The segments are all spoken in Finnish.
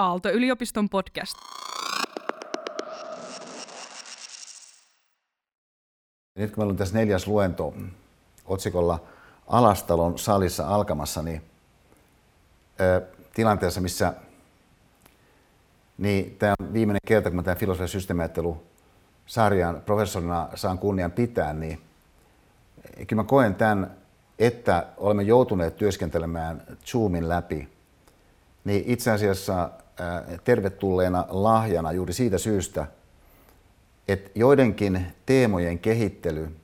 Aalto-yliopiston podcast. Nyt kun meillä on tässä neljäs luento otsikolla Alastalon salissa alkamassa, niin ö, tilanteessa, missä niin tämä on viimeinen kerta, kun mä tämän filosofian sarjan professorina saan kunnian pitää, niin kyllä mä koen tämän, että olemme joutuneet työskentelemään Zoomin läpi, niin itse asiassa tervetulleena lahjana juuri siitä syystä, että joidenkin teemojen kehittely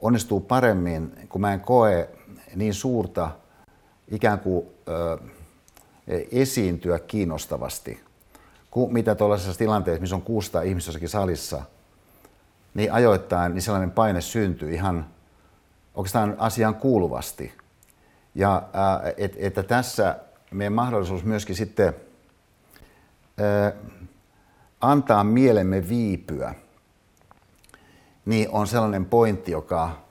onnistuu paremmin, kun mä en koe niin suurta ikään kuin ö, esiintyä kiinnostavasti, kuin mitä tuollaisessa tilanteessa, missä on 600 ihmistä jossakin salissa, niin ajoittain niin sellainen paine syntyy ihan oikeastaan asiaan kuuluvasti. Ja ää, et, että tässä meidän mahdollisuus myöskin sitten antaa mielemme viipyä, niin on sellainen pointti, joka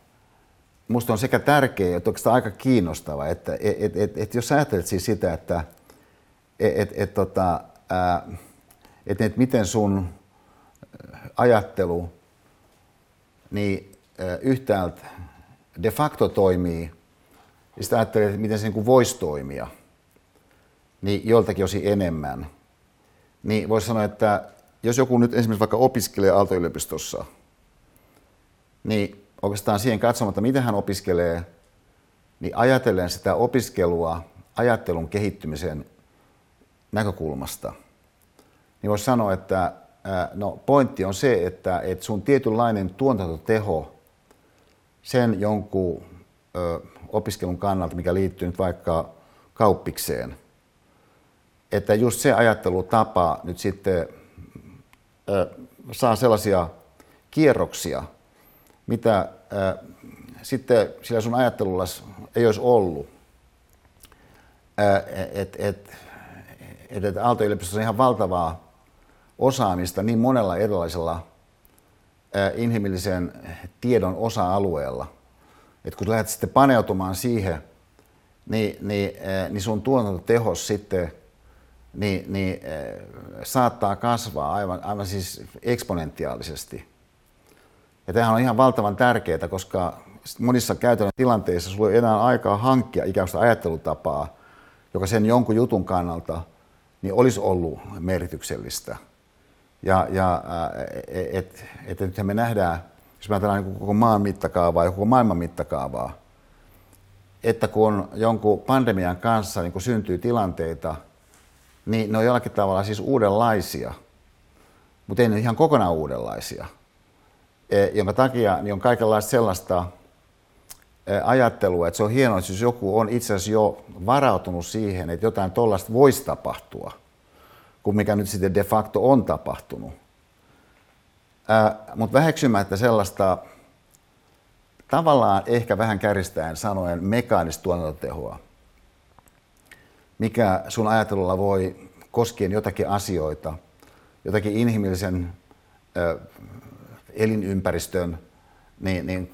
musta on sekä tärkeä että oikeastaan aika kiinnostava. Että et, et, et, jos ajattelet siis sitä, että et, et, tota, et, et miten sun ajattelu niin yhtäältä de facto toimii, ja sitten ajattelee, että miten se niin voisi toimia, niin joltakin osin enemmän. Niin voisi sanoa, että jos joku nyt esimerkiksi vaikka opiskelee Aalto-yliopistossa, niin oikeastaan siihen katsomatta, miten hän opiskelee, niin ajatellen sitä opiskelua ajattelun kehittymisen näkökulmasta, niin voisi sanoa, että no, pointti on se, että, että sun tietynlainen tuotantoteho sen jonkun ö, opiskelun kannalta, mikä liittyy nyt vaikka kauppikseen, että just se ajattelutapa nyt sitten ö, saa sellaisia kierroksia, mitä ö, sitten sillä sun ajattelulla ei olisi ollut. Että et, et, et Aalto-yliopistossa on ihan valtavaa osaamista niin monella erilaisella inhimillisen tiedon osa-alueella. että kun lähdet sitten paneutumaan siihen, niin, niin, niin sun tuotantotehos sitten niin, niin, saattaa kasvaa aivan, aivan siis eksponentiaalisesti. Ja tämähän on ihan valtavan tärkeää, koska monissa käytännön tilanteissa sulla ei enää aikaa hankkia kuin ajattelutapaa, joka sen jonkun jutun kannalta niin olisi ollut merkityksellistä. Ja, ja että et, et nythän me nähdään, jos me ajatellaan niin koko maan mittakaavaa ja koko maailman mittakaavaa, että kun jonkun pandemian kanssa niin kun syntyy tilanteita, niin ne on jollakin tavalla siis uudenlaisia, mutta ei ne ihan kokonaan uudenlaisia. E, jonka takia niin on kaikenlaista sellaista e, ajattelua, että se on hienoa, että jos joku on itse asiassa jo varautunut siihen, että jotain tuollaista voisi tapahtua – kuin mikä nyt sitten de facto on tapahtunut. Mutta väheksymättä sellaista tavallaan ehkä vähän käristäen sanoen mekaanista tuotantotehoa, mikä sun ajattelulla voi koskien jotakin asioita, jotakin inhimillisen ö, elinympäristön niin, niin,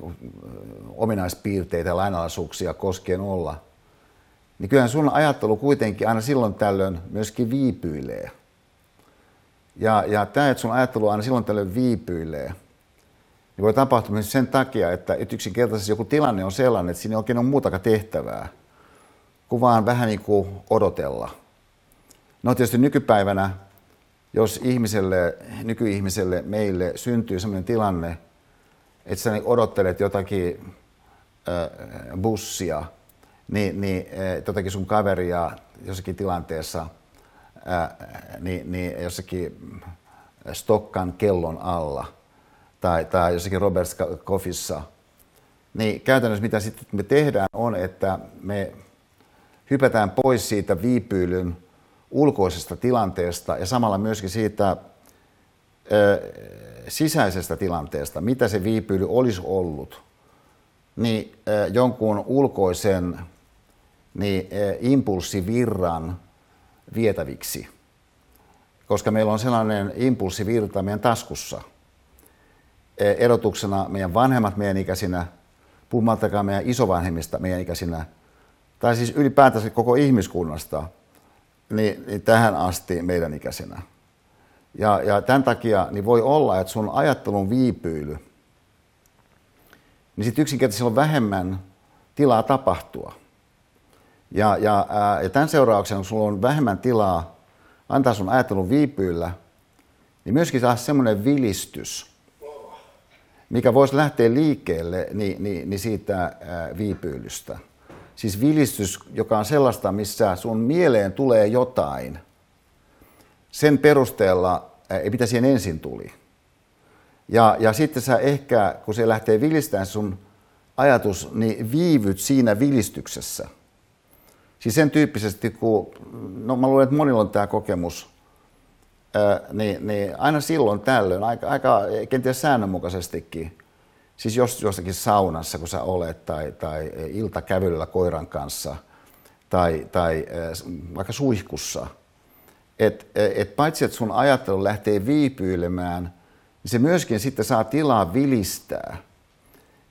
ominaispiirteitä ja lainalaisuuksia koskien olla, niin kyllähän sun ajattelu kuitenkin aina silloin tällöin myöskin viipyilee – ja, ja tämä, että sun ajattelu aina silloin tällöin viipyilee, niin voi tapahtua myös sen takia, että, että yksinkertaisesti joku tilanne on sellainen, että siinä ei oikein ole muutakaan tehtävää, kuin vaan vähän niin kuin odotella. No tietysti nykypäivänä, jos ihmiselle, nykyihmiselle, meille syntyy sellainen tilanne, että sä odottelet jotakin äh, bussia, niin, niin äh, jotakin sun kaveria jossakin tilanteessa – niin, niin jossakin Stokkan kellon alla tai, tai jossakin Roberts Coffissa, niin käytännössä mitä sitten me tehdään on, että me hypätään pois siitä viipyilyn ulkoisesta tilanteesta ja samalla myöskin siitä ö, sisäisestä tilanteesta, mitä se viipyily olisi ollut, niin ö, jonkun ulkoisen niin, ö, impulssivirran vietäviksi, koska meillä on sellainen impulssivirta meidän taskussa. Erotuksena meidän vanhemmat meidän ikäisinä, puhumattakaan meidän isovanhemmista meidän ikäisinä, tai siis ylipäätänsä koko ihmiskunnasta, niin, niin tähän asti meidän ikäisenä. Ja, ja tämän takia niin voi olla, että sun ajattelun viipyily, niin sitten yksinkertaisesti on vähemmän tilaa tapahtua. Ja, ja, ää, ja tämän seurauksena, kun sulla on vähemmän tilaa antaa sun ajattelun viipyillä, niin myöskin saa semmoinen vilistys, mikä voisi lähteä liikkeelle niin, niin, niin siitä ää, viipyilystä. Siis vilistys, joka on sellaista, missä sun mieleen tulee jotain, sen perusteella, ää, mitä siihen ensin tuli. Ja, ja sitten sä ehkä, kun se lähtee vilistämään sun ajatus, niin viivyt siinä vilistyksessä – Siis sen tyyppisesti, kun, no mä luulen, että monilla on tämä kokemus, ää, niin, niin aina silloin tällöin, aika, aika kenties säännönmukaisestikin, siis jos jossakin saunassa, kun sä olet, tai, tai iltakävelyllä koiran kanssa, tai, tai vaikka suihkussa, että et paitsi että sun ajattelu lähtee viipyilemään, niin se myöskin sitten saa tilaa vilistää.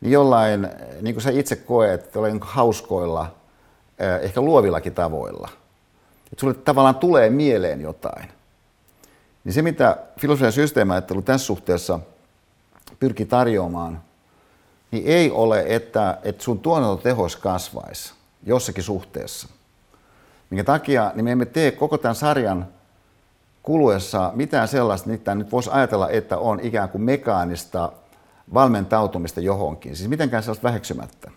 Niin jollain, niin kuin sä itse koet, jollain hauskoilla – ehkä luovillakin tavoilla. Että sulle tavallaan tulee mieleen jotain. Niin se, mitä filosofian systeemiajattelu tässä suhteessa pyrkii tarjoamaan, niin ei ole, että, että sun tuotantotehos kasvaisi jossakin suhteessa. Minkä takia niin me emme tee koko tämän sarjan kuluessa mitään sellaista, mitä nyt voisi ajatella, että on ikään kuin mekaanista valmentautumista johonkin. Siis mitenkään sellaista väheksymättä.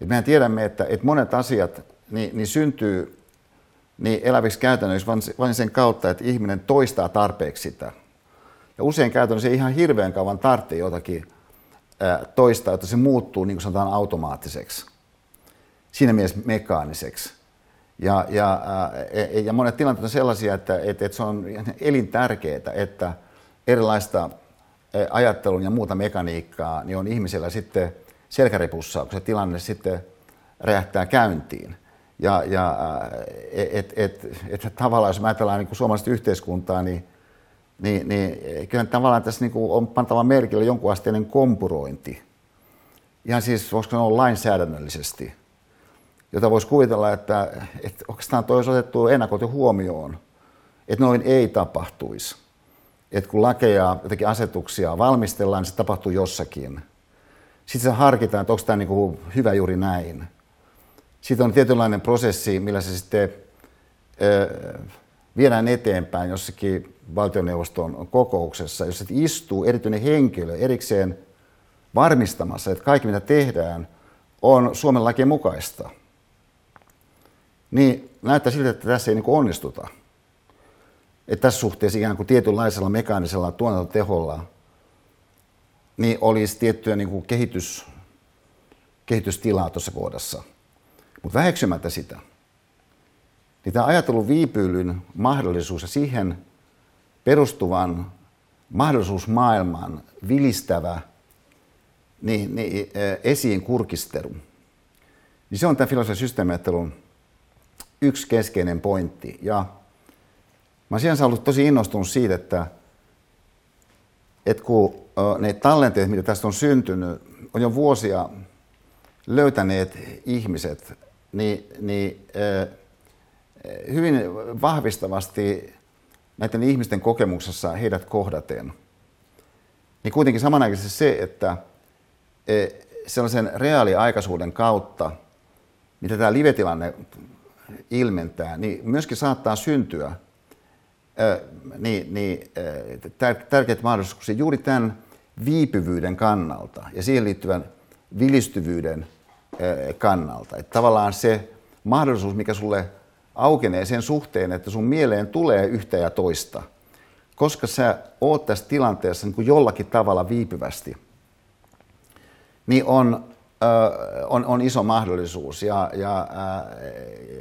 Et mehän tiedämme, että, että monet asiat niin, niin syntyy niin eläviksi käytännössä vain, vain sen kautta, että ihminen toistaa tarpeeksi sitä. Ja usein käytännössä ei ihan hirveän kauan tarvitse jotakin ää, toistaa, että se muuttuu niin kuin sanotaan automaattiseksi. Siinä mielessä mekaaniseksi. Ja, ja, e, e, ja monet tilanteet on sellaisia, että, että, että se on elintärkeää, että erilaista ajattelun ja muuta mekaniikkaa niin on ihmisellä sitten – selkäripussa, kun se tilanne sitten räjähtää käyntiin. Ja, ja et, et, et, et, tavallaan, jos me ajatellaan niin suomalaista yhteiskuntaa, niin, niin, niin kyllä tavallaan tässä niin on pantava merkille jonkun asteinen kompurointi. Ihan siis, voisiko sanoa lainsäädännöllisesti, jota voisi kuvitella, että, että oikeastaan toi olisi otettu ennakolta huomioon, että noin ei tapahtuisi. Että kun lakeja, jotenkin asetuksia valmistellaan, niin se tapahtuu jossakin – sitten se harkitaan, että onko tämä niin kuin hyvä juuri näin. Sitten on tietynlainen prosessi, millä se sitten ö, viedään eteenpäin jossakin valtioneuvoston kokouksessa, jossa istuu erityinen henkilö erikseen varmistamassa, että kaikki mitä tehdään on Suomen lakien mukaista. Niin näyttää siltä, että tässä ei niin onnistuta. Että tässä suhteessa ikään kuin tietynlaisella mekaanisella tuotantoteholla – niin olisi tiettyä niin kuin kehitys, kehitystilaa tuossa kohdassa. Mutta väheksymättä sitä, niin tämä ajattelun viipyilyn mahdollisuus ja siihen perustuvan mahdollisuusmaailman vilistävä niin, niin, esiin kurkistelu, niin se on tämän filosofian systeemiajattelun yksi keskeinen pointti. Ja mä olen ollut tosi innostunut siitä, että, että kun ne tallenteet, mitä tästä on syntynyt, on jo vuosia löytäneet ihmiset, niin, niin hyvin vahvistavasti näiden ihmisten kokemuksessa heidät kohdaten. Niin kuitenkin samanaikaisesti se, että sellaisen reaaliaikaisuuden kautta, mitä tämä live-tilanne ilmentää, niin myöskin saattaa syntyä niin, niin, tärkeitä mahdollisuuksia juuri tämän viipyvyyden kannalta ja siihen liittyvän vilistyvyyden kannalta. Että tavallaan se mahdollisuus, mikä sulle aukenee sen suhteen, että sun mieleen tulee yhtä ja toista, koska sä oot tässä tilanteessa niin kuin jollakin tavalla viipyvästi, niin on, on, on iso mahdollisuus. Ja, ja,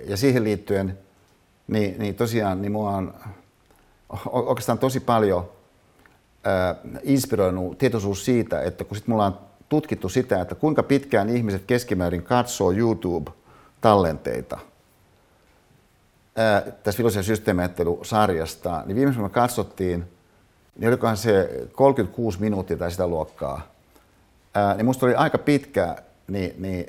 ja siihen liittyen, niin, niin tosiaan niin mua on oikeastaan tosi paljon inspiroinut tietoisuus siitä, että kun sit mulla on tutkittu sitä, että kuinka pitkään ihmiset keskimäärin katsoo YouTube-tallenteita tässä filosofian systeemiajattelusarjasta, niin viimeisen me katsottiin, niin olikohan se 36 minuuttia tai sitä luokkaa, ää, niin musta oli aika pitkä niin, niin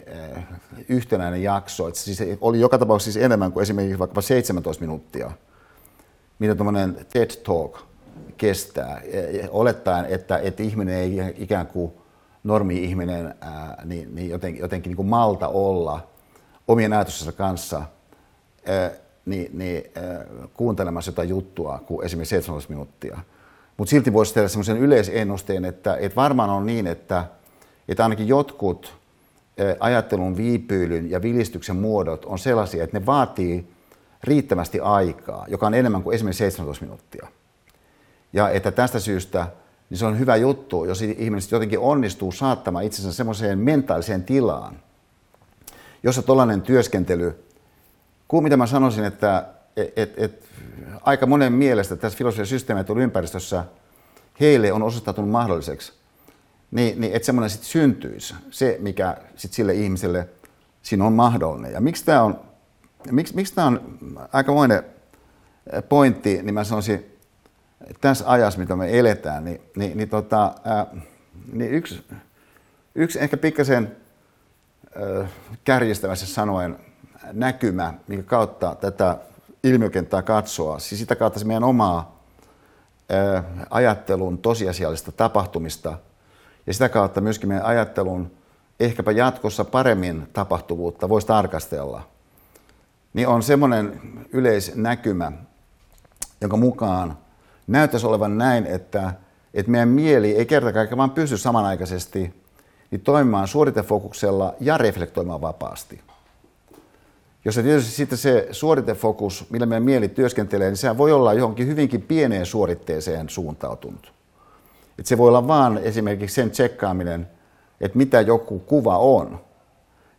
yhtenäinen jakso. Että siis oli joka tapauksessa siis enemmän kuin esimerkiksi vaikka 17 minuuttia, mitä tuommoinen TED Talk kestää, olettaen, että, että ihminen ei ikään kuin normi-ihminen niin, niin jotenkin, jotenkin niin kuin malta olla omien ajatustensa kanssa niin, niin, ää, kuuntelemassa jotain juttua kuin esimerkiksi 17 minuuttia. Mutta silti voisi tehdä sellaisen yleisennusteen, että, että varmaan on niin, että, että ainakin jotkut ajattelun viipyilyn ja vilistyksen muodot on sellaisia, että ne vaatii riittävästi aikaa, joka on enemmän kuin esimerkiksi 17 minuuttia. Ja että tästä syystä niin se on hyvä juttu, jos ihminen jotenkin onnistuu saattamaan itsensä semmoiseen mentaaliseen tilaan, jossa tällainen työskentely, kuin mitä mä sanoisin, että et, et, et, aika monen mielestä tässä filosofian systeemiattelun ympäristössä heille on osoittautunut mahdolliseksi, niin, niin että semmoinen sitten syntyisi, se mikä sit sille ihmiselle siinä on mahdollinen. Ja miksi tämä on, miksi, miksi tämä on aikamoinen pointti, niin mä sanoisin, tässä ajassa, mitä me eletään, niin, niin, niin, tota, ää, niin yksi, yksi ehkä pikkasen kärjistävässä sanoen näkymä, minkä kautta tätä ilmiökenttää katsoa, siis sitä kautta se meidän omaa ää, ajattelun tosiasiallista tapahtumista ja sitä kautta myöskin meidän ajattelun ehkäpä jatkossa paremmin tapahtuvuutta voisi tarkastella, niin on semmoinen yleisnäkymä, jonka mukaan näyttäisi olevan näin, että, että meidän mieli ei kerta kaikkiaan vaan pysty samanaikaisesti niin toimimaan suoritefokuksella ja reflektoimaan vapaasti. Jos se tietysti sitten se suoritefokus, millä meidän mieli työskentelee, niin sehän voi olla johonkin hyvinkin pieneen suoritteeseen suuntautunut. Et se voi olla vaan esimerkiksi sen tsekkaaminen, että mitä joku kuva on,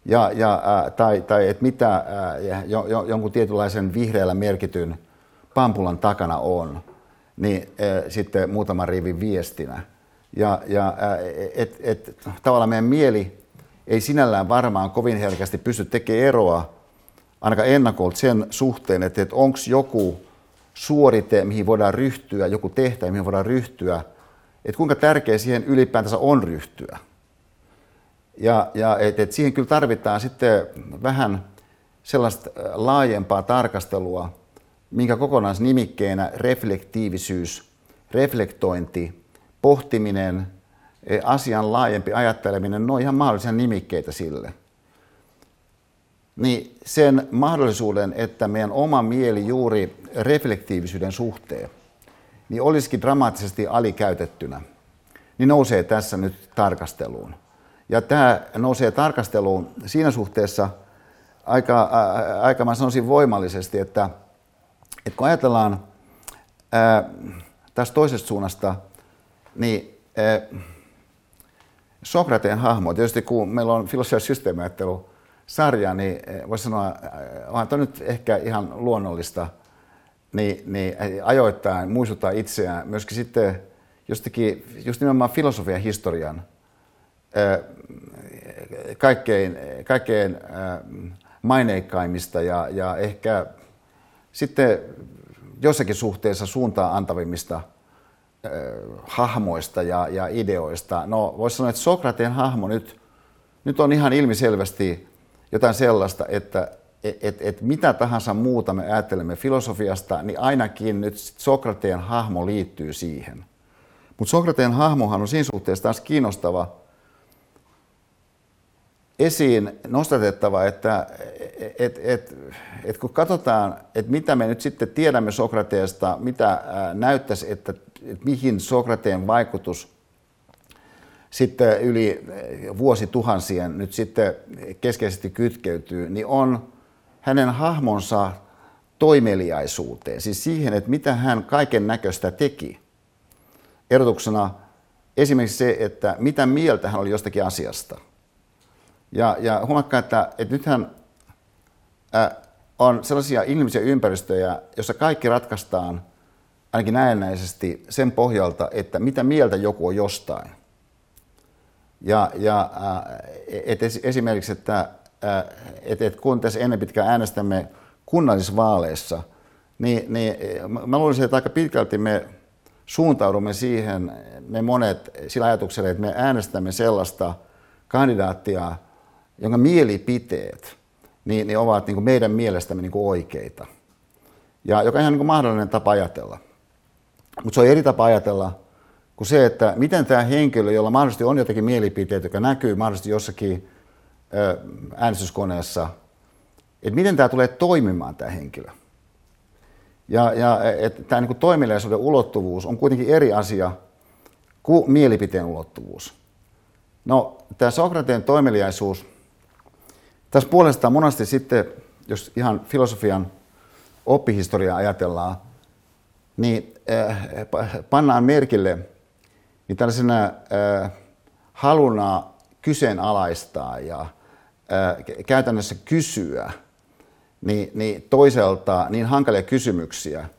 ja, ja, ää, tai, tai että mitä ää, jo, jo, jonkun tietynlaisen vihreällä merkityn pampulan takana on niin äh, sitten muutama rivin viestinä. Ja, ja äh, et, et, tavallaan meidän mieli ei sinällään varmaan kovin herkästi pysty tekemään eroa ainakaan ennakolta sen suhteen, että, että onko joku suorite, mihin voidaan ryhtyä, joku tehtävä, mihin voidaan ryhtyä, että kuinka tärkeä siihen ylipäätänsä on ryhtyä. Ja, ja että et siihen kyllä tarvitaan sitten vähän sellaista laajempaa tarkastelua minkä kokonaisnimikkeenä reflektiivisyys, reflektointi, pohtiminen, e, asian laajempi ajatteleminen, ne on ihan mahdollisia nimikkeitä sille. Niin sen mahdollisuuden, että meidän oma mieli juuri reflektiivisyyden suhteen, niin olisikin dramaattisesti alikäytettynä, niin nousee tässä nyt tarkasteluun. Ja tämä nousee tarkasteluun siinä suhteessa aika, aika mä sanoisin voimallisesti, että että kun ajatellaan ää, tästä toisesta suunnasta, niin ää, Sokrateen hahmo, tietysti kun meillä on filosofia systeemiajattelu sarja, niin voisi sanoa, onhan tämä nyt ehkä ihan luonnollista, niin, niin ajoittain muistuttaa itseään myöskin sitten jostakin, just nimenomaan filosofian historian kaikkein, kaikkein maineikkaimmista ja, ja ehkä sitten jossakin suhteessa suuntaan antavimmista hahmoista ja, ja ideoista. No voisi sanoa, että Sokrateen hahmo nyt, nyt on ihan ilmiselvästi jotain sellaista, että et, et, et mitä tahansa muuta me ajattelemme filosofiasta, niin ainakin nyt Sokrateen hahmo liittyy siihen. Mutta Sokrateen hahmohan on siinä suhteessa taas kiinnostava, esiin nostatettava, että et, et, et kun katsotaan, että mitä me nyt sitten tiedämme Sokrateesta, mitä näyttäisi, että, että mihin Sokrateen vaikutus sitten yli vuosituhansien nyt sitten keskeisesti kytkeytyy, niin on hänen hahmonsa toimeliaisuuteen, siis siihen, että mitä hän kaiken näköistä teki. Erotuksena esimerkiksi se, että mitä mieltä hän oli jostakin asiasta – ja, ja huomatkaa, että, että nythän ää, on sellaisia inhimillisiä ympäristöjä, jossa kaikki ratkaistaan ainakin näennäisesti sen pohjalta, että mitä mieltä joku on jostain. Ja, ja et esimerkiksi, että et, et kun tässä ennen pitkään äänestämme kunnallisvaaleissa, niin, niin mä luulisin, että aika pitkälti me suuntaudumme siihen, me monet sillä ajatuksella, että me äänestämme sellaista kandidaattia, jonka mielipiteet niin, niin ovat niin kuin meidän mielestämme niin kuin oikeita. Ja joka on ihan niin kuin mahdollinen tapa ajatella. Mutta se on eri tapa ajatella kuin se, että miten tämä henkilö, jolla mahdollisesti on jotakin mielipiteet, joka näkyy mahdollisesti jossakin äänestyskoneessa, että miten tämä tulee toimimaan tämä henkilö. Ja, ja että tämä niin toimeliaisuuden ulottuvuus on kuitenkin eri asia kuin mielipiteen ulottuvuus. No, tämä Sokrateen toimeliaisuus, tässä puolestaan monesti sitten, jos ihan filosofian oppihistoriaa ajatellaan, niin äh, pannaan merkille niin tällaisena äh, haluna kyseenalaistaa ja äh, käytännössä kysyä niin, niin toiselta niin hankalia kysymyksiä,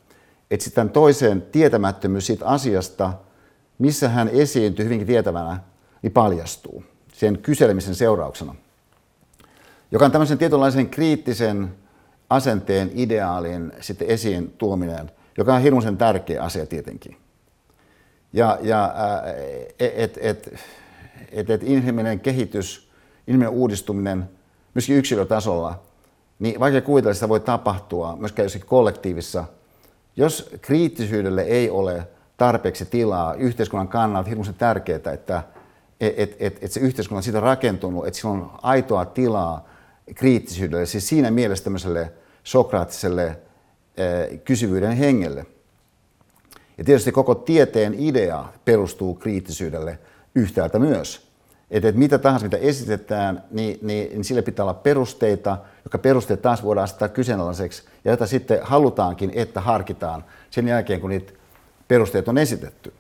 että sitten toisen tietämättömyys siitä asiasta, missä hän esiintyy hyvinkin tietävänä, niin paljastuu sen kyselemisen seurauksena. Joka on tämmöisen tietynlaisen kriittisen asenteen, ideaalin sitten esiin tuominen, joka on hirmuisen tärkeä asia tietenkin. Ja, ja että et, et, et inhimillinen kehitys, inhimillinen uudistuminen myöskin yksilötasolla, niin vaikka kuvitella, sitä voi tapahtua myöskään jossakin kollektiivissa, jos kriittisyydelle ei ole tarpeeksi tilaa yhteiskunnan kannalta hirmuisen tärkeää, että et, et, et, et se yhteiskunta on siitä rakentunut, että sillä on aitoa tilaa kriittisyydelle, siis siinä mielessä tämmöiselle sokraattiselle eh, kysyvyyden hengelle. Ja tietysti koko tieteen idea perustuu kriittisyydelle yhtäältä myös. Että, että mitä tahansa, mitä esitetään, niin, niin, niin sille pitää olla perusteita, jotka perusteet taas voidaan asettaa kyseenalaiseksi, ja jota sitten halutaankin, että harkitaan sen jälkeen, kun niitä perusteet on esitetty.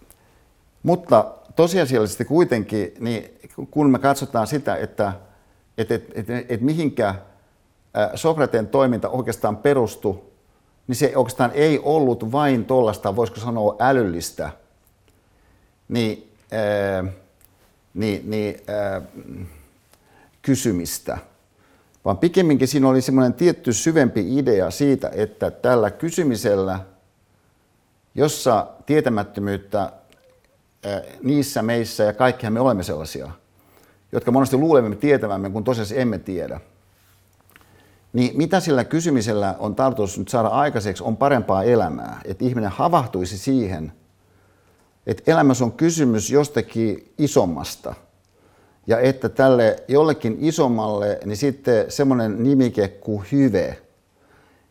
Mutta tosiasiallisesti kuitenkin, niin kun me katsotaan sitä, että et, et, et, et mihinkä Sokrateen toiminta oikeastaan perustui, niin se oikeastaan ei ollut vain tuollaista, voisiko sanoa älyllistä, niin, ää, niin, niin ää, kysymistä, vaan pikemminkin siinä oli semmoinen tietty syvempi idea siitä, että tällä kysymisellä, jossa tietämättömyyttä niissä meissä, ja kaikkihan me olemme sellaisia, jotka monesti luulemme tietävämme, kun tosiaan emme tiedä. Niin mitä sillä kysymisellä on tarkoitus nyt saada aikaiseksi, on parempaa elämää. Että ihminen havahtuisi siihen, että elämässä on kysymys jostakin isommasta. Ja että tälle jollekin isommalle, niin sitten semmoinen nimike kuin hyve,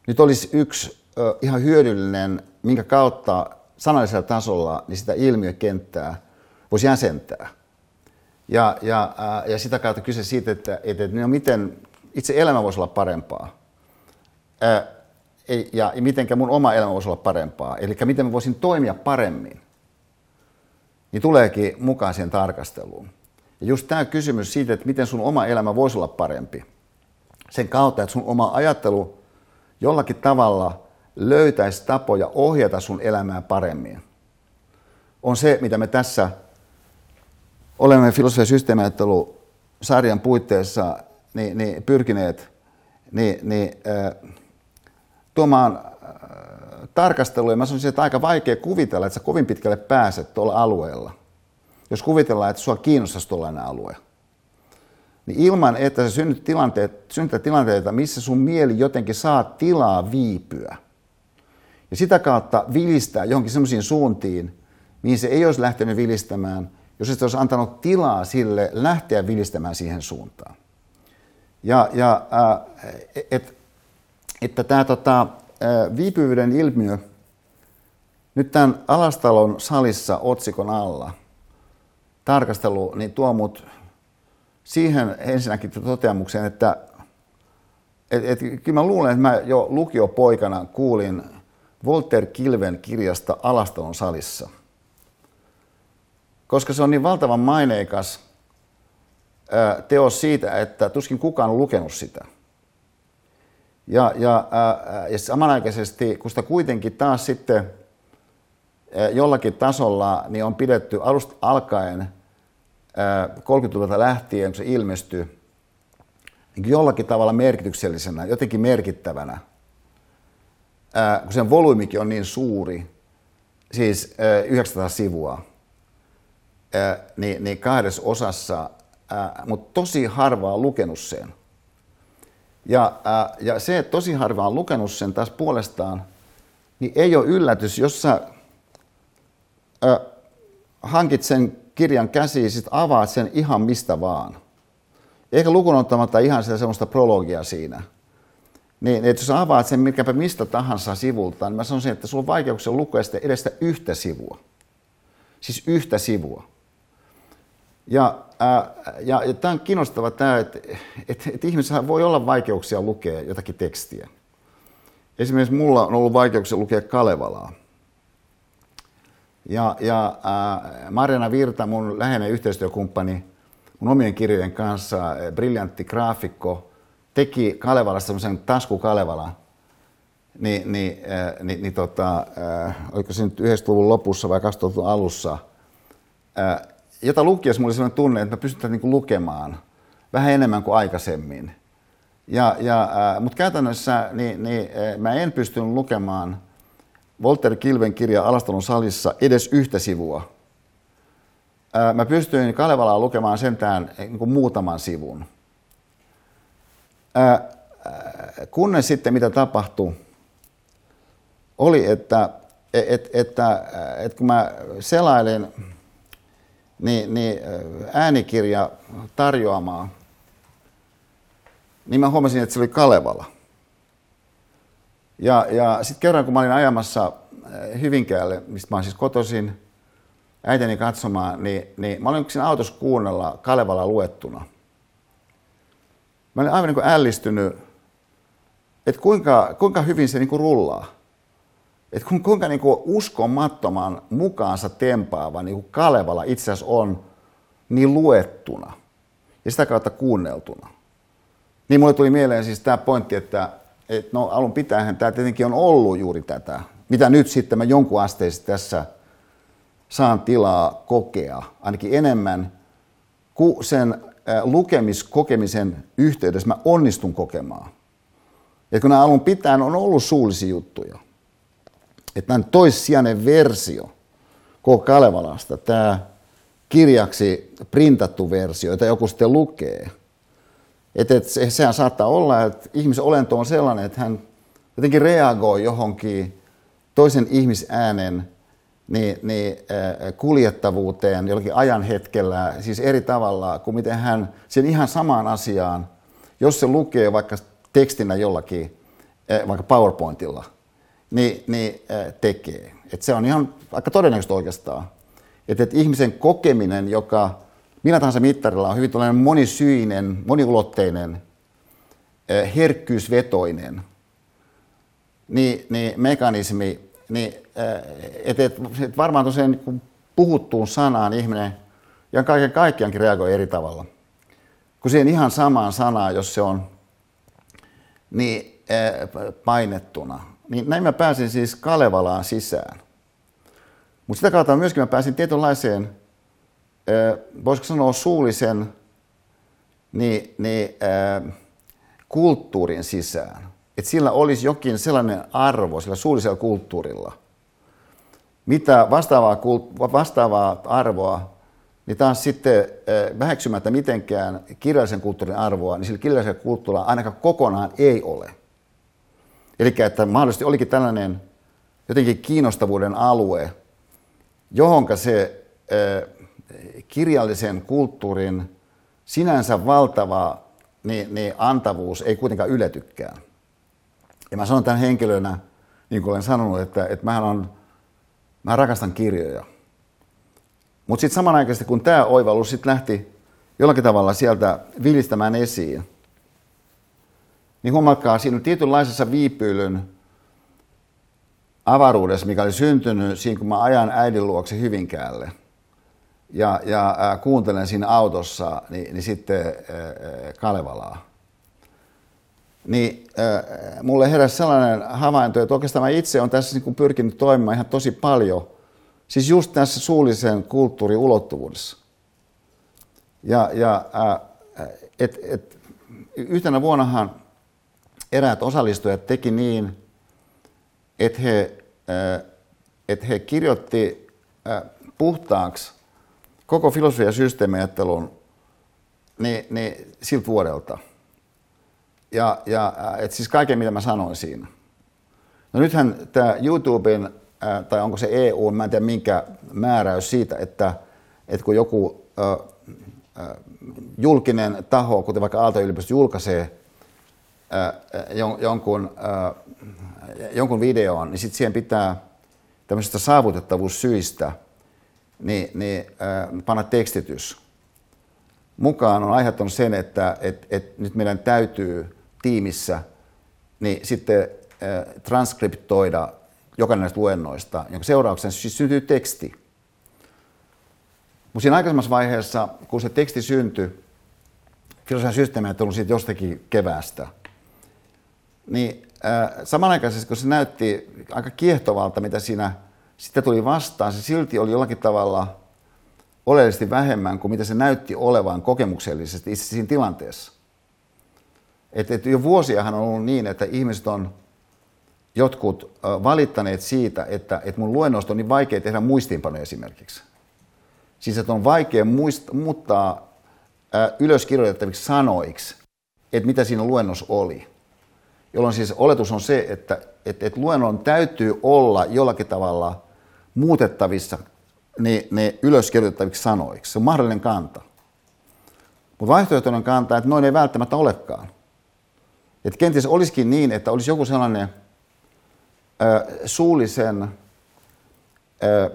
nyt olisi yksi ö, ihan hyödyllinen, minkä kautta sanallisella tasolla niin sitä ilmiökenttää voisi jäsentää. Ja, ja, ja sitä kautta kyse siitä, että, että no miten itse elämä voisi olla parempaa. Ää, ja, ja miten mun oma elämä voisi olla parempaa. Eli miten mä voisin toimia paremmin. Niin tuleekin mukaan siihen tarkasteluun. Ja just tämä kysymys siitä, että miten sun oma elämä voisi olla parempi. Sen kautta, että sun oma ajattelu jollakin tavalla löytäisi tapoja ohjata sun elämää paremmin. On se, mitä me tässä olemme filosofia- ja systeemiajattelu-sarjan puitteissa niin, niin pyrkineet niin, niin, äh, tuomaan äh, tarkasteluja. Mä sanoisin, että aika vaikea kuvitella, että sä kovin pitkälle pääset tuolla alueella. Jos kuvitellaan, että sua kiinnostaisi tuollainen alue. Niin ilman, että sä synnyt tilanteet, synnyttää tilanteita, missä sun mieli jotenkin saa tilaa viipyä. Ja sitä kautta vilistää johonkin sellaisiin suuntiin, mihin se ei olisi lähtenyt vilistämään, jos se olisi antanut tilaa sille lähteä vilistämään siihen suuntaan. Ja, ja äh, et, että tämä tota, äh, viipyvyyden ilmiö nyt tämän Alastalon salissa otsikon alla tarkastelu niin tuo mut siihen ensinnäkin toteamukseen, että et, et, kyllä mä luulen, että mä jo lukiopoikana kuulin Walter Kilven kirjasta Alastalon salissa. Koska se on niin valtavan maineikas teos siitä, että tuskin kukaan on lukenut sitä. Ja, ja, ja samanaikaisesti, kun sitä kuitenkin taas sitten jollakin tasolla niin on pidetty alusta alkaen 30-luvulta lähtien, kun se ilmestyi, niin jollakin tavalla merkityksellisenä, jotenkin merkittävänä, kun sen volyymikin on niin suuri, siis 900 sivua, niin, niin kahdessa osassa mutta tosi harva on lukenut sen. Ja, ää, ja se, että tosi harva on lukenut sen taas puolestaan, niin ei ole yllätys, jos sä ää, hankit sen kirjan käsiin, sit avaat sen ihan mistä vaan. Eikä lukun ottamatta ihan sitä semmoista prologia siinä. Niin, että jos avaat sen mikäpä mistä tahansa sivulta, niin mä sanoisin, että sulla on vaikeuksia lukea sitä edestä yhtä sivua. Siis yhtä sivua. Ja, ää, ja, ja tämä on kiinnostava tämä, että, että, että ihmisellä voi olla vaikeuksia lukea jotakin tekstiä. Esimerkiksi mulla on ollut vaikeuksia lukea Kalevalaa. Ja, ja ää, Marjana Virta, mun läheinen yhteistyökumppani, mun omien kirjojen kanssa, briljantti graafikko, teki Kalevalasta semmoisen tasku Kalevala, niin, niin, äh, niin, niin tota, äh, oliko se nyt 90-luvun lopussa vai 2000-luvun alussa, äh, jota lukiessa mulla oli sellainen tunne, että mä pystyn niin lukemaan vähän enemmän kuin aikaisemmin. Ja, ja, Mutta käytännössä niin, niin, mä en pystynyt lukemaan Walter Kilven kirja Alastalon salissa edes yhtä sivua. Mä pystyin Kalevalaa lukemaan sentään niin kuin muutaman sivun. Kunnes sitten mitä tapahtui, oli, että, et, että, että kun mä selailin niin, niin äänikirja tarjoamaan, niin mä huomasin, että se oli Kalevala. Ja, ja sitten kerran, kun mä olin ajamassa Hyvinkäälle, mistä mä siis kotoisin äiteni katsomaan, niin, niin mä olin siinä autossa kuunnella Kalevala luettuna. Mä olin aivan niin kuin ällistynyt, että kuinka, kuinka hyvin se niin kuin rullaa. Että kuinka niin kuin uskomattoman mukaansa tempaava niin kuin Kalevala itse asiassa on niin luettuna ja sitä kautta kuunneltuna. Niin mulle tuli mieleen siis tämä pointti, että, että no alun pitäen tämä tietenkin on ollut juuri tätä, mitä nyt sitten mä jonkun asteisesti tässä saan tilaa kokea, ainakin enemmän kuin sen lukemiskokemisen yhteydessä mä onnistun kokemaan. Ja kun nämä alun pitäen on ollut suullisia juttuja, että näin toissijainen versio koko Kalevalasta, tämä kirjaksi printattu versio, jota joku sitten lukee. Että et se, sehän saattaa olla, että ihmisen olento on sellainen, että hän jotenkin reagoi johonkin toisen ihmisäänen niin, niin, äh, kuljettavuuteen jollakin ajan hetkellä, siis eri tavalla kuin miten hän sen ihan samaan asiaan, jos se lukee vaikka tekstinä jollakin, äh, vaikka PowerPointilla – niin, niin tekee. Et se on ihan aika todennäköistä oikeastaan. Että et ihmisen kokeminen, joka millä tahansa mittarilla on hyvin tällainen monisyinen, moniulotteinen, herkkyysvetoinen niin, niin mekanismi, niin että et, et varmaan tosiaan kun puhuttuun sanaan ihminen ja kaiken kaikkiaankin reagoi eri tavalla. Kun siihen ihan samaan sanaan, jos se on niin painettuna, niin näin mä pääsin siis Kalevalaan sisään. Mutta sitä kautta myöskin mä pääsin tietynlaiseen, voisiko sanoa suullisen, niin, niin, äh, kulttuurin sisään. Että sillä olisi jokin sellainen arvo sillä suullisella kulttuurilla, mitä vastaavaa, vastaavaa arvoa, niin taas sitten väheksymättä mitenkään kirjallisen kulttuurin arvoa, niin sillä kirjallisella kulttuurilla ainakaan kokonaan ei ole. Eli että mahdollisesti olikin tällainen jotenkin kiinnostavuuden alue, johonka se kirjallisen kulttuurin sinänsä valtava niin, niin antavuus ei kuitenkaan yletykään. Ja mä sanon tämän henkilönä, niin kuin olen sanonut, että, että mähän on, mä rakastan kirjoja. Mutta sitten samanaikaisesti, kun tämä oivallus sitten lähti jollakin tavalla sieltä vilistämään esiin, niin huomatkaa, siinä on tietynlaisessa viipyilyn avaruudessa, mikä oli syntynyt siinä, kun mä ajan äidin luokse Hyvinkäälle ja, ja äh, kuuntelen siinä autossa, niin, niin sitten äh, Kalevalaa. Niin äh, mulle heräsi sellainen havainto, että oikeastaan mä itse olen tässä niin pyrkinyt toimimaan ihan tosi paljon, siis just tässä suullisen kulttuurin ulottuvuudessa. Ja, ja äh, et, et, yhtenä vuonnahan eräät osallistujat teki niin, että he, äh, että he kirjoitti äh, puhtaaksi koko filosofia- ja systeemiajattelun niin, niin siltä vuodelta. Ja, ja et siis kaiken, mitä mä sanoin siinä. No nythän tämä YouTuben, tai onko se EU, mä en tiedä minkä määräys siitä, että, että kun joku julkinen taho, kuten vaikka Aalto-yliopisto, julkaisee jonkun, jonkun videon, niin sitten siihen pitää tämmöisistä saavutettavuussyistä niin, niin, panna tekstitys. Mukaan on aiheuttanut sen, että et, et nyt meidän täytyy tiimissä niin sitten transkriptoida jokainen näistä luennoista, jonka seurauksena siis syntyy teksti. Mutta siinä aikaisemmassa vaiheessa, kun se teksti syntyi, filosofian systeemi on siitä jostakin keväästä, niin äh, samanaikaisesti kun se näytti aika kiehtovalta, mitä siinä sitten tuli vastaan, se silti oli jollakin tavalla oleellisesti vähemmän kuin mitä se näytti olevan kokemuksellisesti itse siinä tilanteessa. Et, et jo vuosiahan on ollut niin, että ihmiset on jotkut valittaneet siitä, että, että mun luennoista on niin vaikea tehdä muistiinpanoja esimerkiksi. Siis että on vaikea muist, muuttaa ylöskirjoitettaviksi sanoiksi, että mitä siinä luennossa oli. Jolloin siis oletus on se, että, että, että luennon täytyy olla jollakin tavalla muutettavissa ne, ne ylöskirjoitettaviksi sanoiksi. Se on mahdollinen kanta. Mutta vaihtoehtoinen kanta, että noin ei välttämättä olekaan. Että kenties olisikin niin, että olisi joku sellainen ö, suullisen ö,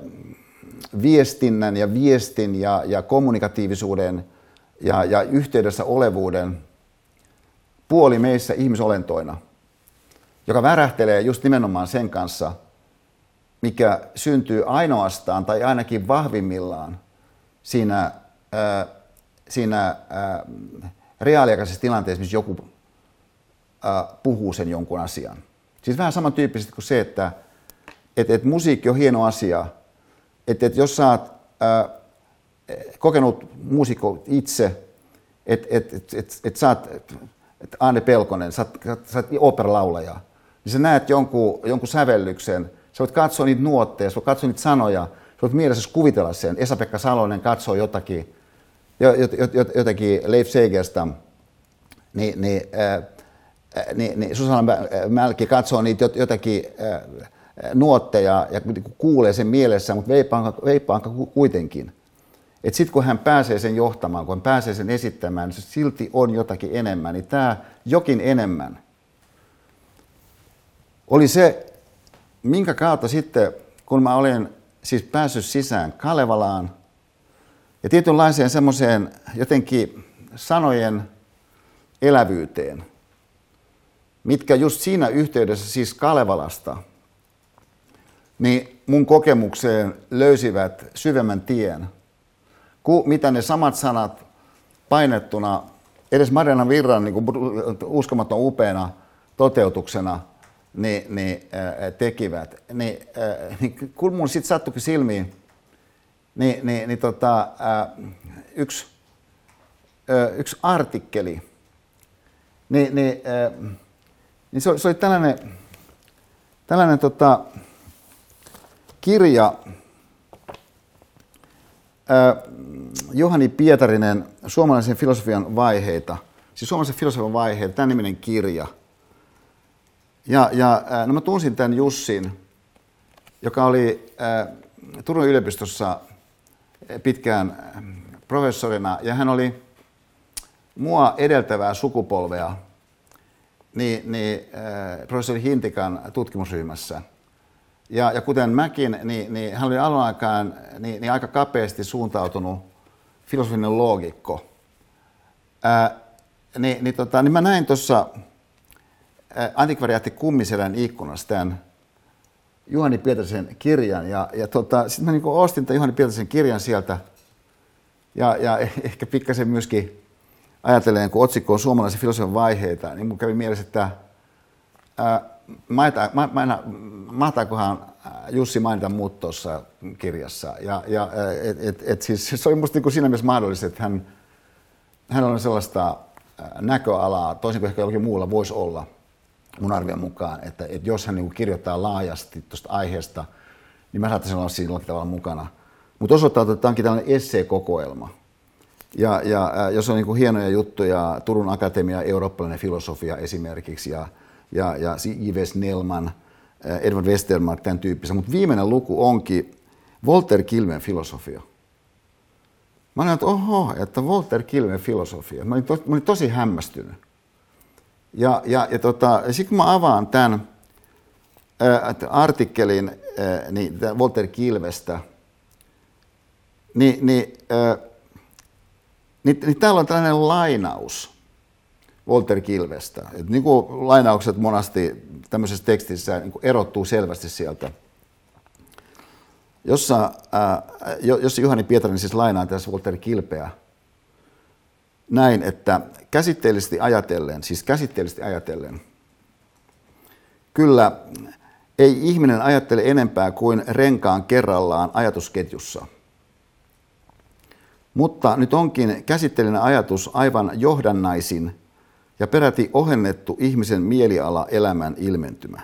viestinnän ja viestin ja, ja kommunikatiivisuuden ja, ja yhteydessä olevuuden puoli meissä ihmisolentoina, joka värähtelee just nimenomaan sen kanssa, mikä syntyy ainoastaan tai ainakin vahvimmillaan siinä, ää, siinä ää, reaaliaikaisessa tilanteessa, missä joku ää, puhuu sen jonkun asian. Siis vähän samantyyppisesti kuin se, että et, et musiikki on hieno asia, että et jos sä oot ää, kokenut muusikko itse, että et, et, et, et sä oot et Anne Pelkonen, sä oot, sä oot operalaulaja, niin sä näet jonkun, jonkun sävellyksen, sä voit katsoa niitä nuotteja, sä voit katsoa niitä sanoja, sä voit mielessä kuvitella sen. Esa-Pekka Salonen katsoo jotakin, jotakin Leif Segerstam, niin, niin, äh, niin, niin Susanna Mälki katsoo niitä jotakin äh, nuotteja ja kuulee sen mielessä, mutta veippaan kuitenkin. Että sitten kun hän pääsee sen johtamaan, kun hän pääsee sen esittämään, niin se silti on jotakin enemmän. Niin tämä jokin enemmän oli se, minkä kautta sitten, kun mä olin siis päässyt sisään Kalevalaan ja tietynlaiseen semmoiseen jotenkin sanojen elävyyteen, mitkä just siinä yhteydessä siis Kalevalasta, niin mun kokemukseen löysivät syvemmän tien – kuin mitä ne samat sanat painettuna edes Mariana Virran niin uskomaton upeana toteutuksena niin, niin, ää, tekivät. Niin, ää, niin kun mun sitten sattuikin silmiin, niin, niin, niin tota, ää, yksi, ää, yksi artikkeli, niin, niin, ää, niin se, se oli tällainen, tällainen tota, kirja, Johani Pietarinen, Suomalaisen filosofian vaiheita, siis Suomalaisen filosofian vaiheita, tämän niminen kirja. Ja, ja no mä tunsin tämän Jussin, joka oli äh, Turun yliopistossa pitkään professorina, ja hän oli mua edeltävää sukupolvea niin, niin, äh, professori Hintikan tutkimusryhmässä – ja, ja kuten mäkin, niin, niin hän oli alun aikaan niin, niin aika kapeasti suuntautunut filosofinen loogikko. Ää, niin, niin, tota, niin mä näin tuossa antikvariaatti Kummiselän ikkunassa tämän Juhani Pietarisen kirjan. Ja, ja tota, sitten mä niin ostin tämän Juhani Pietarisen kirjan sieltä. Ja, ja ehkä pikkasen myöskin ajatellen, kun otsikko on suomalaisen filosofian vaiheita, niin mun kävi mielessä, että ää, maita, ma, ma, mahtaakohan äh, Jussi mainita muut tuossa kirjassa. Ja, ja äh, et, et, et siis, se oli minusta niin siinä mielessä mahdollista, että hän, hän on sellaista äh, näköalaa, toisin kuin ehkä jollakin muulla voisi olla mun arvion mukaan, että, että jos hän niin kirjoittaa laajasti tuosta aiheesta, niin mä saattaisin olla siinä tavalla mukana. Mutta osoittaa, että tämä onkin tällainen esseekokoelma. Ja, ja jos on niin kuin hienoja juttuja, Turun Akatemia, eurooppalainen filosofia esimerkiksi, ja, ja, ja Ives Nelman, Edward Westermark, tämän tyyppisiä. Mutta viimeinen luku onkin Walter Kilmen filosofia. Mä olin, että oho, että Walter Kilmen filosofia. Mä olin, to, mä olin tosi hämmästynyt. Ja, ja, ja, tota, sitten kun mä avaan tämän artikkelin ää, niin, Walter Kilvestä, niin, niin, ää, niin, niin täällä on tällainen lainaus Walter Kilvestä. Et niin kuin lainaukset monasti tämmöisessä tekstissä niin kuin erottuu selvästi sieltä. Jossa, ää, jossa Juhani Pietarin siis lainaa tässä Walter Kilpeä näin, että käsitteellisesti ajatellen, siis käsitteellisesti ajatellen, kyllä ei ihminen ajattele enempää kuin renkaan kerrallaan ajatusketjussa. Mutta nyt onkin käsitteellinen ajatus aivan johdannaisin ja peräti ohennettu ihmisen mieliala elämän ilmentymä.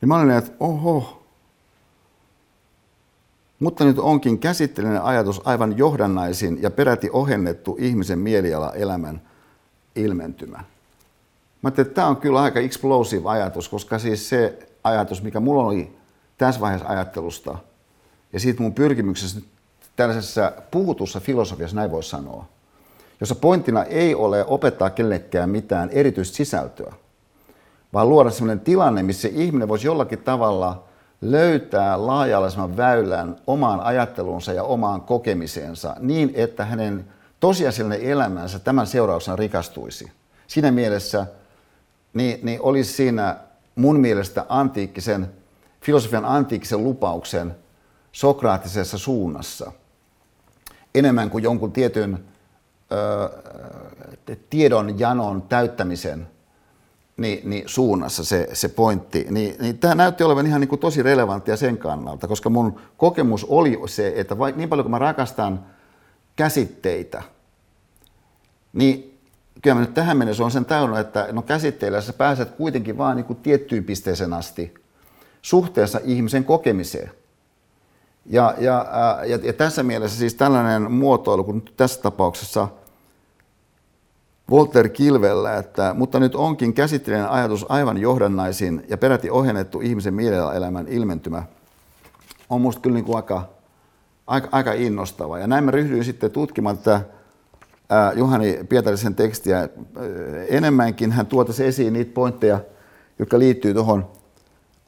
Ja mä olin, että oho, mutta nyt onkin käsitteellinen ajatus aivan johdannaisin ja peräti ohennettu ihmisen mieliala elämän ilmentymä. Mä että tämä on kyllä aika explosive ajatus, koska siis se ajatus, mikä mulla oli tässä vaiheessa ajattelusta, ja siitä mun pyrkimyksessä tällaisessa puhutussa filosofiassa, näin voisi sanoa, jossa pointtina ei ole opettaa kellekään mitään erityistä sisältöä, vaan luoda sellainen tilanne, missä ihminen voisi jollakin tavalla löytää laaja väylän omaan ajatteluunsa ja omaan kokemiseensa niin, että hänen tosiasiallinen elämänsä tämän seurauksena rikastuisi. Siinä mielessä niin, niin olisi siinä mun mielestä antiikkisen, filosofian antiikkisen lupauksen sokraattisessa suunnassa enemmän kuin jonkun tietyn ö, tiedon janon täyttämisen niin, niin suunnassa se, se pointti, niin, niin tämä näytti olevan ihan niin kuin tosi relevanttia sen kannalta, koska mun kokemus oli se, että vaikka niin paljon kuin mä rakastan käsitteitä, niin kyllä mä nyt tähän mennessä on sen täynnä, että no käsitteillä sä pääset kuitenkin vaan niin kuin tiettyyn pisteeseen asti suhteessa ihmisen kokemiseen. Ja, ja, ja, ja tässä mielessä siis tällainen muotoilu, kun tässä tapauksessa – Walter Kilvellä, että mutta nyt onkin käsitteellinen ajatus aivan johdannaisin ja peräti ohennettu ihmisen elämän ilmentymä, on minusta kyllä niin kuin aika, aika, aika innostava. Ja näin mä ryhdyin sitten tutkimaan tätä ää, Juhani Pietarisen tekstiä. Enemmänkin hän tuotaisi esiin niitä pointteja, jotka liittyy tuohon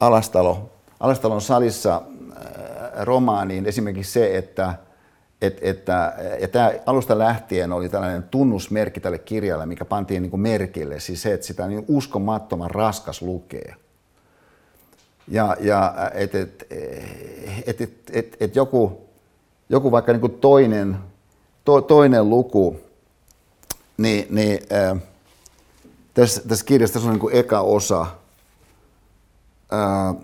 Alastalo, Alastalon salissa ää, romaaniin. Esimerkiksi se, että et, että, ja tämä alusta lähtien oli tällainen tunnusmerkki tälle kirjalle, mikä pantiin niin kuin merkille, siis se, että sitä niin uskomattoman raskas lukee. Ja, ja että et, et, et, et, et joku, joku vaikka niin kuin toinen, to, toinen luku, niin, niin äh, tässä, tässä kirjassa tässä on niin kuin eka osa, äh,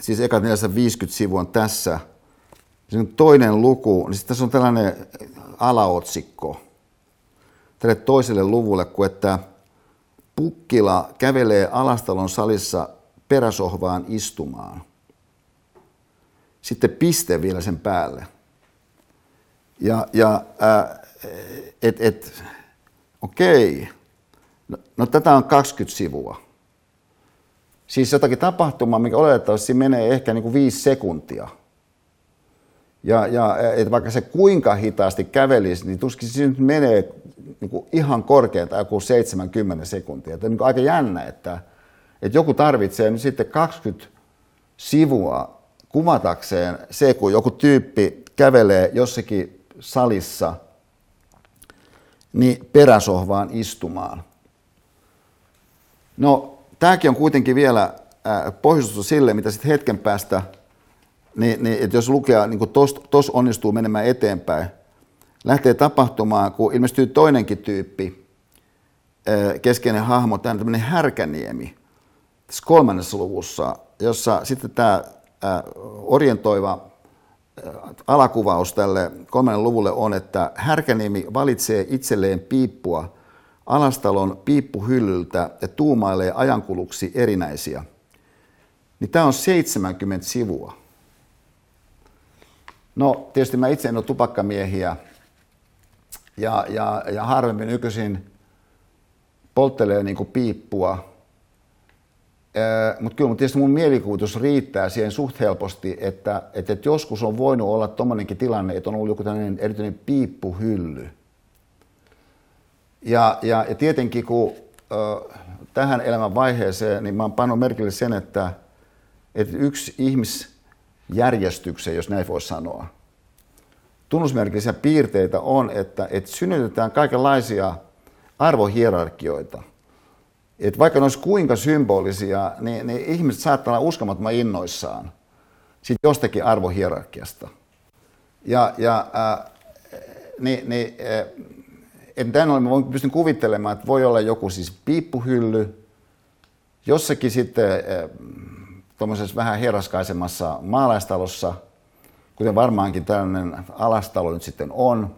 siis eka 450 sivua on tässä – toinen luku, niin sitten tässä on tällainen alaotsikko tälle toiselle luvulle, kun että Pukkila kävelee Alastalon salissa peräsohvaan istumaan. Sitten piste vielä sen päälle. Ja, ja äh, et, et, okei, no, no tätä on 20 sivua. Siis jotakin tapahtumaa, mikä oletettavasti menee ehkä niin kuin viisi sekuntia – ja, ja että vaikka se kuinka hitaasti kävelisi, niin tuskin se nyt menee niin kuin ihan korkeinta joku 70 sekuntia. Että on niin aika jännä, että, että joku tarvitsee nyt sitten 20 sivua kuvatakseen se, kun joku tyyppi kävelee jossakin salissa niin peräsohvaan istumaan. No, tämäkin on kuitenkin vielä pohjustus sille, mitä sitten hetken päästä – niin, niin että jos lukea niin tos, onnistuu menemään eteenpäin, lähtee tapahtumaan, kun ilmestyy toinenkin tyyppi, keskeinen hahmo, tämä tämmöinen härkäniemi, tässä kolmannessa luvussa, jossa sitten tämä orientoiva alakuvaus tälle kolmannen luvulle on, että Härkäniemi valitsee itselleen piippua alastalon piippuhyllyltä ja tuumailee ajankuluksi erinäisiä. Niin tämä on 70 sivua. No tietysti mä itse en ole tupakkamiehiä, ja, ja, ja harvemmin nykyisin polttelee niin piippua. Mutta kyllä tietysti mun mielikuvitus riittää siihen suht helposti, että, että, että joskus on voinut olla tuommoinenkin tilanne, että on ollut joku tämmöinen erityinen piippuhylly. Ja, ja, ja tietenkin kun ö, tähän elämän vaiheeseen, niin mä oon pannut merkille sen, että, että yksi ihmisjärjestyksen, jos näin voi sanoa, tunnusmerkillisiä piirteitä on, että, että synnytetään kaikenlaisia arvohierarkioita. Että vaikka ne olisi kuinka symbolisia, niin, niin ihmiset saattaa olla uskomattoman innoissaan siitä jostakin arvohierarkiasta. Ja, ja äh, niin, niin, äh, että tämän olemme pystyn kuvittelemaan, että voi olla joku siis piippuhylly, jossakin sitten äh, tuommoisessa vähän heraskaisemmassa maalaistalossa – kuten varmaankin tällainen alastalo nyt sitten on.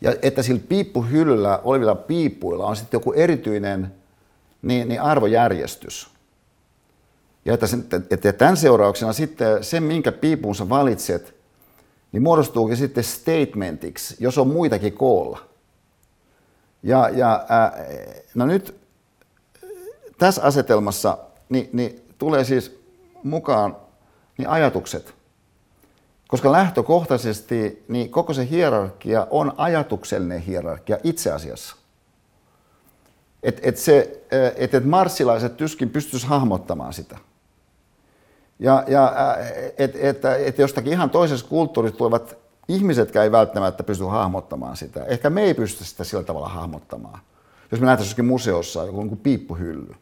Ja että sillä piippuhyllyllä olevilla piippuilla on sitten joku erityinen niin, niin arvojärjestys. Ja että, sen, että tämän seurauksena sitten se, minkä piipun sä valitset, niin muodostuukin sitten statementiksi, jos on muitakin koolla. Ja, ja ää, no nyt tässä asetelmassa niin, niin tulee siis mukaan niin ajatukset – koska lähtökohtaisesti niin koko se hierarkia on ajatuksellinen hierarkia itse asiassa. Että et se, et, et marssilaiset tyskin pystyisi hahmottamaan sitä. Ja, ja että et, et jostakin ihan toisessa kulttuurista tulevat ihmisetkään ei välttämättä pysty hahmottamaan sitä. Ehkä me ei pysty sitä sillä tavalla hahmottamaan. Jos me nähtäisiin museossa joku niin piippuhylly,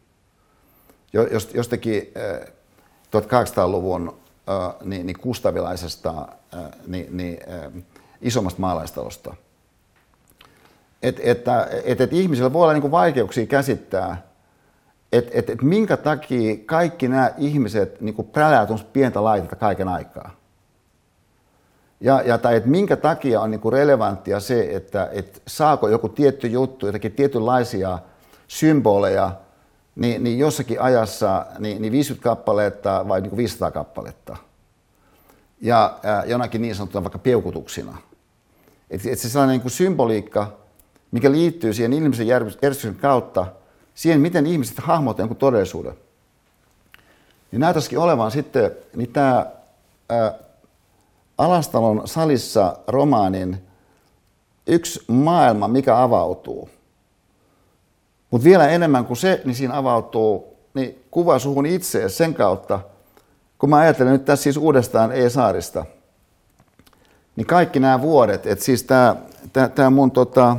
jostakin 1800-luvun niin, niin kustavilaisesta niin, niin, isommasta maalaistalosta. Et, että et, et ihmisillä voi olla niin vaikeuksia käsittää, että et, et minkä takia kaikki nämä ihmiset niin prälää pientä laitetta kaiken aikaa. Ja, ja tai että minkä takia on niin relevanttia se, että et saako joku tietty juttu, jotakin tietynlaisia symboleja – niin, niin jossakin ajassa niin, niin 50 kappaletta vai niin 500 kappaletta. Ja ää, jonakin niin sanottuna vaikka peukutuksina. Että et se sellainen niin kuin symboliikka, mikä liittyy siihen ihmisen järjestyksen kautta, siihen, miten ihmiset hahmottavat jonkun todellisuuden. Niin näytäisikin olevan sitten niin tämä Alastalon salissa romaanin yksi maailma, mikä avautuu – mutta vielä enemmän kuin se, niin siinä avautuu niin kuva suhun itse sen kautta, kun mä ajattelen nyt tässä siis uudestaan E-saarista, niin kaikki nämä vuodet, että siis tämä, tämä, tämä mun tota,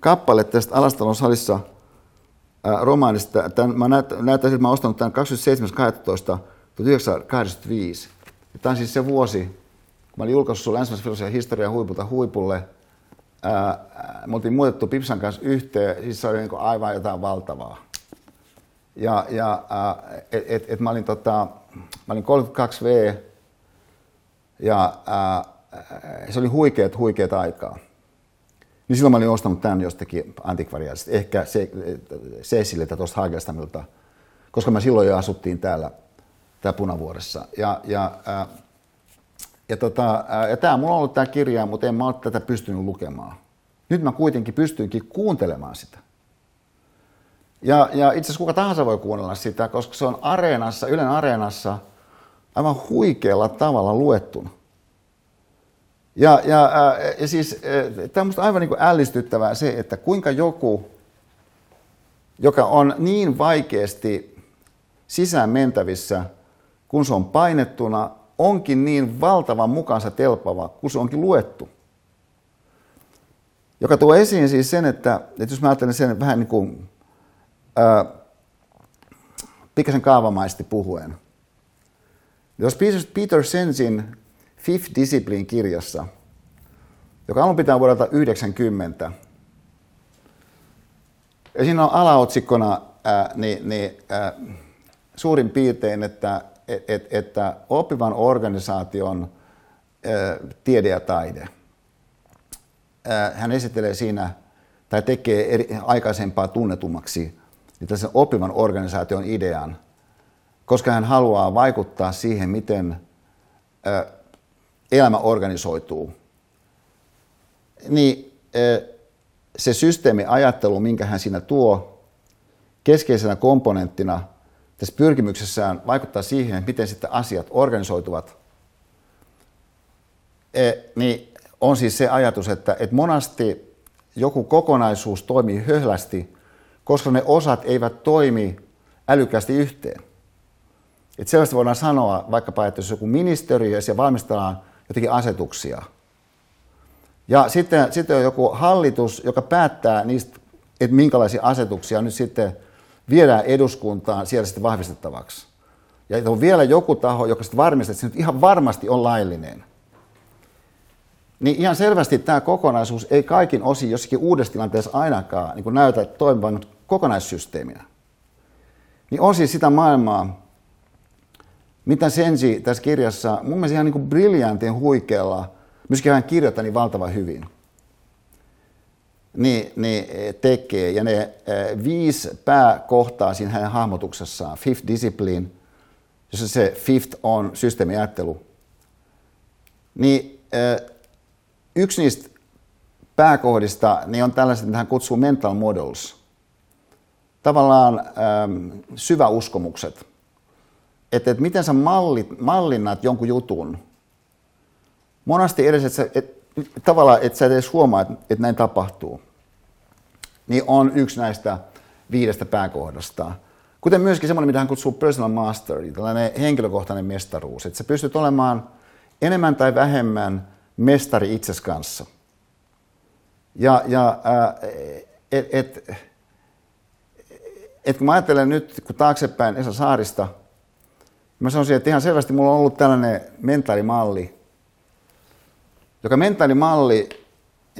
kappale tästä Alastalon salissa ää, romaanista, tämän, mä näytän, näyttäisin, että mä oon ostanut tämän 27.12.1985. Tämä on siis se vuosi, kun mä olin julkaissut länsimäisen filosofian historian huipulta huipulle – ää, me oltiin muutettu Pipsan kanssa yhteen, siis se oli niin aivan jotain valtavaa. Ja, ja et, et, et mä, olin, tota, mä olin 32V ja ää, se oli huikeet, huikeet aikaa. Niin silloin mä olin ostanut tämän jostakin antikvariaatista, ehkä se, Cecililtä tuosta Hagestamilta, koska me silloin jo asuttiin täällä, täällä Punavuoressa. Ja, ja ää, ja, tota, ja tämä mulla on ollut tämä kirja, mutta en mä ole tätä pystynyt lukemaan. Nyt mä kuitenkin pystyinkin kuuntelemaan sitä. Ja, ja itse asiassa kuka tahansa voi kuunnella sitä, koska se on areenassa, Ylen areenassa aivan huikealla tavalla luettuna. Ja, ja, ja siis tämä on aivan niin kuin ällistyttävää se, että kuinka joku, joka on niin vaikeasti sisään mentävissä, kun se on painettuna, onkin niin valtavan mukansa telpava, kun se onkin luettu. Joka tuo esiin siis sen, että, että jos mä ajattelen sen vähän niin kuin pikkasen kaavamaisesti puhuen. Jos Peter Sensin Fifth Discipline-kirjassa, joka alun pitää vuodelta 90, ja siinä on alaotsikkona ää, niin, niin, ää, suurin piirtein, että et, että oppivan organisaation tiede ja taide, hän esittelee siinä tai tekee eri, aikaisempaa tunnetummaksi niin tällaisen oppivan organisaation idean, koska hän haluaa vaikuttaa siihen, miten elämä organisoituu. niin se systeemiajattelu, minkä hän siinä tuo keskeisenä komponenttina tässä pyrkimyksessään vaikuttaa siihen, miten sitten asiat organisoituvat, niin on siis se ajatus, että, että monasti joku kokonaisuus toimii höhlästi, koska ne osat eivät toimi älykkäästi yhteen. Et sellaista voidaan sanoa vaikkapa, että jos joku ministeriö ja valmistellaan jotenkin asetuksia. Ja sitten, sitten on joku hallitus, joka päättää niistä, että minkälaisia asetuksia nyt sitten viedään eduskuntaan siellä sitten vahvistettavaksi. Ja on vielä joku taho, joka sitten varmistaa, että se nyt ihan varmasti on laillinen. Niin ihan selvästi tämä kokonaisuus ei kaikin osin jossakin uudessa tilanteessa ainakaan niin näytä toimivan kokonaissysteeminä. Niin on siis sitä maailmaa, mitä Sensi tässä kirjassa, mun mielestä ihan niin kuin briljantin huikealla, myöskin hän kirjoittaa niin valtavan hyvin, niin, niin tekee. Ja ne äh, viisi pääkohtaa siinä hänen hahmotuksessaan, fifth discipline, jossa se fifth on systeemiajattelu, niin äh, yksi niistä pääkohdista niin on tällaiset, mitä hän kutsuu mental models. Tavallaan ähm, syväuskomukset että, että miten sä mallit, mallinnat jonkun jutun. Monasti edes, että et, tavallaan, että sä edes huomaa, että, että näin tapahtuu, niin on yksi näistä viidestä pääkohdasta. Kuten myöskin semmoinen, mitä hän kutsuu personal mastery, tällainen henkilökohtainen mestaruus. Että sä pystyt olemaan enemmän tai vähemmän mestari itses kanssa. Ja, ja et, et, et kun mä ajattelen nyt, kun taaksepäin Esa Saarista – Mä sanoisin, että ihan selvästi mulla on ollut tällainen mentaalimalli, joka mentaalimalli,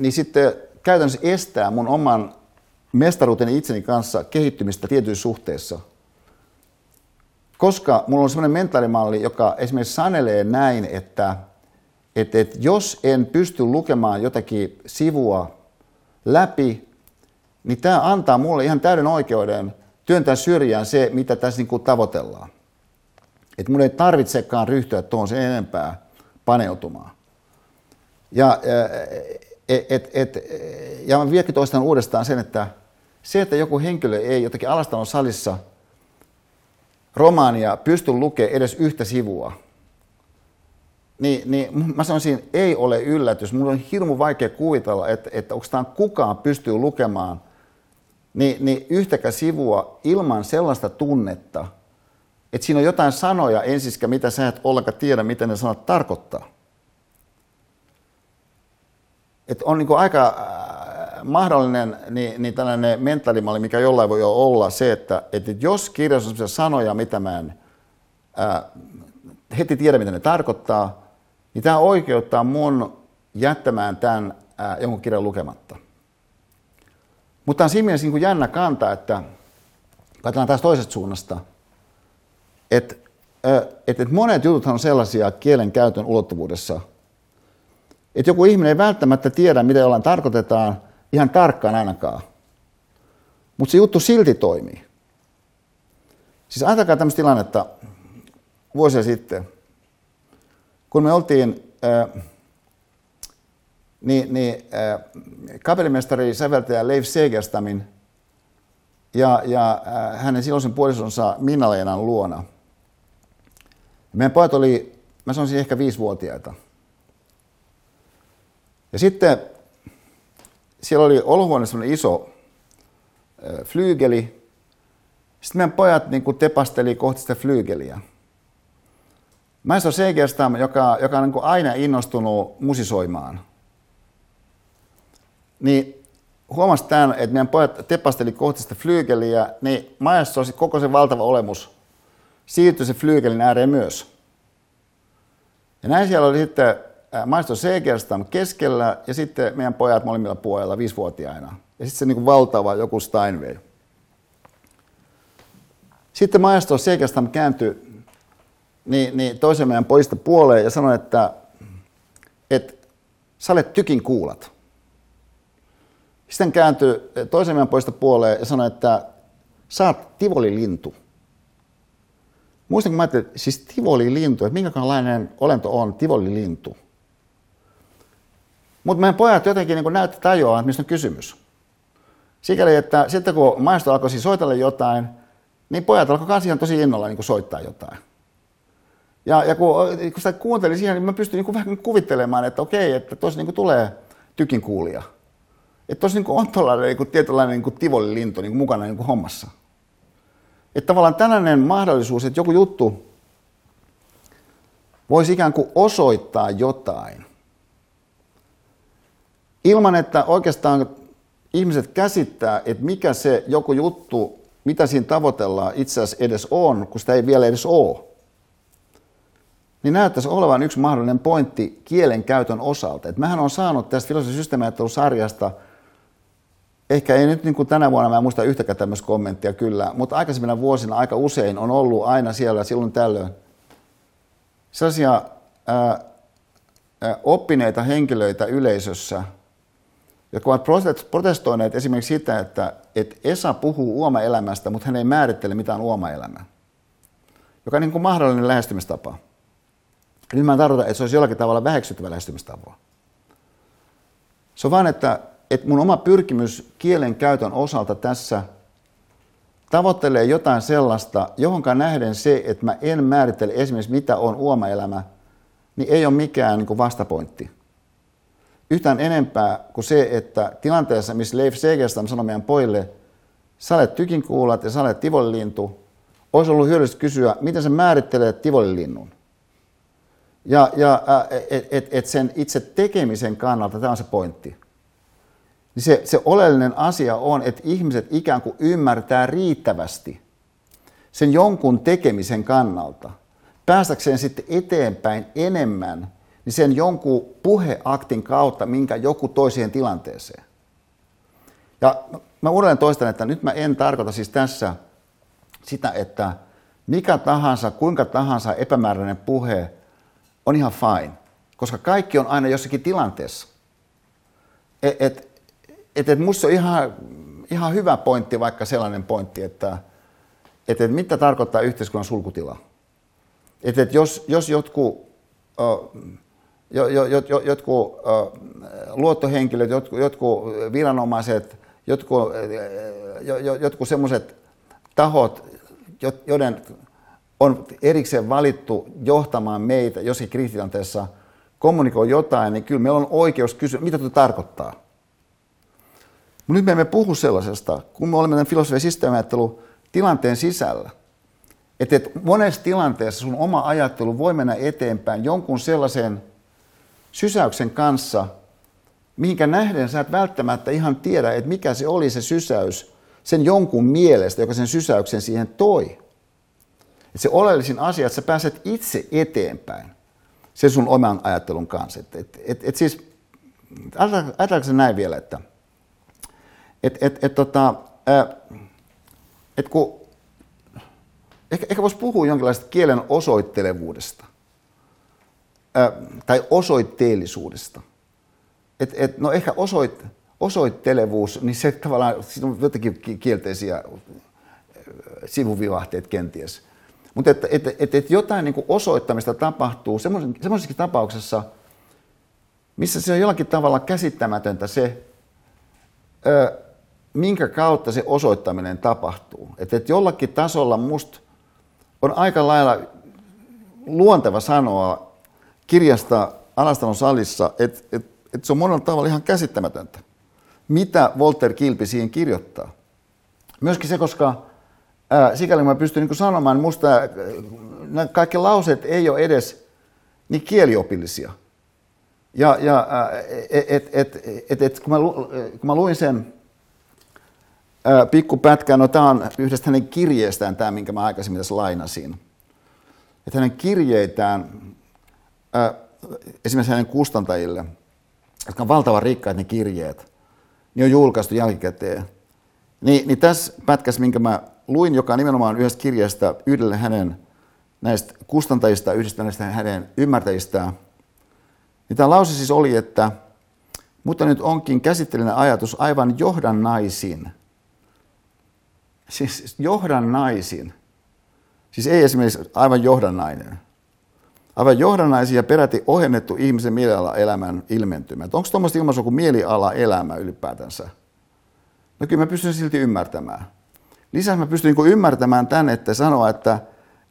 niin sitten käytännössä estää mun oman mestaruuteni itseni kanssa kehittymistä tietyissä suhteissa. Koska mulla on sellainen mentaalimalli, joka esimerkiksi sanelee näin, että, että, että jos en pysty lukemaan jotakin sivua läpi, niin tämä antaa mulle ihan täyden oikeuden työntää syrjään se, mitä tässä niin kuin tavoitellaan. Että mun ei tarvitsekaan ryhtyä tuohon sen enempää paneutumaan. Ja, et, et, et, ja mä vieläkin toistan uudestaan sen, että se, että joku henkilö ei jotenkin alastalon salissa romaania pysty lukemaan edes yhtä sivua, niin, niin mä sanoisin, ei ole yllätys. Mun on hirmu vaikea kuvitella, että, että onko kukaan pystyy lukemaan niin, niin yhtäkään sivua ilman sellaista tunnetta – että siinä on jotain sanoja ensiskä, mitä sä et ollenkaan tiedä, mitä ne sanat tarkoittaa. Että on niin aika äh, mahdollinen niin, niin tällainen mentaalimalli, mikä jollain voi olla se, että, että jos kirjassa on sanoja, mitä mä en ää, äh, heti tiedä, mitä ne tarkoittaa, niin tämä oikeuttaa mun jättämään tämän ää, äh, jonkun kirjan lukematta. Mutta on siinä mielessä niin jännä kanta, että katsotaan taas toisesta suunnasta – että et, et monet jutut on sellaisia kielen käytön ulottuvuudessa, että joku ihminen ei välttämättä tiedä, mitä jollain tarkoitetaan ihan tarkkaan ainakaan. Mutta se juttu silti toimii. Siis ajatelkaa tämmöistä tilannetta vuosia sitten, kun me oltiin äh, niin, niin äh, kapellimestari säveltäjä Leif Segerstamin ja, ja äh, hänen silloisen puolisonsa Minna-Leenan luona – meidän pojat oli, mä sanoisin ehkä viisivuotiaita. Ja sitten siellä oli olohuoneessa iso flyygeli. Sitten meidän pojat niin kuin tepasteli kohti sitä flyygeliä. Maestro Segerstam, joka, joka on niin kuin aina innostunut musisoimaan, niin huomasi tämän, että meidän pojat tepasteli kohti sitä flyygeliä, niin maestro koko se valtava olemus siirtyi se flyykelin ääreen myös. Ja näin siellä oli sitten maistro Segerstam keskellä ja sitten meidän pojat molemmilla puolella viisivuotiaina. Ja sitten se niin kuin valtava joku Steinway. Sitten maestro Segerstam kääntyi niin, niin toisen meidän pojista puoleen ja sanoi, että, että sä olet tykin kuulat. Sitten kääntyi toisen meidän pojista puoleen ja sanoi, että sä oot tivoli-lintu. Muistan, kun mä ajattelin, siis tivoli-lintu, että minkälainen olento on tivoli-lintu. Mutta meidän pojat jotenkin niin näytti tajuaa, että mistä on kysymys. Sikäli, että sitten kun maestro alkoi siis soitella jotain, niin pojat alkoi myös ihan tosi innolla niin soittaa jotain. Ja, ja kun, kun sitä kuuntelin siihen, niin mä pystyin niin vähän kuvittelemaan, että okei, että tuossa niin tulee tykin kuulija. Että tuossa niin on tuollainen niin tietynlainen niin kuin tivolilintu niin mukana niin hommassa. Että tavallaan tällainen mahdollisuus, että joku juttu voisi ikään kuin osoittaa jotain, ilman että oikeastaan ihmiset käsittää, että mikä se joku juttu, mitä siinä tavoitellaan itse asiassa edes on, kun sitä ei vielä edes ole, niin näyttäisi olevan yksi mahdollinen pointti kielen käytön osalta. Et mähän on saanut tästä filosofisen sarjasta ehkä ei nyt niin kuin tänä vuonna, mä en muista yhtäkään tämmöistä kommenttia kyllä, mutta aikaisemmina vuosina aika usein on ollut aina siellä silloin tällöin sellaisia ää, ää, oppineita henkilöitä yleisössä, jotka ovat protestoineet esimerkiksi sitä, että, että Esa puhuu uoma-elämästä, mutta hän ei määrittele mitään uoma-elämää, joka on niin kuin mahdollinen lähestymistapa. Nyt mä en tarkoita, että se olisi jollakin tavalla väheksyttävä lähestymistapa. Se on vain, että, että mun oma pyrkimys kielen käytön osalta tässä tavoittelee jotain sellaista, johonka nähden se, että mä en määrittele esimerkiksi mitä on uoma-elämä, niin ei ole mikään niin kuin vastapointti yhtään enempää kuin se, että tilanteessa, missä Leif Segerstam sanoi meidän pojille, sä olet tykinkuulat ja sä olet tivolilintu, olisi ollut hyödyllistä kysyä, miten se määrittelee tivolilinnun. Ja, ja että et, et sen itse tekemisen kannalta tämä on se pointti. Niin se, se oleellinen asia on, että ihmiset ikään kuin ymmärtää riittävästi sen jonkun tekemisen kannalta, päästäkseen sitten eteenpäin enemmän – niin sen jonkun puheaktin kautta, minkä joku toi siihen tilanteeseen. Ja mä uudelleen toistan, että nyt mä en tarkoita siis tässä sitä, että mikä tahansa, kuinka tahansa epämääräinen puhe on ihan fine, koska kaikki on aina jossakin tilanteessa. Et, et, et, et musta on ihan, ihan hyvä pointti, vaikka sellainen pointti, että et, et mitä tarkoittaa yhteiskunnan sulkutila. Et, et jos, jos jotkut jo, jo, jo, jotkut luottohenkilöt, jotkut, jotkut viranomaiset, jotkut, jo, jo, jotkut semmoiset tahot, joiden on erikseen valittu johtamaan meitä jossakin kriisitilanteessa, kommunikoi jotain, niin kyllä meillä on oikeus kysyä, mitä tuo tarkoittaa. Mutta nyt me emme puhu sellaisesta, kun me olemme tämän filosofian tilanteen sisällä. Että et monessa tilanteessa sun oma ajattelu voi mennä eteenpäin jonkun sellaisen sysäyksen kanssa, mihinkä nähden sä et välttämättä ihan tiedä, että mikä se oli se sysäys sen jonkun mielestä, joka sen sysäyksen siihen toi. Et se oleellisin asia, että sä pääset itse eteenpäin sen sun oman ajattelun kanssa. Et, et, et, et siis, ajatellaanko se näin vielä, että et, et, et, tota, ää, et kun, ehkä, ehkä voisi puhua jonkinlaista kielen osoittelevuudesta tai osoitteellisuudesta. Et, et, no ehkä osoit, osoittelevuus, niin se tavallaan, siinä on jotenkin kielteisiä sivuvivahteet kenties. Mutta että et, et, et jotain niin osoittamista tapahtuu semmoisessa tapauksessa, missä se on jollakin tavalla käsittämätöntä se, ö, minkä kautta se osoittaminen tapahtuu. Että et jollakin tasolla musta on aika lailla luonteva sanoa kirjasta Alastalon salissa, että et, et se on monella tavalla ihan käsittämätöntä, mitä Walter Kilpi siihen kirjoittaa. Myöskin se, koska ää, sikäli mä pystyn niin sanomaan, niin kaikki lauseet ei ole edes niin kieliopillisia. Ja, ja et, et, et, et, kun, kun mä luin sen pikkupätkän, no tämä on yhdestä hänen kirjeestään tämä, minkä mä aikaisemmin tässä lainasin. Että hänen kirjeitään esimerkiksi hänen kustantajille, jotka on valtavan rikkaat ne kirjeet, niin on julkaistu jälkikäteen. Niin, niin tässä pätkässä, minkä mä luin, joka on nimenomaan yhdestä kirjasta yhdelle hänen näistä kustantajista, yhdestä näistä hänen ymmärtäjistään, niin tämä lause siis oli, että mutta nyt onkin käsitteellinen ajatus aivan johdannaisin. Siis johdannaisin. Siis ei esimerkiksi aivan johdannainen, aivan johdannaisia ja peräti ohennettu ihmisen mieliala-elämän ilmentymä. Onko tuommoista ilmaisua kuin mieliala-elämä ylipäätänsä? No kyllä mä pystyn silti ymmärtämään. Lisäksi mä pystyn niin ymmärtämään tämän, että sanoa, että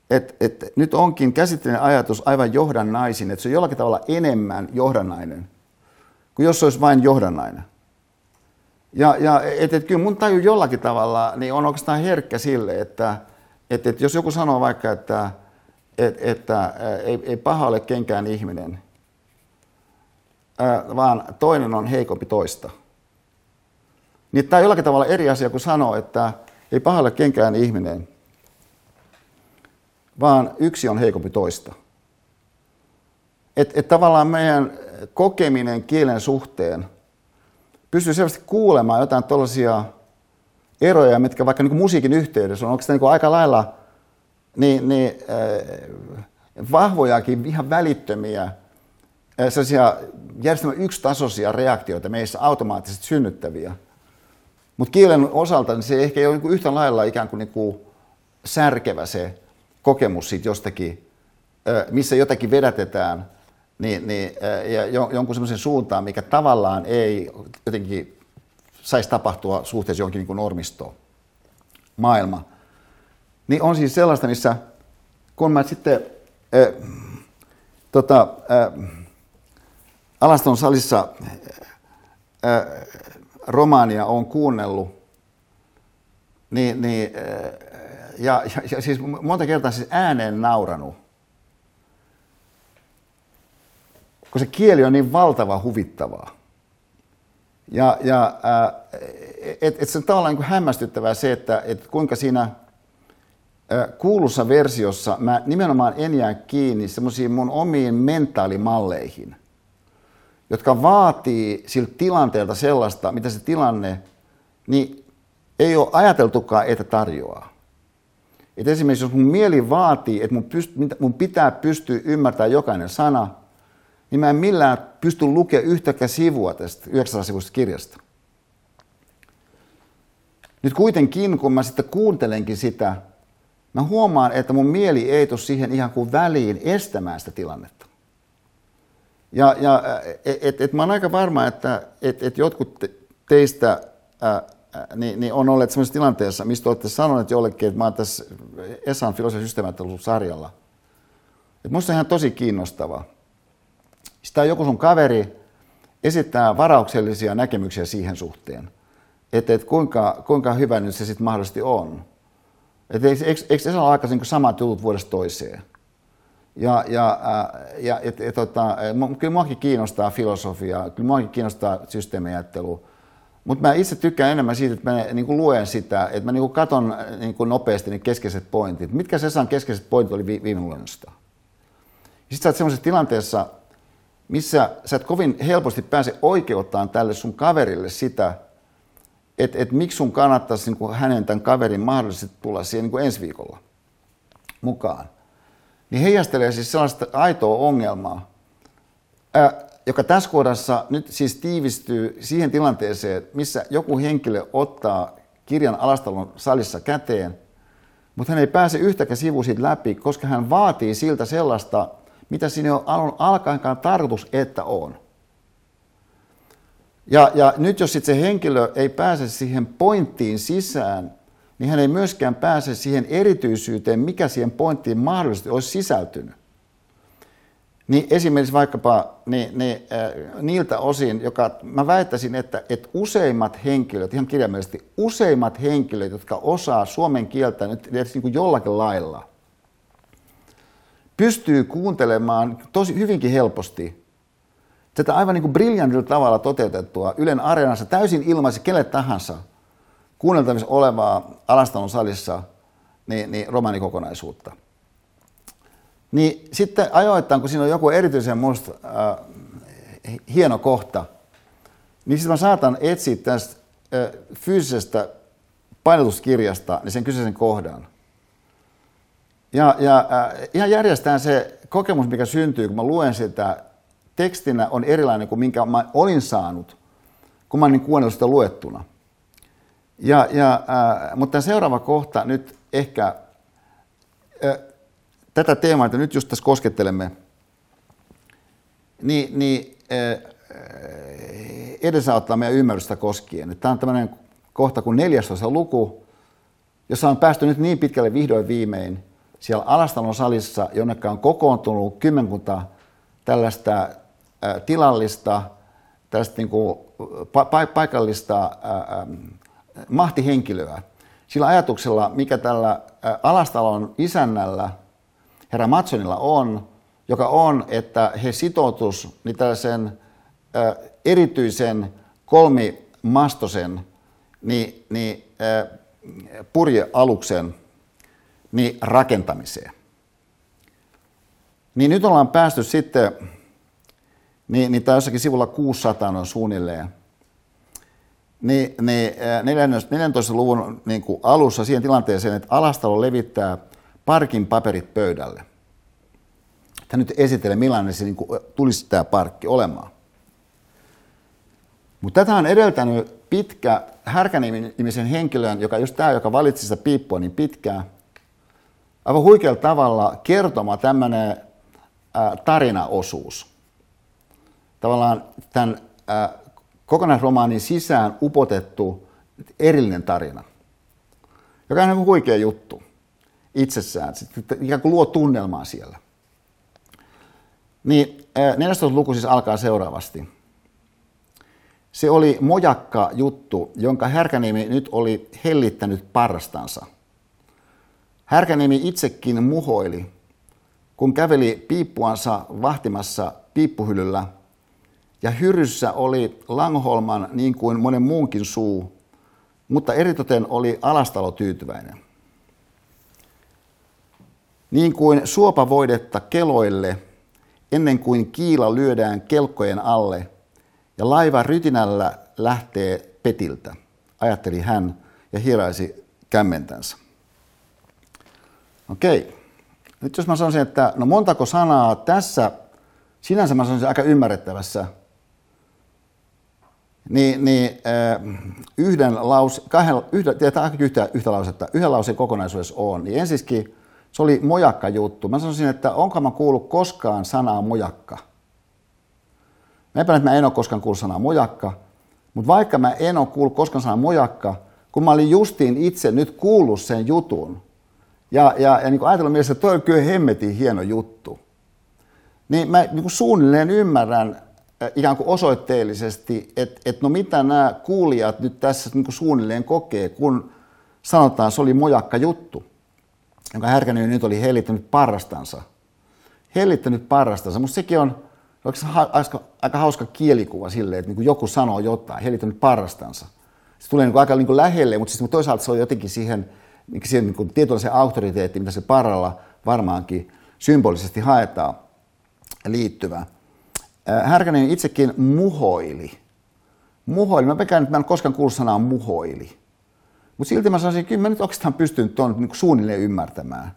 et, et, nyt onkin käsitteellinen ajatus aivan johdannaisin, että se on jollakin tavalla enemmän johdannainen kuin jos se olisi vain johdannainen. Ja, ja et, et, kyllä mun taju jollakin tavalla niin on oikeastaan herkkä sille, että et, et jos joku sanoo vaikka, että et, että ei, ei paha ole kenkään ihminen, vaan toinen on heikompi toista. Niin tämä on jollakin tavalla eri asia kuin sanoa, että ei paha ole kenkään ihminen, vaan yksi on heikompi toista. Että et tavallaan meidän kokeminen kielen suhteen pystyy selvästi kuulemaan jotain tällaisia eroja, mitkä vaikka niin musiikin yhteydessä on oikeastaan niin aika lailla niin, niin, äh, vahvojakin, ihan välittömiä, äh, sellaisia järjestelmän yksitasoisia reaktioita meissä automaattisesti synnyttäviä. Mutta kielen osalta niin se ehkä ei ole niin yhtä lailla ikään kuin, niin kuin särkevä se kokemus siitä jostakin, missä jotakin vedätetään niin, niin, ja jonkun semmoisen suuntaan, mikä tavallaan ei jotenkin saisi tapahtua suhteessa johonkin niin normistoon. Maailma. Niin on siis sellaista, missä kun mä sitten äh, tota, äh, Alaston salissa äh, romaania on kuunnellut, niin, niin äh, ja, ja, ja siis monta kertaa siis ääneen nauranut. Kun se kieli on niin valtava huvittavaa. Ja, ja et, et se on tavallaan niin hämmästyttävää se, että et kuinka siinä kuulussa versiossa mä nimenomaan en jää kiinni semmoisiin mun omiin mentaalimalleihin, jotka vaatii siltä tilanteelta sellaista, mitä se tilanne niin ei ole ajateltukaan, että tarjoaa. Et esimerkiksi jos mun mieli vaatii, että mun, pyst, mun pitää pystyä ymmärtämään jokainen sana, niin mä en millään pysty lukemaan yhtäkään sivua tästä 900 sivuista kirjasta. Nyt kuitenkin, kun mä sitten kuuntelenkin sitä, mä huomaan, että mun mieli ei tule siihen ihan kuin väliin estämään sitä tilannetta. Ja, ja et, et, et mä oon aika varma, että et, et jotkut teistä ää, niin, niin on olleet sellaisessa tilanteessa, mistä olette sanoneet jollekin, että mä oon tässä Esan filosofisen sarjalla. Että musta on ihan tosi kiinnostavaa. Sitä joku sun kaveri esittää varauksellisia näkemyksiä siihen suhteen, että, että kuinka, kuinka hyvä nyt se sitten mahdollisesti on. Että eikö, eikö, eikö ole aika niin samat jutut vuodesta toiseen? Ja, ja, ja et, et, tota, kyllä muakin kiinnostaa filosofia, kyllä muakin kiinnostaa systeemiajattelu, mutta mä itse tykkään enemmän siitä, että mä niin kuin luen sitä, että mä niin kuin katon niin kuin nopeasti ne keskeiset pointit. Mitkä Sesan keskeiset pointit oli viime luonnosta? Sitten sä oot semmoisessa tilanteessa, missä sä et kovin helposti pääse oikeuttaan tälle sun kaverille sitä, että et miksi sun kannattaisi niin hänen tämän kaverin mahdollisesti tulla siihen niin kuin ensi viikolla mukaan. Niin heijastelee siis sellaista aitoa ongelmaa, ää, joka tässä kohdassa nyt siis tiivistyy siihen tilanteeseen, missä joku henkilö ottaa kirjan alastalon salissa käteen, mutta hän ei pääse yhtäkään sivu siitä läpi, koska hän vaatii siltä sellaista, mitä siinä on alun alkaenkaan tarkoitus, että on. Ja, ja nyt jos sitten se henkilö ei pääse siihen pointtiin sisään, niin hän ei myöskään pääse siihen erityisyyteen, mikä siihen pointtiin mahdollisesti olisi sisältynyt. Niin esimerkiksi vaikkapa niin, niin, äh, niiltä osin, joka mä väittäisin, että, että useimmat henkilöt, ihan kirjaimellisesti useimmat henkilöt, jotka osaa suomen kieltä nyt edes niin kuin jollakin lailla, pystyy kuuntelemaan tosi hyvinkin helposti tätä aivan niin kuin tavalla toteutettua Ylen areenassa täysin ilmaisi kelle tahansa kuunneltavissa olevaa Alastalon salissa niin, niin romaanikokonaisuutta. Niin sitten ajoittain, kun siinä on joku erityisen musta äh, hieno kohta, niin sitten mä saatan etsiä tästä äh, fyysisestä painotuskirjasta niin sen kyseisen kohdan. Ja, ja äh, ihan järjestään se kokemus, mikä syntyy, kun mä luen sitä tekstinä, on erilainen kuin minkä mä olin saanut, kun mä olin kuunnellut sitä luettuna. Ja, ja, äh, mutta seuraava kohta nyt ehkä äh, tätä teemaa, että nyt just tässä koskettelemme, niin, niin edesauttaa meidän ymmärrystä koskien. Tämä on tämmöinen kohta kuin 14 luku, jossa on päästy nyt niin pitkälle vihdoin viimein siellä Alastalon salissa, jonne on kokoontunut kymmenkunta tällaista tilallista, tällaista niin kuin, pa- paikallista ää, mahtihenkilöä. Sillä ajatuksella, mikä tällä Alastalon isännällä, herra Matsonilla on, joka on, että he sitoutus niin tällaisen ää, erityisen kolmimastosen niin, niin, ää, purjealuksen niin rakentamiseen. Niin nyt ollaan päästy sitten, niin, niin tämä jossakin sivulla 600 on suunnilleen, niin, niin 14. luvun niin kuin alussa siihen tilanteeseen, että alastalo levittää parkin paperit pöydälle. Tämä nyt esittelee, millainen se niin kuin, tulisi tämä parkki olemaan. Mutta tätä on edeltänyt pitkä Härkänimisen henkilön, joka just tämä, joka valitsi sitä piippua niin pitkään, aivan huikealla tavalla kertoma tämmöinen tarinaosuus. Tavallaan tämän ää, kokonaisromaanin sisään upotettu erillinen tarina, joka on huikea juttu itsessään. Sitten ikään kuin luo tunnelmaa siellä. Niin 14. luku siis alkaa seuraavasti. Se oli mojakka juttu, jonka Härkäniemi nyt oli hellittänyt parstansa. Härkäniemi itsekin muhoili, kun käveli piippuansa vahtimassa piippuhyllyllä, hyryssä oli Langholman niin kuin monen muunkin suu, mutta eritoten oli alastalo tyytyväinen. Niin kuin suopavoidetta keloille, ennen kuin kiila lyödään kelkkojen alle – ja laiva rytinällä lähtee petiltä, ajatteli hän ja hiraisi kämmentänsä. Okei. Nyt jos mä sanoisin, että no montako sanaa tässä, sinänsä mä sanoisin aika ymmärrettävässä, niin, niin äh, yhden laus, kahden, yhden, tämä yhtä, yhtä lausetta, yhden lauseen kokonaisuudessa on, niin ensiskin se oli mojakka juttu. Mä sanoisin, että onko mä kuullut koskaan sanaa mojakka? Mä epäilen, että mä en ole koskaan kuullut sanaa mojakka, mutta vaikka mä en ole kuullut koskaan sanaa mojakka, kun mä olin justiin itse nyt kuullut sen jutun, ja, ja, ja niin ajatellut mielessä, että toi on kyllä hemmetin hieno juttu, niin mä niin suunnilleen ymmärrän ikään kuin osoitteellisesti, että, että no mitä nämä kuulijat nyt tässä niin kuin suunnilleen kokee, kun sanotaan, se oli mojakka juttu, jonka Härkänen nyt oli hellittänyt parrastansa. Hellittänyt parrastansa. Musta sekin on, aika, aika hauska kielikuva silleen, että niin joku sanoo jotain, he nyt parrastansa. Se tulee niin kuin aika niin kuin lähelle, mutta siis toisaalta se on jotenkin siihen, niin siihen niin kuin tietynlaiseen auktoriteettiin, mitä se paralla varmaankin symbolisesti haetaan liittyvä. Härkänen itsekin muhoili. Muhoili. Mä pekään, että mä en koskaan kuullut sanaa muhoili. Mutta silti mä sanoisin, että kyllä mä nyt oikeastaan pystyn tuon niin suunnilleen ymmärtämään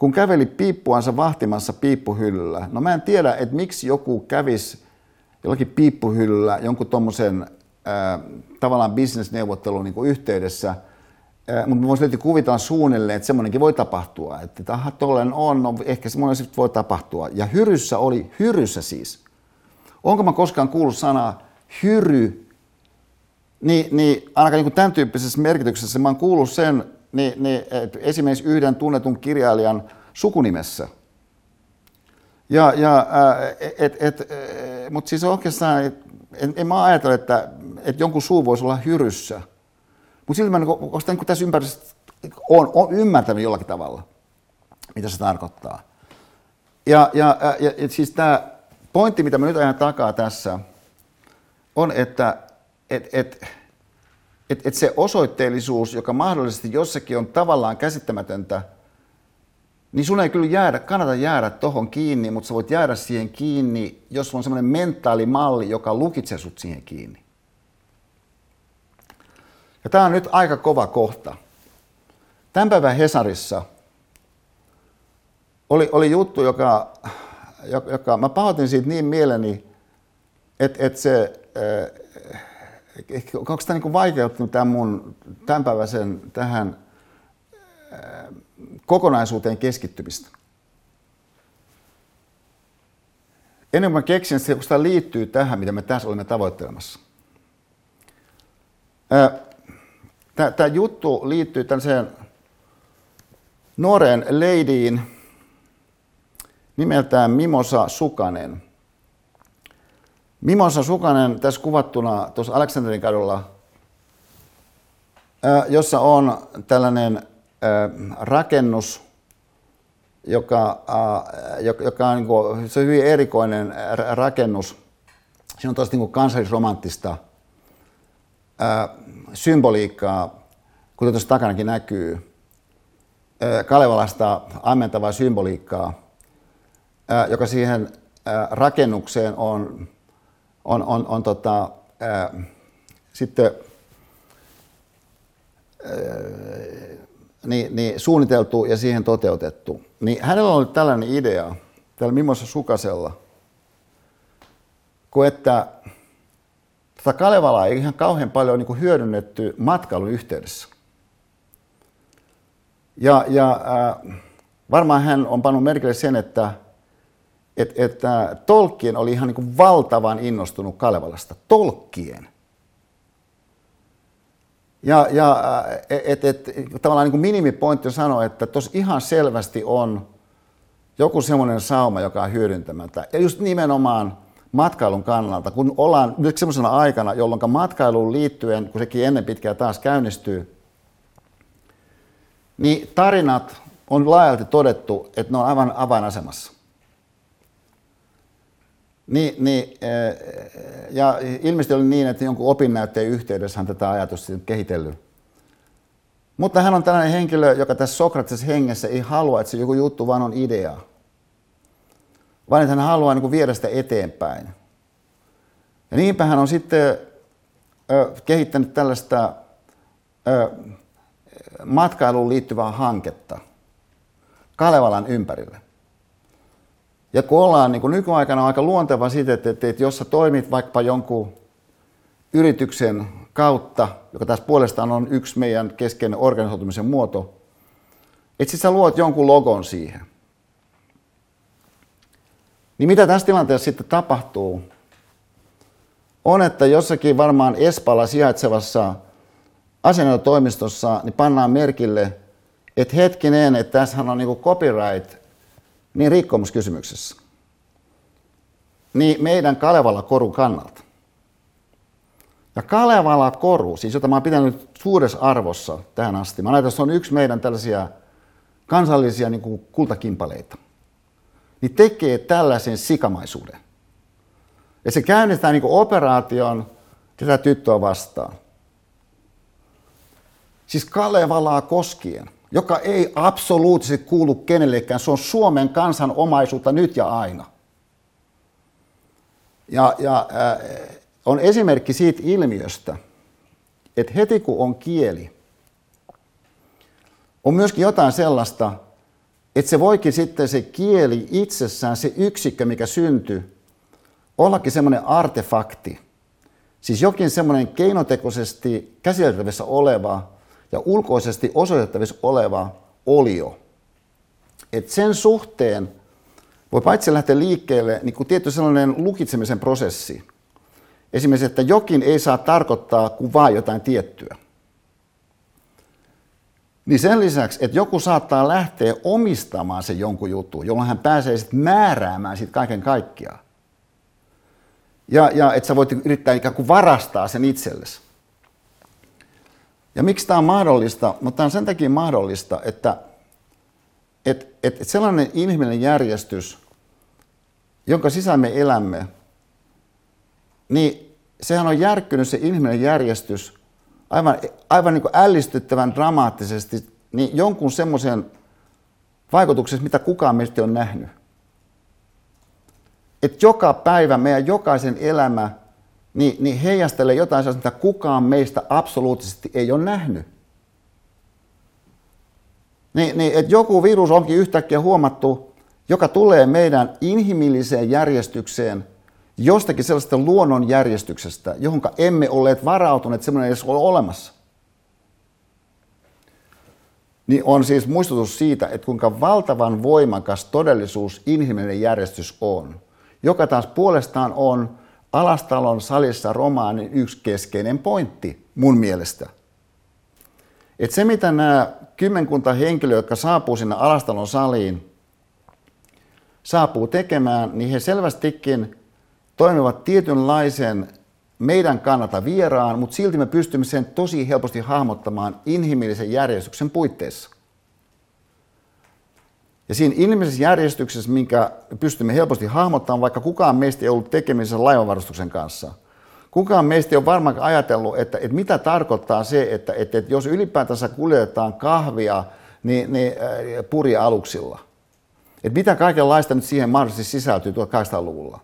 kun käveli piippuansa vahtimassa piippuhyllyllä. No mä en tiedä, että miksi joku kävisi jollakin piippuhyllyllä jonkun tuommoisen äh, tavallaan bisnesneuvottelun niin yhteydessä, äh, mutta voisin löytyä kuvitella suunnilleen, että semmoinenkin voi tapahtua. Että taha tollen on, no ehkä semmoinen voi tapahtua. Ja hyryssä oli, hyryssä siis. Onko mä koskaan kuullut sanaa hyry, niin, niin ainakaan niin tämän tyyppisessä merkityksessä mä oon kuullut sen niin, niin, esimerkiksi yhden tunnetun kirjailijan sukunimessä. Ja, ja, et, et, mutta siis oikeastaan, en, en mä ajatella, että, että jonkun suu voisi olla hyryssä. Mutta silti mä niin, niin tässä ympäristössä on, on ymmärtänyt jollakin tavalla, mitä se tarkoittaa. Ja, ja, ja, ja siis tämä pointti, mitä mä nyt ajan takaa tässä, on, että et, et, että et se osoitteellisuus, joka mahdollisesti jossakin on tavallaan käsittämätöntä, niin sun ei kyllä jäädä, kannata jäädä tohon kiinni, mutta sä voit jäädä siihen kiinni, jos sulla on semmoinen mentaalimalli, joka lukitsee sut siihen kiinni. Ja tämä on nyt aika kova kohta. Tämän päivän Hesarissa oli, oli juttu, joka, joka, mä pahoitin siitä niin mieleni, että, että se, onko tämä niin vaikeuttanut tämän mun tämänpäiväisen tähän kokonaisuuteen keskittymistä? ennen kuin mä keksin, että se sitä liittyy tähän, mitä me tässä olemme tavoittelemassa. Tämä juttu liittyy tällaiseen nuoreen ladyin nimeltään Mimosa Sukanen. Mimosa Sukanen tässä kuvattuna tuossa Aleksanterin kadulla, jossa on tällainen rakennus, joka, joka on, niin kuin, se on hyvin erikoinen rakennus. Siinä on tosi niin kansallisromanttista symboliikkaa, kuten tuossa takanakin näkyy. Kalevalasta ammentavaa symboliikkaa, joka siihen rakennukseen on, on, on, on tota, sitten niin, niin suunniteltu ja siihen toteutettu. Niin hänellä oli tällainen idea, tällä Mimosa Sukasella, kun että tätä Kalevalaa ei ihan kauhean paljon niin kuin hyödynnetty matkailun yhteydessä. Ja, ja äh, varmaan hän on pannut merkille sen, että et, että Tolkien oli ihan niin valtavan innostunut Kalevalasta. Tolkien. Ja, ja et, et, tavallaan niin minimipointti sanoa, että tuossa ihan selvästi on joku semmoinen sauma, joka on hyödyntämättä. Ja just nimenomaan matkailun kannalta, kun ollaan nyt semmoisena aikana, jolloin matkailuun liittyen, kun sekin ennen pitkään taas käynnistyy, niin tarinat on laajalti todettu, että ne on aivan avainasemassa. Niin, niin, ja ilmeisesti oli niin, että jonkun opinnäytteen yhteydessä hän tätä ajatusta kehitellyt. Mutta hän on tällainen henkilö, joka tässä Sokrates hengessä ei halua, että se joku juttu vaan on idea. Vaan että hän haluaa niin kuin viedä sitä eteenpäin. Ja niinpä hän on sitten ö, kehittänyt tällaista ö, matkailuun liittyvää hanketta Kalevalan ympärille. Ja kun ollaan niin kuin nykyaikana on aika luonteva siitä, että, että, että jos sä toimit vaikka jonkun yrityksen kautta, joka tässä puolestaan on yksi meidän keskeinen organisoitumisen muoto, että sit sä luot jonkun logon siihen. Niin mitä tässä tilanteessa sitten tapahtuu, on, että jossakin varmaan Espalla sijaitsevassa asianajotoimistossa niin pannaan merkille, että hetkinen, että tässähän on niin copyright niin rikkomuskysymyksessä, niin meidän Kalevala korun kannalta. Ja Kalevala koru, siis jota mä oon pitänyt suuressa arvossa tähän asti, mä näytän, että se on yksi meidän tällaisia kansallisia niin kuin kultakimpaleita, niin tekee tällaisen sikamaisuuden. Ja se käynnistää niin operaation tätä tyttöä vastaan. Siis Kalevalaa koskien joka ei absoluuttisesti kuulu kenellekään. Se on Suomen kansan omaisuutta nyt ja aina. Ja, ja äh, on esimerkki siitä ilmiöstä, että heti kun on kieli, on myöskin jotain sellaista, että se voikin sitten se kieli itsessään, se yksikkö, mikä syntyy, ollakin semmoinen artefakti. Siis jokin semmoinen keinotekoisesti käsiteltävissä oleva ja ulkoisesti osoitettavissa oleva olio. Et sen suhteen voi paitsi lähteä liikkeelle niin kuin tietty sellainen lukitsemisen prosessi. Esimerkiksi, että jokin ei saa tarkoittaa kuin vain jotain tiettyä. Niin sen lisäksi, että joku saattaa lähteä omistamaan sen jonkun jutun, jolloin hän pääsee sitten määräämään siitä kaiken kaikkiaan. Ja, ja että sä voit yrittää ikään kuin varastaa sen itsellesi. Ja miksi tämä on mahdollista? Mutta tämä on sen takia mahdollista, että et, et, et sellainen inhimillinen järjestys, jonka sisään me elämme, niin sehän on järkkynyt se inhimillinen järjestys aivan, aivan niin kuin ällistyttävän dramaattisesti niin jonkun semmoisen vaikutuksessa, mitä kukaan meistä on nähnyt. Että joka päivä meidän jokaisen elämä niin, niin heijastelee jotain sellaista, mitä kukaan meistä absoluuttisesti ei ole nähnyt. Niin, niin, että joku virus onkin yhtäkkiä huomattu, joka tulee meidän inhimilliseen järjestykseen jostakin sellaista luonnonjärjestyksestä, johon emme olleet varautuneet, semmoinen edes ole olemassa. Niin on siis muistutus siitä, että kuinka valtavan voimakas todellisuus inhimillinen järjestys on. joka taas puolestaan on Alastalon salissa romaanin yksi keskeinen pointti mun mielestä. Et se, mitä nämä kymmenkunta henkilöä, jotka saapuu sinne Alastalon saliin, saapuu tekemään, niin he selvästikin toimivat tietynlaisen meidän kannalta vieraan, mutta silti me pystymme sen tosi helposti hahmottamaan inhimillisen järjestyksen puitteissa. Ja siinä inhimillisessä järjestyksessä, minkä pystymme helposti hahmottamaan, vaikka kukaan meistä ei ollut tekemisessä laivanvarustuksen kanssa, kukaan meistä ei ole varmaan ajatellut, että, että mitä tarkoittaa se, että, että, että jos ylipäätänsä kuljetetaan kahvia niin, niin, äh, purialuksilla, että mitä kaikenlaista nyt siihen mahdollisesti sisältyy 1800-luvulla,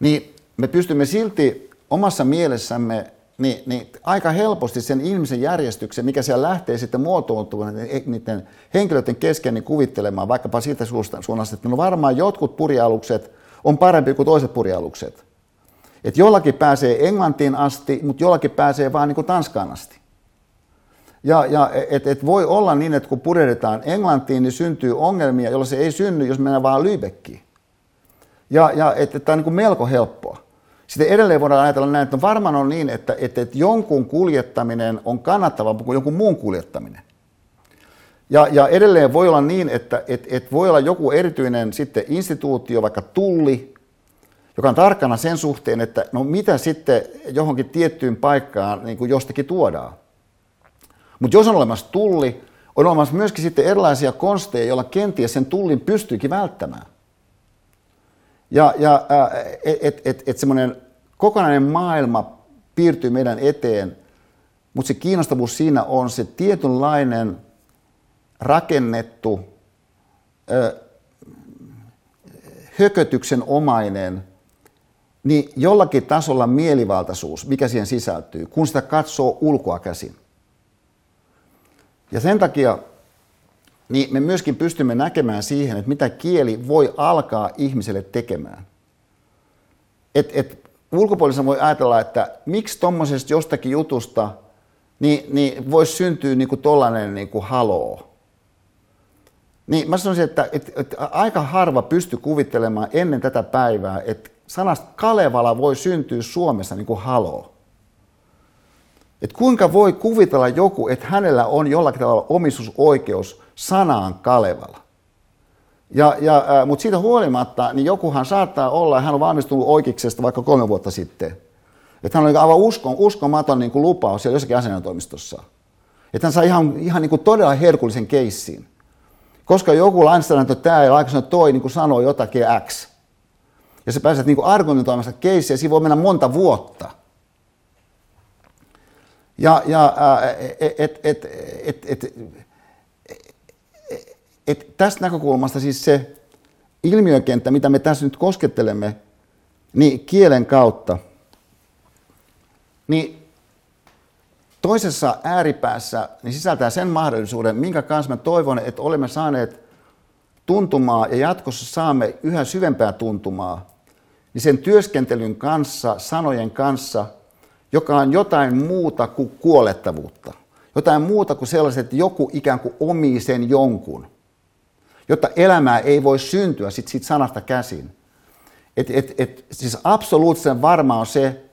niin me pystymme silti omassa mielessämme niin, niin aika helposti sen ihmisen järjestyksen, mikä siellä lähtee sitten muotoutumaan niiden henkilöiden kesken, niin kuvittelemaan vaikkapa siitä suunnasta, että no varmaan jotkut purialukset on parempi kuin toiset purialukset. Että jollakin pääsee Englantiin asti, mutta jollakin pääsee vaan niin kuin Tanskaan asti. Ja, ja et, et voi olla niin, että kun purjehditaan Englantiin, niin syntyy ongelmia, joilla se ei synny, jos mennään vaan Lübeckiin. Ja, ja että tämä on niin kuin melko helppoa. Sitten edelleen voidaan ajatella näin, että varmaan on niin, että, että, että jonkun kuljettaminen on kannattavampaa kuin jonkun muun kuljettaminen. Ja, ja edelleen voi olla niin, että että että voi olla joku erityinen sitten instituutio, vaikka tulli, joka on tarkkana sen suhteen, että no mitä sitten johonkin tiettyyn paikkaan niin kuin jostakin tuodaan. Mutta jos on olemassa tulli, on olemassa myöskin sitten erilaisia konsteja, joilla kenties sen tullin pystyykin välttämään. Ja, ja että et, et semmoinen kokonainen maailma piirtyy meidän eteen, mutta se kiinnostavuus siinä on se tietynlainen rakennettu, ö, hökötyksen omainen, niin jollakin tasolla mielivaltaisuus, mikä siihen sisältyy, kun sitä katsoo ulkoa käsin. Ja sen takia niin me myöskin pystymme näkemään siihen, että mitä kieli voi alkaa ihmiselle tekemään. Et, et ulkopuolisena voi ajatella, että miksi tuommoisesta jostakin jutusta niin, niin voisi syntyä niin kuin tollainen niin kuin haloo. Niin mä sanoisin, että, että, että aika harva pystyy kuvittelemaan ennen tätä päivää, että sanasta Kalevala voi syntyä Suomessa niin kuin haloo. Et kuinka voi kuvitella joku, että hänellä on jollakin tavalla omistusoikeus sanaan Kalevala. Ja, ja, Mutta siitä huolimatta, niin jokuhan saattaa olla, hän on valmistunut oikeuksesta vaikka kolme vuotta sitten. Että hän on aivan uskon, uskomaton niin kuin lupaus siellä jossakin asianajotoimistossa. Että hän saa ihan, ihan niin kuin todella herkullisen keissin. Koska joku lainsäädäntö tämä ja aikaisemmin toi niin kuin sanoo jotakin X. Ja sä pääset niin argumentoimassa keissiä, ja siinä voi mennä monta vuotta. Ja, ja et, et, et, et, et, et tästä näkökulmasta siis se ilmiökenttä, mitä me tässä nyt koskettelemme, niin kielen kautta, niin toisessa ääripäässä niin sisältää sen mahdollisuuden, minkä kanssa mä toivon, että olemme saaneet tuntumaa ja jatkossa saamme yhä syvempää tuntumaa, niin sen työskentelyn kanssa, sanojen kanssa, joka on jotain muuta kuin kuolettavuutta. Jotain muuta kuin sellaiset, että joku ikään kuin omii sen jonkun – jotta elämää ei voi syntyä sit siitä sanasta käsin. Et, et, et, siis absoluuttisen varma on se,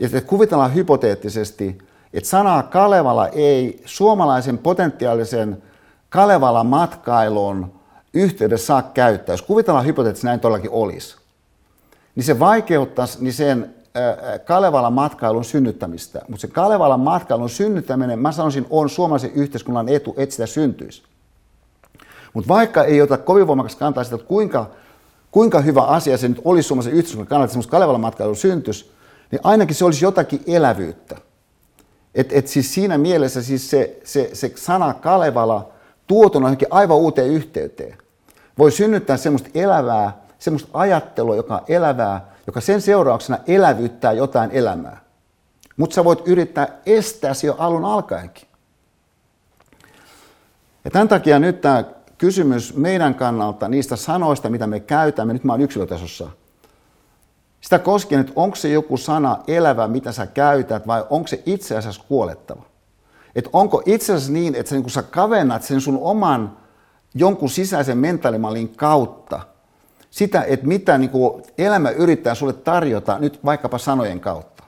että kuvitellaan hypoteettisesti, että sanaa Kalevala ei suomalaisen potentiaalisen Kalevala matkailun yhteydessä saa käyttää. Jos kuvitellaan hypoteettisesti näin todellakin olisi, niin se vaikeuttaisi niin sen Kalevalan matkailun synnyttämistä. Mutta se Kalevalan matkailun synnyttäminen, mä sanoisin, on suomalaisen yhteiskunnan etu, että sitä syntyisi. Mutta vaikka ei ota kovin voimakas kantaa sitä, että kuinka, kuinka hyvä asia se nyt olisi suomalaisen yhteiskunnan kannalta, että semmoista Kalevalan matkailu syntyisi, niin ainakin se olisi jotakin elävyyttä. Et, et siis siinä mielessä siis se, se, se sana Kalevala tuotuna johonkin aivan uuteen yhteyteen voi synnyttää semmoista elävää, semmoista ajattelua, joka on elävää, joka sen seurauksena elävyyttää jotain elämää. Mutta sä voit yrittää estää se jo alun alkaenkin. Ja tämän takia nyt tämä kysymys meidän kannalta niistä sanoista, mitä me käytämme, nyt mä oon yksilötasossa, sitä koskien, että onko se joku sana elävä, mitä sä käytät, vai onko se itse asiassa kuolettava. Että onko itse asiassa niin, että sä, niin sä kavennat sen sun oman jonkun sisäisen mentaalimallin kautta sitä, että mitä niin kuin elämä yrittää sulle tarjota nyt vaikkapa sanojen kautta.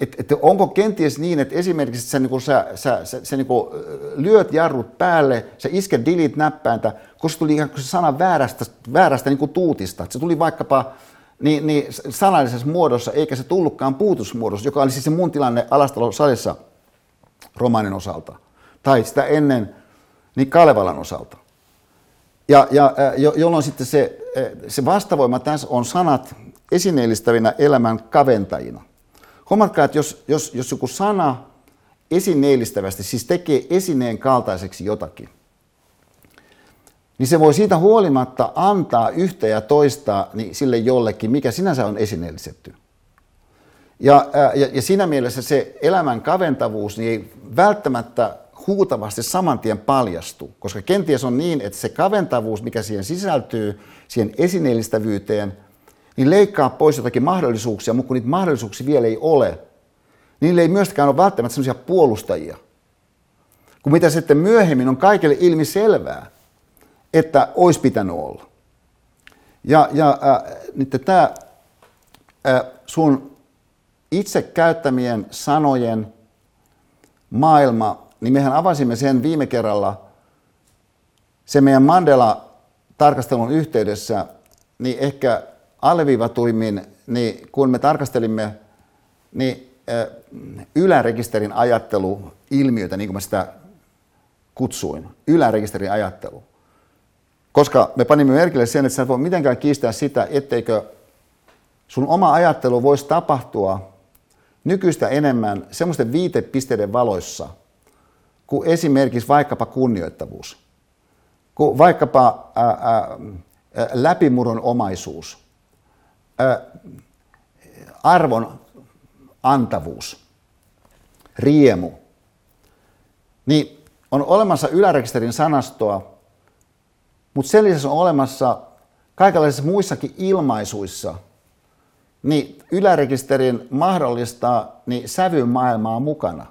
Et, et onko kenties niin, että esimerkiksi sä, niin sä, sä, sä, sä niin lyöt jarrut päälle, sä isket delete-näppäintä, koska tuli ihan se sana väärästä, väärästä niin tuutista. Se tuli vaikkapa niin, niin sanallisessa muodossa, eikä se tullutkaan puutusmuodossa, joka oli siis se mun tilanne salissa romaanin osalta. Tai sitä ennen niin Kalevalan osalta. Ja, ja jo, jolloin sitten se, se vastavoima tässä on sanat esineellistävinä elämän kaventajina. Huomatkaa, että jos, jos, jos joku sana esineellistävästi, siis tekee esineen kaltaiseksi jotakin, niin se voi siitä huolimatta antaa yhtä ja toista niin sille jollekin, mikä sinänsä on esineellisetty. Ja, ja, ja siinä mielessä se elämän kaventavuus niin ei välttämättä huutavasti saman tien paljastu, koska kenties on niin, että se kaventavuus, mikä siihen sisältyy, siihen esineellistävyyteen, niin leikkaa pois jotakin mahdollisuuksia, mutta kun niitä mahdollisuuksia vielä ei ole, niin ei myöskään ole välttämättä sellaisia puolustajia. Kun mitä sitten myöhemmin on kaikille ilmi selvää, että olisi pitänyt olla. Ja, ja äh, nyt tämä äh, sun itse käyttämien sanojen maailma, niin mehän avasimme sen viime kerralla, se meidän Mandela-tarkastelun yhteydessä, niin ehkä alleviivatuimmin, niin kun me tarkastelimme niin, äh, ylärekisterin ajatteluilmiötä, niin kuin mä sitä kutsuin, ylärekisterin ajattelu. Koska me panimme merkille sen, että sä et voi mitenkään kiistää sitä, etteikö sun oma ajattelu voisi tapahtua nykyistä enemmän semmoisten viitepisteiden valoissa kuin esimerkiksi vaikkapa kunnioittavuus, kuin vaikkapa ää, ää, läpimurron omaisuus, ää, arvon antavuus, riemu. Niin on olemassa ylärekisterin sanastoa, mutta sen lisäksi on olemassa kaikenlaisissa muissakin ilmaisuissa, niin ylärekisterin mahdollistaa niin sävymaailmaa mukana.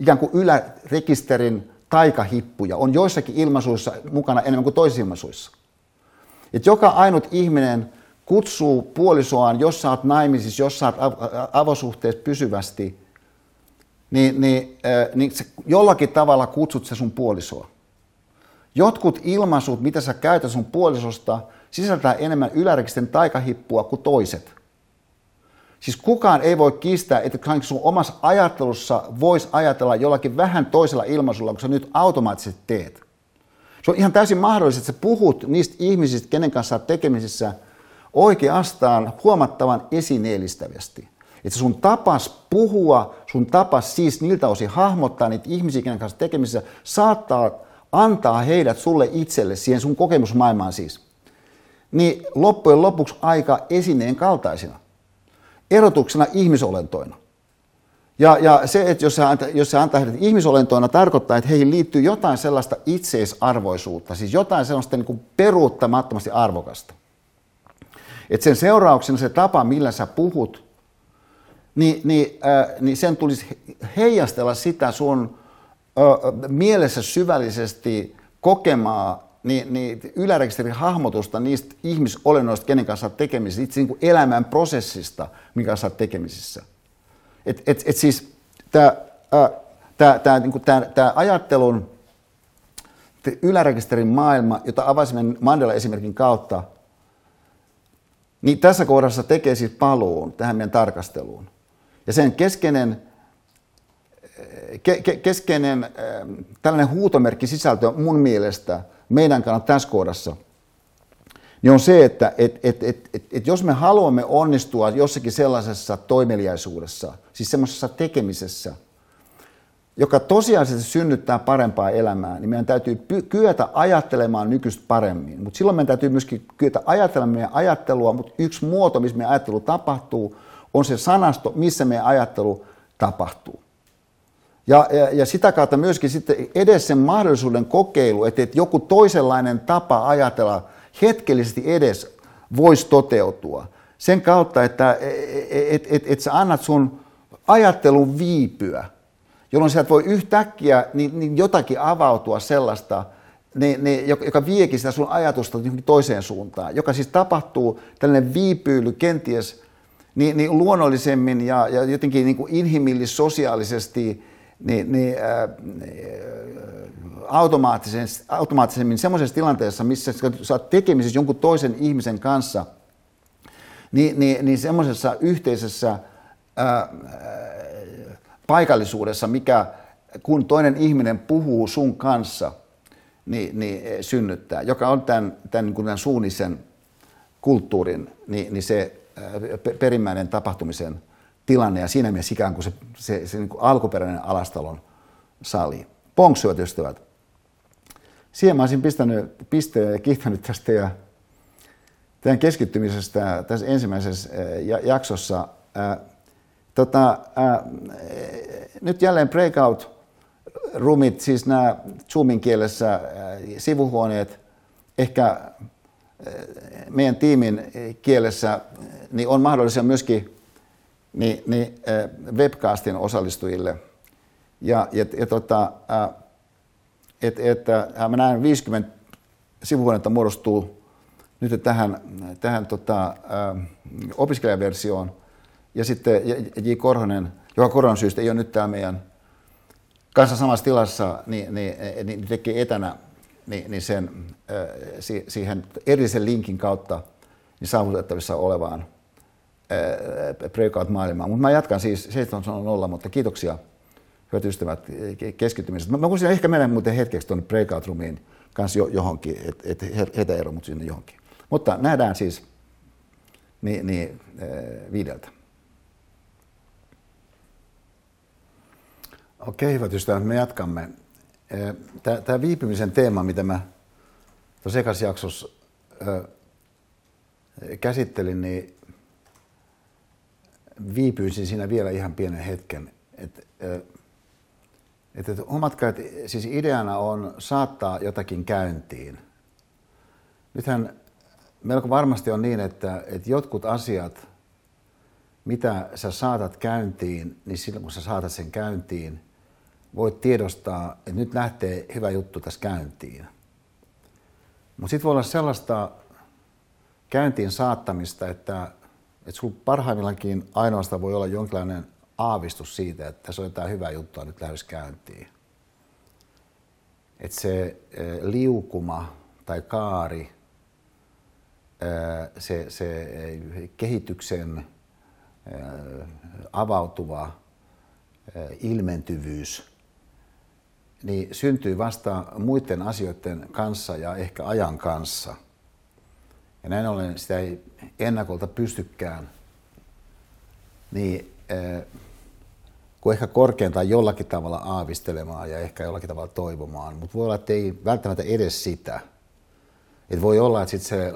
Ikään kuin ylärekisterin taikahippuja on joissakin ilmaisuissa mukana enemmän kuin toisissa ilmaisuissa. Et joka ainut ihminen kutsuu puolisoaan, jos sä oot naimisissa, jos sä oot avosuhteessa pysyvästi, niin, niin, äh, niin sä jollakin tavalla kutsut se sun puolisoa. Jotkut ilmaisut, mitä sä käytät sun puolisosta, sisältää enemmän ylärekisterin taikahippua kuin toiset. Siis kukaan ei voi kiistää, että sun omassa ajattelussa voisi ajatella jollakin vähän toisella ilmaisulla, kun sä nyt automaattisesti teet. Se on ihan täysin mahdollista, että sä puhut niistä ihmisistä, kenen kanssa olet tekemisissä, oikeastaan huomattavan esineellistävästi. Että sun tapas puhua, sun tapas siis niiltä osin hahmottaa niitä ihmisiä, kenen kanssa tekemisissä, saattaa antaa heidät sulle itselle, siihen sun kokemusmaailmaan siis, niin loppujen lopuksi aika esineen kaltaisina, erotuksena ihmisolentoina. Ja, ja se, että jos se, antaa, jos se antaa heidät ihmisolentoina, tarkoittaa, että heihin liittyy jotain sellaista itseisarvoisuutta, siis jotain sellaista niin kuin peruuttamattomasti arvokasta. Että sen seurauksena se tapa, millä sä puhut, niin, niin, äh, niin sen tulisi heijastella sitä sun mielessä syvällisesti kokemaa niin, niin ylärekisterin hahmotusta niistä ihmisolennoista, kenen kanssa olet tekemisissä, itse niin kuin elämän prosessista, minkä kanssa olet tekemisissä. Et, et, et siis tämä tää, niin ajattelun ylärekisterin maailma, jota avasimme Mandela-esimerkin kautta, niin tässä kohdassa tekee siis paluun tähän meidän tarkasteluun. Ja sen keskeinen ke- ke- keskeinen äh, tällainen huutomerkki sisältö mun mielestä meidän kannalta tässä kohdassa, niin on se, että et, et, et, et, et jos me haluamme onnistua jossakin sellaisessa toimeliaisuudessa, siis semmoisessa tekemisessä, joka tosiasiallisesti synnyttää parempaa elämää, niin meidän täytyy py- kyetä ajattelemaan nykyistä paremmin. Mutta silloin meidän täytyy myöskin kyetä ajattelemaan meidän ajattelua, mutta yksi muoto, missä meidän ajattelu tapahtuu, on se sanasto, missä meidän ajattelu tapahtuu. Ja, ja, ja sitä kautta myöskin sitten edes sen mahdollisuuden kokeilu, että, että joku toisenlainen tapa ajatella hetkellisesti edes voisi toteutua. Sen kautta, että et, et, et sä annat sun ajattelun viipyä, jolloin sieltä voi yhtäkkiä niin, niin jotakin avautua sellaista, niin, niin, joka viekin sitä sun ajatusta toiseen suuntaan, joka siis tapahtuu tällainen viipyily kenties niin, niin luonnollisemmin ja, ja jotenkin niin kuin inhimillis-sosiaalisesti niin, niin, äh, automaattisemmin semmoisessa tilanteessa, missä sä oot tekemisissä jonkun toisen ihmisen kanssa, niin, niin, niin semmoisessa yhteisessä ää, paikallisuudessa, mikä kun toinen ihminen puhuu sun kanssa, niin, niin synnyttää, joka on tämän, tämän, niin tämän suunnisen kulttuurin, niin, niin se perimmäinen tapahtumisen tilanne ja siinä mielessä ikään kuin se, se, se niin kuin alkuperäinen alastalon sali. Ponksuat ystävät. Siihen mä olisin pistänyt pisteen ja kiittänyt tästä ja tämän keskittymisestä tässä ensimmäisessä jaksossa. Tota, ää, nyt jälleen breakout roomit, siis nämä Zoomin kielessä ää, sivuhuoneet, ehkä meidän tiimin kielessä, niin on mahdollisia myöskin niin, niin, webcastin osallistujille. Ja, ja, ja tota, että et, mä näen 50 sivuhuonetta muodostuu nyt tähän, tähän tota, opiskelijaversioon. Ja sitten J. Korhonen, joka koronan syystä ei ole nyt täällä meidän kanssa samassa tilassa, niin, niin, niin tekee etänä niin, niin sen, siihen erillisen linkin kautta niin saavutettavissa olevaan breakout-maailmaan. Mutta mä jatkan siis 7.0, mutta kiitoksia hyvät ystävät keskittymisestä. Mä, voisin ehkä mennä muuten hetkeksi tuonne breakout roomiin kanssa jo, johonkin, että et heitä ero mut sinne johonkin. Mutta nähdään siis niin, niin, viideltä. Okei, hyvät ystävät, me jatkamme. Tämä viipymisen teema, mitä mä tuossa jaksossa käsittelin, niin viipyisin siinä vielä ihan pienen hetken. Et, et, et siis ideana on saattaa jotakin käyntiin. Nythän melko varmasti on niin, että, että jotkut asiat, mitä sä saatat käyntiin, niin silloin kun sä saatat sen käyntiin, voit tiedostaa, että nyt lähtee hyvä juttu tässä käyntiin. Mutta sitten voi olla sellaista käyntiin saattamista, että, että sulla parhaimmillaankin ainoastaan voi olla jonkinlainen aavistus siitä, että se on jotain hyvää juttua nyt lähes käyntiin. Että se liukuma tai kaari, se, se kehityksen avautuva ilmentyvyys, niin syntyy vasta muiden asioiden kanssa ja ehkä ajan kanssa. Ja näin ollen sitä ei ennakolta pystykään niin kuin ehkä korkeintaan jollakin tavalla aavistelemaan ja ehkä jollakin tavalla toivomaan, mutta voi olla, että ei välttämättä edes sitä. Et voi olla, että sit se,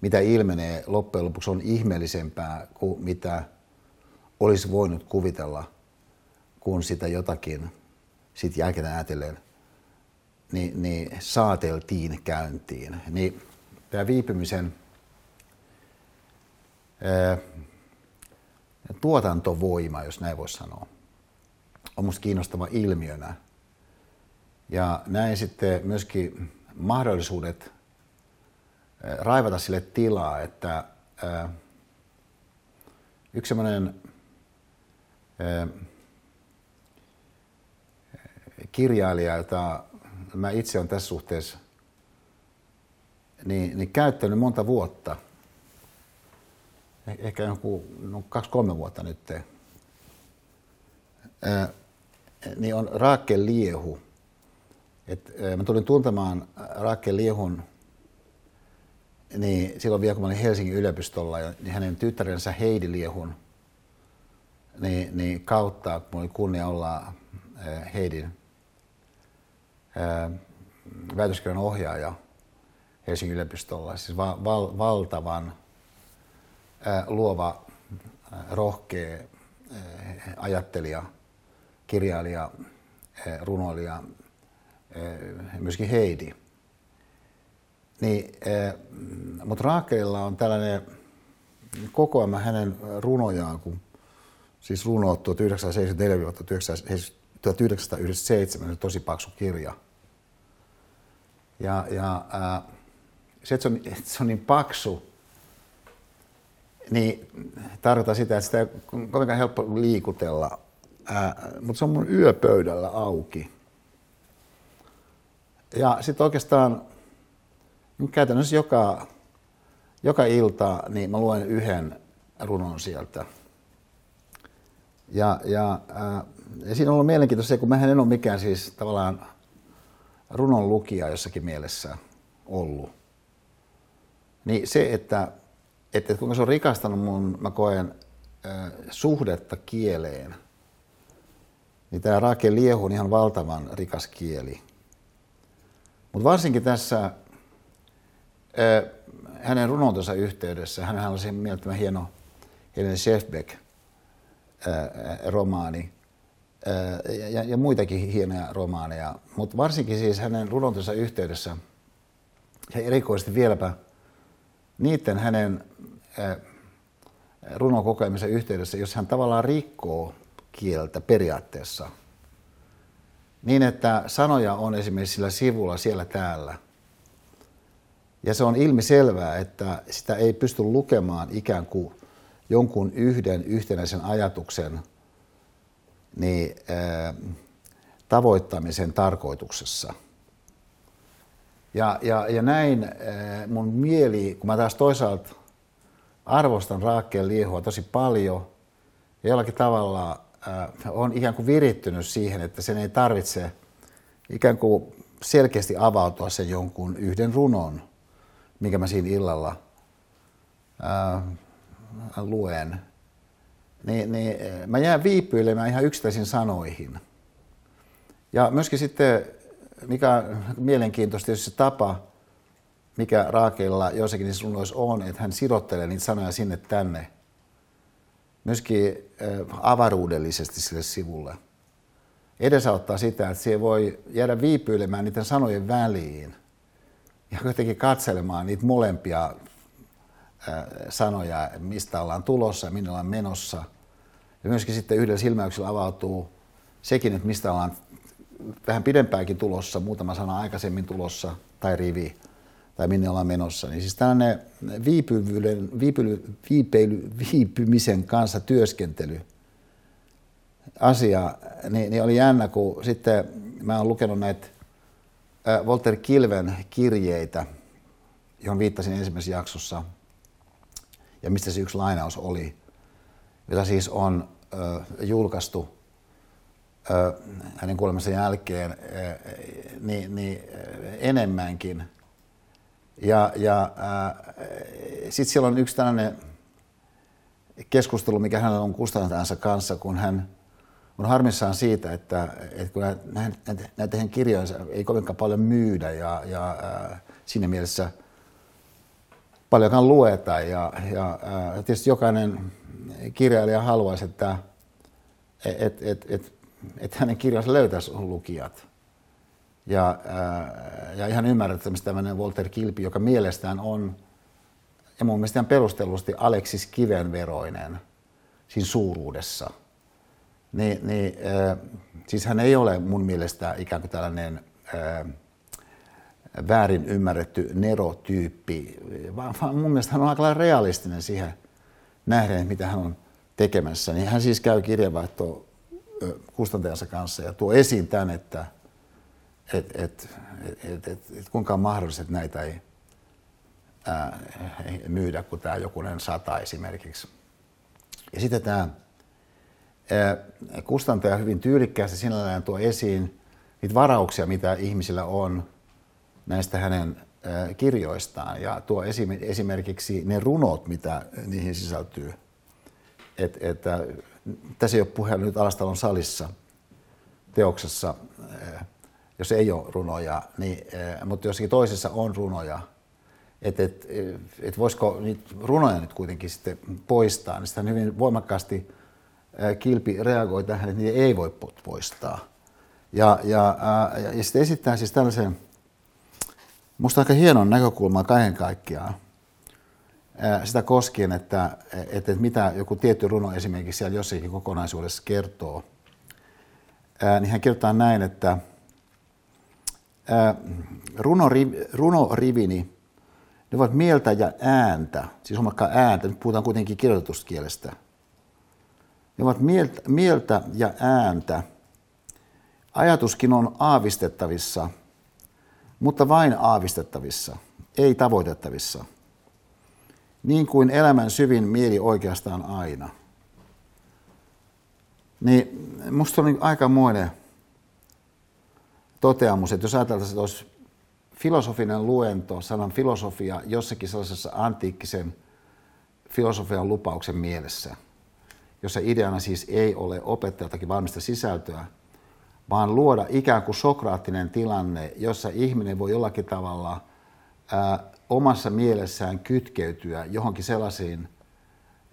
mitä ilmenee loppujen lopuksi on ihmeellisempää kuin mitä olisi voinut kuvitella, kun sitä jotakin sitten jälkeen ajatellen niin, niin saateltiin käyntiin. Niin tämä viipymisen ää, tuotantovoima, jos näin voisi sanoa, on minusta kiinnostava ilmiönä. Ja näin sitten myöskin mahdollisuudet raivata sille tilaa, että yksi semmoinen kirjailija, jota mä itse olen tässä suhteessa niin, niin käyttänyt monta vuotta – Eh, ehkä joku no, kaksi-kolme vuotta nyt, ää, niin on Raakel Liehu. Et, ää, mä tulin tuntemaan Raakel Liehun niin silloin vielä kun mä olin Helsingin yliopistolla ja niin hänen tyttärensä Heidi Liehun niin, niin kautta, kun oli kunnia olla Heidin väitöskirjan ohjaaja Helsingin yliopistolla, siis va, val, valtavan luova, rohkea ajattelija, kirjailija, runoilija, myöskin Heidi. Niin, mutta Raakelilla on tällainen kokoelma hänen runojaan, kun siis runo 1974-1997, tosi paksu kirja. Ja, ja ää, se, että se, on, että se on niin paksu, niin tarkoittaa sitä, että sitä ei kovinkaan helppo liikutella. Ää, mutta se on mun yöpöydällä auki. Ja sitten oikeastaan käytännössä joka, joka ilta niin mä luen yhden runon sieltä. Ja, ja, ää, ja siinä on ollut mielenkiintoista se, kun mä en ole mikään siis tavallaan runon lukija jossakin mielessä ollut. Niin se, että, että kuinka se on rikastanut mun, mä koen, ää, suhdetta kieleen, niin tämä Raake Liehu on ihan valtavan rikas kieli. Mutta varsinkin tässä ää, hänen runontonsa yhteydessä, hän on se mielettömän hieno Helen Schäfbeck romaani ja, ja muitakin hienoja romaaneja, mutta varsinkin siis hänen runontonsa yhteydessä ja erikoisesti vieläpä niiden hänen runokokemisen yhteydessä, jos hän tavallaan rikkoo kieltä periaatteessa, niin että sanoja on esimerkiksi sillä sivulla siellä täällä. Ja se on ilmi selvää, että sitä ei pysty lukemaan ikään kuin jonkun yhden yhtenäisen ajatuksen niin, ää, tavoittamisen tarkoituksessa. Ja, ja, ja näin ää, mun mieli, kun mä taas toisaalta arvostan Raakkeen liehua tosi paljon, ja jollakin tavalla ää, on ikään kuin virittynyt siihen, että sen ei tarvitse ikään kuin selkeästi avautua sen jonkun yhden runon, mikä mä siinä illalla ää, luen, niin, niin mä jään viipyilemään ihan yksittäisiin sanoihin. Ja myöskin sitten, mikä on mielenkiintoista, se tapa, mikä Raakeilla joissakin niissä runoissa on, että hän sidottelee niitä sanoja sinne tänne, myöskin avaruudellisesti sille sivulle. Edesauttaa sitä, että se voi jäädä viipyilemään niiden sanojen väliin ja jotenkin katselemaan niitä molempia sanoja, mistä ollaan tulossa minne ollaan menossa. Ja myöskin sitten yhdellä silmäyksellä avautuu sekin, että mistä ollaan vähän pidempäänkin tulossa, muutama sana aikaisemmin tulossa tai rivi tai minne ollaan menossa. Niin siis tällainen viipyvyyden, viipeily, viipymisen kanssa työskentely asia, niin, niin oli jännä, kun sitten mä oon lukenut näitä Walter Kilven kirjeitä, johon viittasin ensimmäisessä jaksossa – ja mistä se yksi lainaus oli, jota siis on ö, julkaistu hänen kuolemansa jälkeen niin, niin, enemmänkin. Ja, ja sitten siellä on yksi tällainen keskustelu, mikä hänellä on kustantajansa kanssa, kun hän on harmissaan siitä, että, että kun näitä, näitä hänen ei kovinkaan paljon myydä ja, ja siinä mielessä – paljonkaan lueta. Ja, ja tietysti jokainen kirjailija haluaisi, että et, et, et, et hänen kirjansa löytäisi lukijat. Ja, ää, ja ihan ymmärrettävästi tämmöinen Walter Kilpi, joka mielestään on, ja mun mielestä perustellusti Aleksis Kivenveroinen siinä suuruudessa. Niin, niin, ää, siis hän ei ole mun mielestä ikään kuin tällainen ää, väärin ymmärretty nerotyyppi, vaan, vaan mun mielestä hän on aika realistinen siihen nähden, mitä hän on tekemässä. Niin hän siis käy kirjeenvaihtoa kustantajansa kanssa ja tuo esiin tämän, että et, et, et, et, et, et kuinka on mahdollista, että näitä ei, ää, myydä kuin tämä jokunen sata esimerkiksi. Ja sitten tämä kustantaja hyvin tyylikkäästi sinällään tuo esiin niitä varauksia, mitä ihmisillä on näistä hänen kirjoistaan ja tuo esimerkiksi ne runot, mitä niihin sisältyy. Et, että, tässä ei ole puhe nyt Alastalon salissa teoksessa, jos ei ole runoja, niin, mutta jossakin toisessa on runoja. Että et, et voisiko niitä runoja nyt kuitenkin sitten poistaa, niin sitä hyvin voimakkaasti Kilpi reagoi tähän, että niitä ei voi poistaa. Ja, ja, ja, ja sitten esittää siis tällaisen Musta aika hieno näkökulma kaiken kaikkiaan sitä koskien, että, että, mitä joku tietty runo esimerkiksi siellä jossakin kokonaisuudessa kertoo. Niin hän kirjoittaa näin, että ää, runoriv, runorivini, ne ovat mieltä ja ääntä, siis omakkaan ääntä, nyt puhutaan kuitenkin kirjoitetusta kielestä. Ne ovat mieltä, mieltä ja ääntä. Ajatuskin on aavistettavissa, mutta vain aavistettavissa, ei tavoitettavissa. Niin kuin elämän syvin mieli oikeastaan aina. Niin musta niin aikamoinen toteamus, että jos ajatellaan, että olisi filosofinen luento, sanan filosofia jossakin sellaisessa antiikkisen filosofian lupauksen mielessä, jossa ideana siis ei ole opettajaltakin valmista sisältöä, vaan luoda ikään kuin sokraattinen tilanne, jossa ihminen voi jollakin tavalla ää, omassa mielessään kytkeytyä johonkin sellaisiin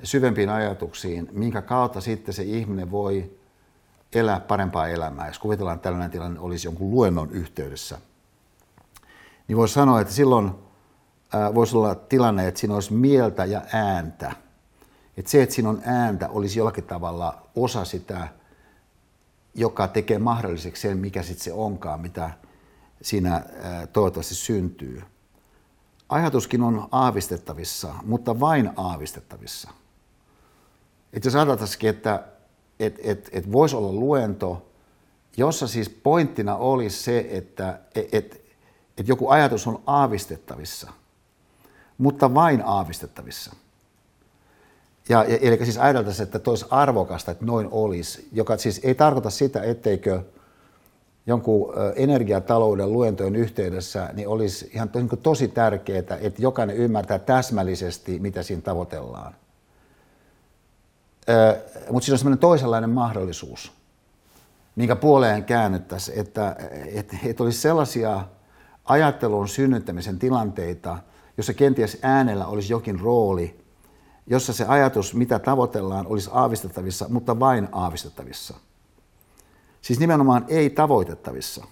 syvempiin ajatuksiin, minkä kautta sitten se ihminen voi elää parempaa elämää. Jos kuvitellaan, että tällainen tilanne olisi jonkun luennon yhteydessä, niin voisi sanoa, että silloin voisi olla tilanne, että siinä olisi mieltä ja ääntä. Että se, että siinä on ääntä, olisi jollakin tavalla osa sitä, joka tekee mahdolliseksi sen, mikä sitten se onkaan, mitä siinä toivottavasti syntyy. Ajatuskin on aavistettavissa, mutta vain aavistettavissa. Että jos ajateltaisiin, että et, et, et voisi olla luento, jossa siis pointtina olisi se, että et, et, et joku ajatus on aavistettavissa, mutta vain aavistettavissa. Ja, ja, eli siis ajateltaisiin, että tois arvokasta, että noin olisi, joka siis ei tarkoita sitä, etteikö jonkun energiatalouden luentojen yhteydessä niin olisi ihan tosi, niin tosi tärkeää, että jokainen ymmärtää täsmällisesti, mitä siinä tavoitellaan. Mutta siinä on sellainen toisenlainen mahdollisuus, minkä puoleen käännettäisiin, että, että, että olisi sellaisia ajattelun synnyttämisen tilanteita, jossa kenties äänellä olisi jokin rooli, jossa se ajatus, mitä tavoitellaan, olisi aavistettavissa, mutta vain aavistettavissa. Siis nimenomaan ei tavoitettavissa.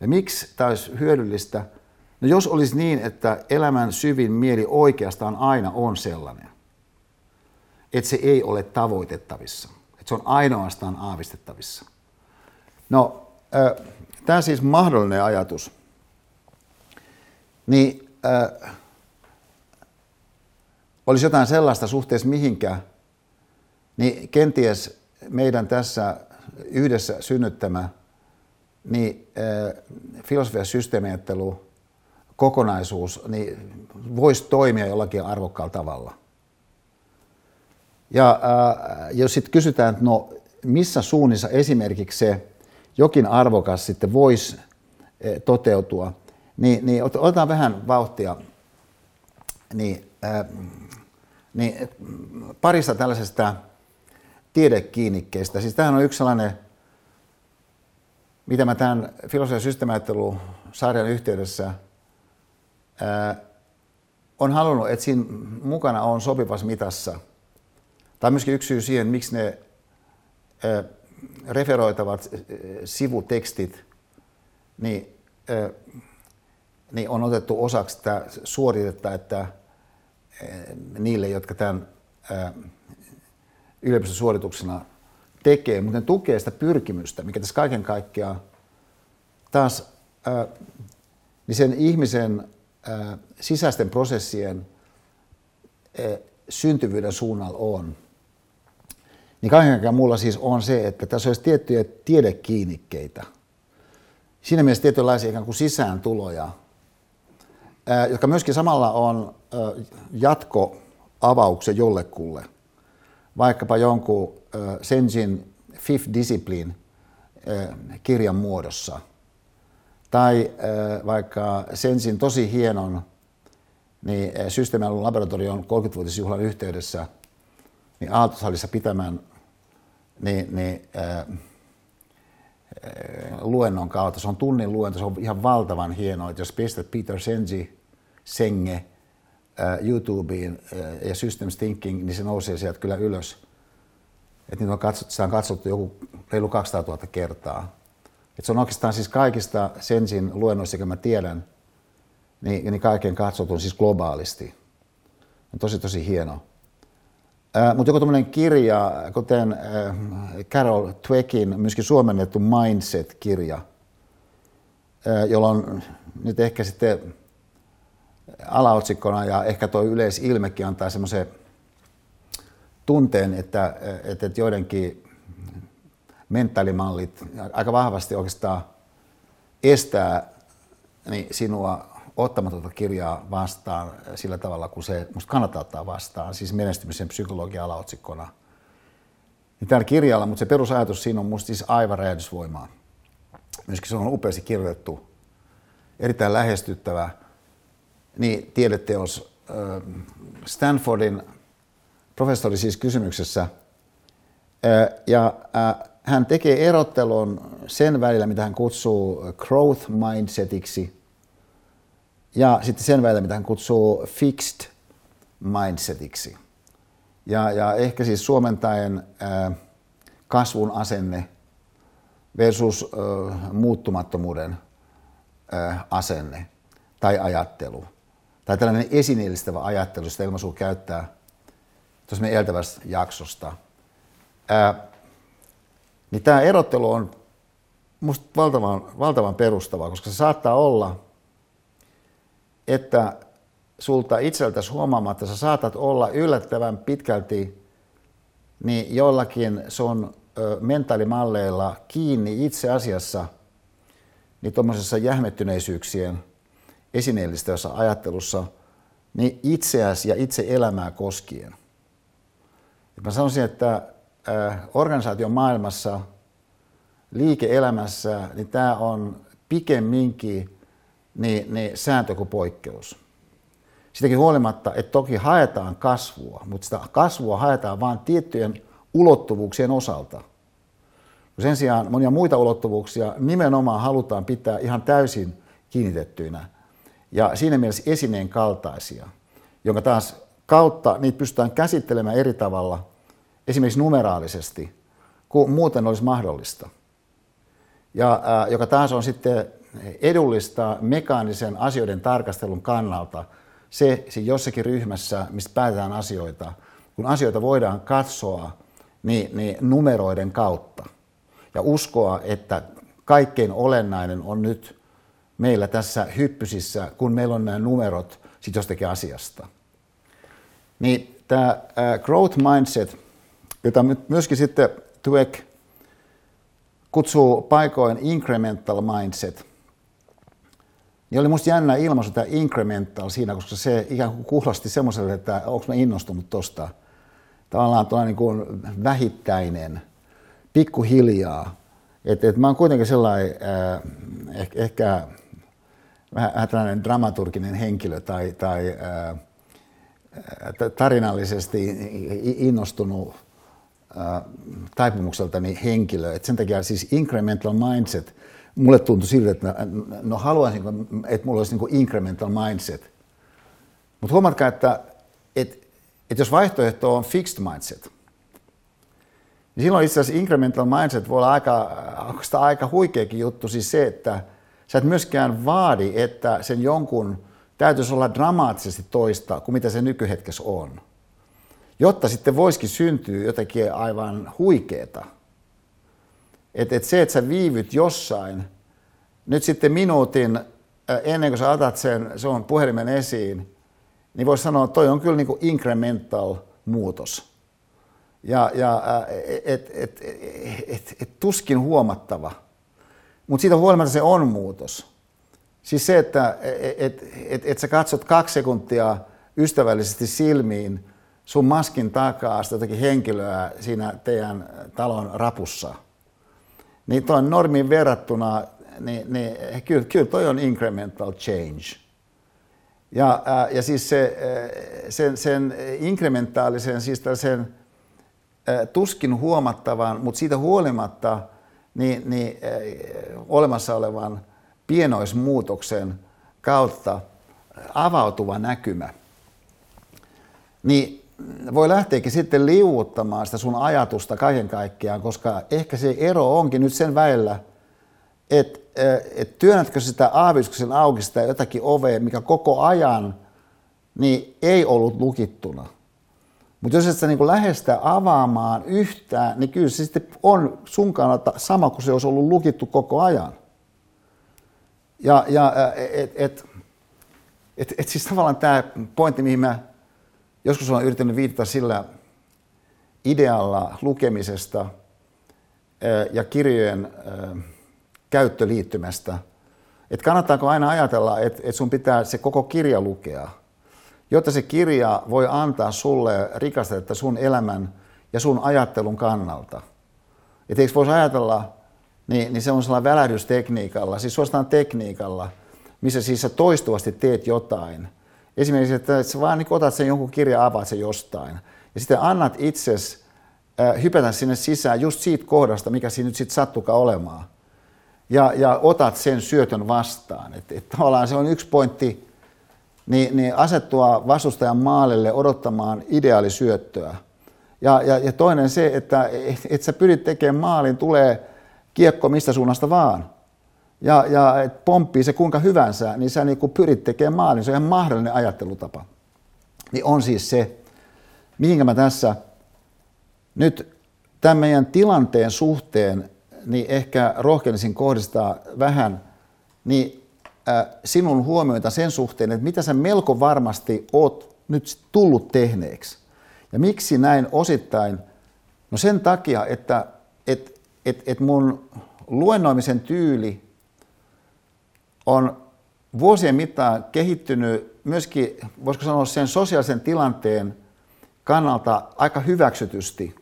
Ja miksi tämä olisi hyödyllistä? No jos olisi niin, että elämän syvin mieli oikeastaan aina on sellainen, että se ei ole tavoitettavissa, että se on ainoastaan aavistettavissa. No, tämä siis mahdollinen ajatus, niin äh, olisi jotain sellaista suhteessa mihinkä, niin kenties meidän tässä yhdessä synnyttämä niin äh, filosofia systeemiajattelu kokonaisuus niin voisi toimia jollakin arvokkaalla tavalla. Ja äh, jos sitten kysytään, että no missä suunnissa esimerkiksi se jokin arvokas sitten voisi äh, toteutua, niin, niin otetaan vähän vauhtia. Niin, äh, niin parista tällaisesta tiedekiinnikkeestä. Siis tämähän on yksi sellainen, mitä mä tämän filosofian sarjan yhteydessä ää, on halunnut, että siinä mukana on sopivassa mitassa. Tai myöskin yksi syy siihen, miksi ne ää, referoitavat sivutekstit, niin, ää, niin on otettu osaksi tätä suoritetta, että niille, jotka tämän yliopistosuorituksena tekee, mutta ne tukee sitä pyrkimystä, mikä tässä kaiken kaikkiaan taas ää, niin sen ihmisen ää, sisäisten prosessien ää, syntyvyyden suunnalla on. Niin kaiken kaikkiaan mulla siis on se, että tässä olisi tiettyjä tiedekiinnikkeitä. Siinä mielessä tietynlaisia ikään kuin sisääntuloja, ää, jotka myöskin samalla on ää, jatkoavauksen jollekulle – vaikkapa jonkun Senjin Fifth Discipline kirjan muodossa. Tai vaikka Senjin tosi hienon niin systeemialun laboratorion 30-vuotisjuhlan yhteydessä niin Aaltosalissa pitämään niin, niin, äh, luennon kautta. Se on tunnin luento, se on ihan valtavan hienoa, että jos pistät Peter Senji senge YouTubeen ja Systems Thinking, niin se nousee sieltä kyllä ylös. Et niitä on katsottu, sitä on katsottu joku reilu 200 000 kertaa. Et se on oikeastaan siis kaikista Sensin luennoista, jotka mä tiedän, niin, niin kaiken katsotun siis globaalisti. On tosi tosi hieno. Äh, Mutta joku tämmöinen kirja, kuten äh, Carol Tweckin myöskin suomennettu Mindset-kirja, jolla on nyt ehkä sitten alaotsikkona ja ehkä tuo yleisilmekin antaa semmoisen tunteen, että, että joidenkin mentaalimallit aika vahvasti oikeastaan estää niin sinua ottamatta tuota kirjaa vastaan sillä tavalla, kun se musta kannattaa ottaa vastaan, siis menestymisen psykologia alaotsikkona. Niin täällä kirjalla, mutta se perusajatus siinä on musta siis aivan räjähdysvoimaa. Myöskin se on upeasti kirjoitettu, erittäin lähestyttävä niin tiedeteos. Stanfordin professori siis kysymyksessä, ja hän tekee erottelun sen välillä, mitä hän kutsuu growth mindsetiksi, ja sitten sen välillä, mitä hän kutsuu fixed mindsetiksi. Ja, ja ehkä siis suomentaen kasvun asenne versus muuttumattomuuden asenne tai ajattelu. Tai tällainen esineellistävä ajattelu, sitä ilmaisua käyttää tuossa meidän edeltävästä jaksosta. Ää, niin tämä erottelu on musta valtavan, valtavan perustavaa, koska se saattaa olla, että sulta itseltäsi huomaamatta sä saatat olla yllättävän pitkälti niin jollakin sun ö, mentaalimalleilla kiinni itse asiassa niin tuommoisessa jähmettyneisyyksien esineellistävässä ajattelussa niin itseäsi ja itse elämää koskien. Ja mä sanoisin, että organisaation maailmassa, liike-elämässä, niin tämä on pikemminkin niin, niin sääntö kuin poikkeus. Sitäkin huolimatta, että toki haetaan kasvua, mutta sitä kasvua haetaan vain tiettyjen ulottuvuuksien osalta. Sen sijaan monia muita ulottuvuuksia nimenomaan halutaan pitää ihan täysin kiinnitettyinä ja siinä mielessä esineen kaltaisia, jonka taas kautta niitä pystytään käsittelemään eri tavalla, esimerkiksi numeraalisesti, kuin muuten olisi mahdollista. Ja, ää, joka taas on sitten edullista mekaanisen asioiden tarkastelun kannalta se, se jossakin ryhmässä, mistä päätetään asioita, kun asioita voidaan katsoa niin, niin numeroiden kautta ja uskoa, että kaikkein olennainen on nyt meillä tässä hyppysissä, kun meillä on nämä numerot sit jostakin asiasta. Niin tämä growth mindset, jota myöskin sitten Dweck kutsuu paikoin incremental mindset, niin oli musta jännä ilmaisu tämä incremental siinä, koska se ikään kuin kuulosti semmoiselle, että onko mä innostunut tuosta. Tavallaan tuolla niin kuin vähittäinen, pikkuhiljaa. Että et mä oon kuitenkin sellainen äh, ehkä, ehkä vähän tällainen dramaturginen henkilö tai, tai äh, tarinallisesti innostunut äh, taipumukseltani henkilö. Et sen takia siis incremental mindset, mulle tuntui siltä, että no haluaisin, että mulla olisi niin incremental mindset. Mutta huomatkaa, että, että, että jos vaihtoehto on fixed mindset, niin silloin itse asiassa incremental mindset voi olla aika, aika huikeakin juttu, siis se, että – Sä et myöskään vaadi, että sen jonkun täytyisi olla dramaattisesti toista kuin mitä se nykyhetkessä on. Jotta sitten voisikin syntyä jotakin aivan huikeeta. Että et se, että sä viivyt jossain, nyt sitten minuutin äh, ennen kuin sä otat sen, se on puhelimen esiin, niin voisi sanoa, että toi on kyllä niin kuin incremental muutos. Ja, ja et, et, et, et, et, tuskin huomattava – mutta siitä huolimatta se on muutos. Siis se, että et, et, et sä katsot kaksi sekuntia ystävällisesti silmiin sun maskin takaa sitä jotakin henkilöä siinä teidän talon rapussa. Niin tuon normiin verrattuna, niin, niin kyllä, kyllä toi on incremental change. Ja, ää, ja siis se, sen, sen inkrementaalisen, siis sen tuskin huomattavan, mutta siitä huolimatta – niin, niin olemassa olevan pienoismuutoksen kautta avautuva näkymä, niin voi lähteäkin sitten liuuttamaan sitä sun ajatusta kaiken kaikkiaan, koska ehkä se ero onkin nyt sen väillä, että et työnnätkö sitä aavistuksen auki sitä jotakin ovea, mikä koko ajan niin ei ollut lukittuna. Mutta jos et sä niin lähestä avaamaan yhtään, niin kyllä se sitten on sun kannalta sama kuin se olisi ollut lukittu koko ajan. Ja, ja et, et, et, et siis tavallaan tämä pointti, mihin mä joskus olen yrittänyt viitata sillä idealla lukemisesta ja kirjojen käyttöliittymästä, että kannattaako aina ajatella, että, että sun pitää se koko kirja lukea, jotta se kirja voi antaa sulle rikastetta sun elämän ja sun ajattelun kannalta. Että eikö voisi ajatella, niin, niin se on sellainen välähdystekniikalla, siis suorastaan tekniikalla, missä siis sä toistuvasti teet jotain. Esimerkiksi, että sä vaan niin otat sen jonkun kirjan, avaat sen jostain. Ja sitten annat itses äh, hypätä sinne sisään just siitä kohdasta, mikä siinä nyt sitten sattukaa olemaan. Ja, ja otat sen syötön vastaan. Että et tavallaan se on yksi pointti, niin, niin asettua vastustajan maalille odottamaan ideaalisyöttöä. Ja, ja, ja toinen se, että et, et sä pyrit tekemään maalin, tulee kiekko mistä suunnasta vaan. Ja, ja et pomppii se kuinka hyvänsä, niin sä niin pyrit tekemään maalin. Se on ihan mahdollinen ajattelutapa. Niin on siis se, mihinkä mä tässä nyt tämän meidän tilanteen suhteen niin ehkä rohkenisin kohdistaa vähän niin sinun huomioita sen suhteen, että mitä sä melko varmasti oot nyt tullut tehneeksi. Ja miksi näin osittain? No sen takia, että et, et, et mun luennoimisen tyyli on vuosien mittaan kehittynyt myöskin, voisiko sanoa sen sosiaalisen tilanteen kannalta aika hyväksytysti.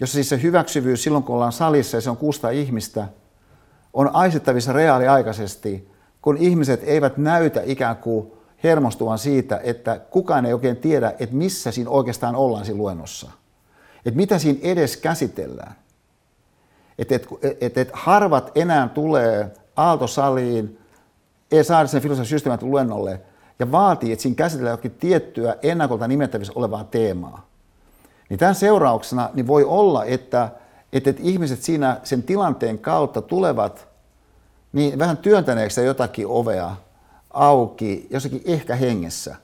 Jossa siis se hyväksyvyys silloin, kun ollaan salissa ja se on kuusta ihmistä, on aistettavissa reaaliaikaisesti, kun ihmiset eivät näytä ikään kuin hermostuvan siitä, että kukaan ei oikein tiedä, että missä siinä oikeastaan ollaan siinä luennossa. Että mitä siinä edes käsitellään. Että et, et, et harvat enää tulee Aaltosaliin sen filosofian systeemät luennolle ja vaatii, että siinä käsitellään jokin tiettyä ennakolta nimettävissä olevaa teemaa. Niin tämän seurauksena niin voi olla, että, että, että ihmiset siinä sen tilanteen kautta tulevat niin vähän työntäneeksi jotakin ovea auki, jossakin ehkä hengessä,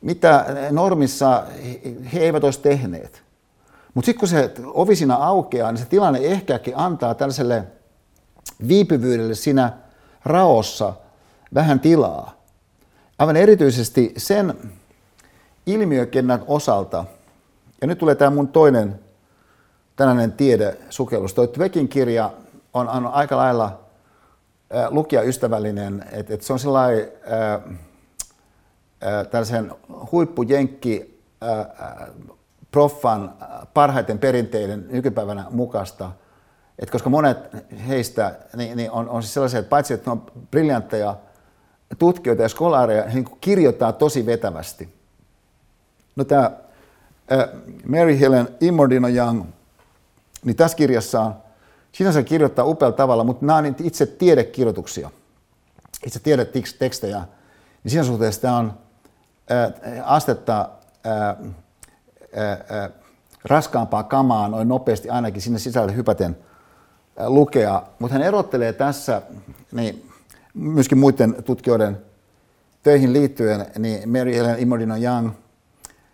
mitä normissa he eivät olisi tehneet. Mutta sitten kun se ovi siinä aukeaa, niin se tilanne ehkäkin antaa tällaiselle viipyvyydelle siinä raossa vähän tilaa. Aivan erityisesti sen ilmiökennän osalta, ja nyt tulee tämä mun toinen tällainen tiedesukellus. Tuo Dwekin kirja on, on aika lailla lukijaystävällinen, että et se on sellainen äh, äh, tällaisen huippujenkki äh, proffan parhaiten perinteiden nykypäivänä mukaista – et koska monet heistä niin, niin on, on siis sellaisia, että paitsi että ne on briljantteja tutkijoita ja skolaareja, he niin kirjoittaa tosi vetävästi. No tämä Mary Helen Immordino Young, niin tässä kirjassa sinänsä kirjoittaa upealla tavalla, mutta nämä on itse tiedekirjoituksia, itse tiedetekstejä, niin siinä suhteessa tämä on ää, astetta ää, ää, raskaampaa kamaa noin nopeasti ainakin sinne sisälle hypäten – lukea, mutta hän erottelee tässä niin myöskin muiden tutkijoiden töihin liittyen, niin Mary Helen Imodino Young,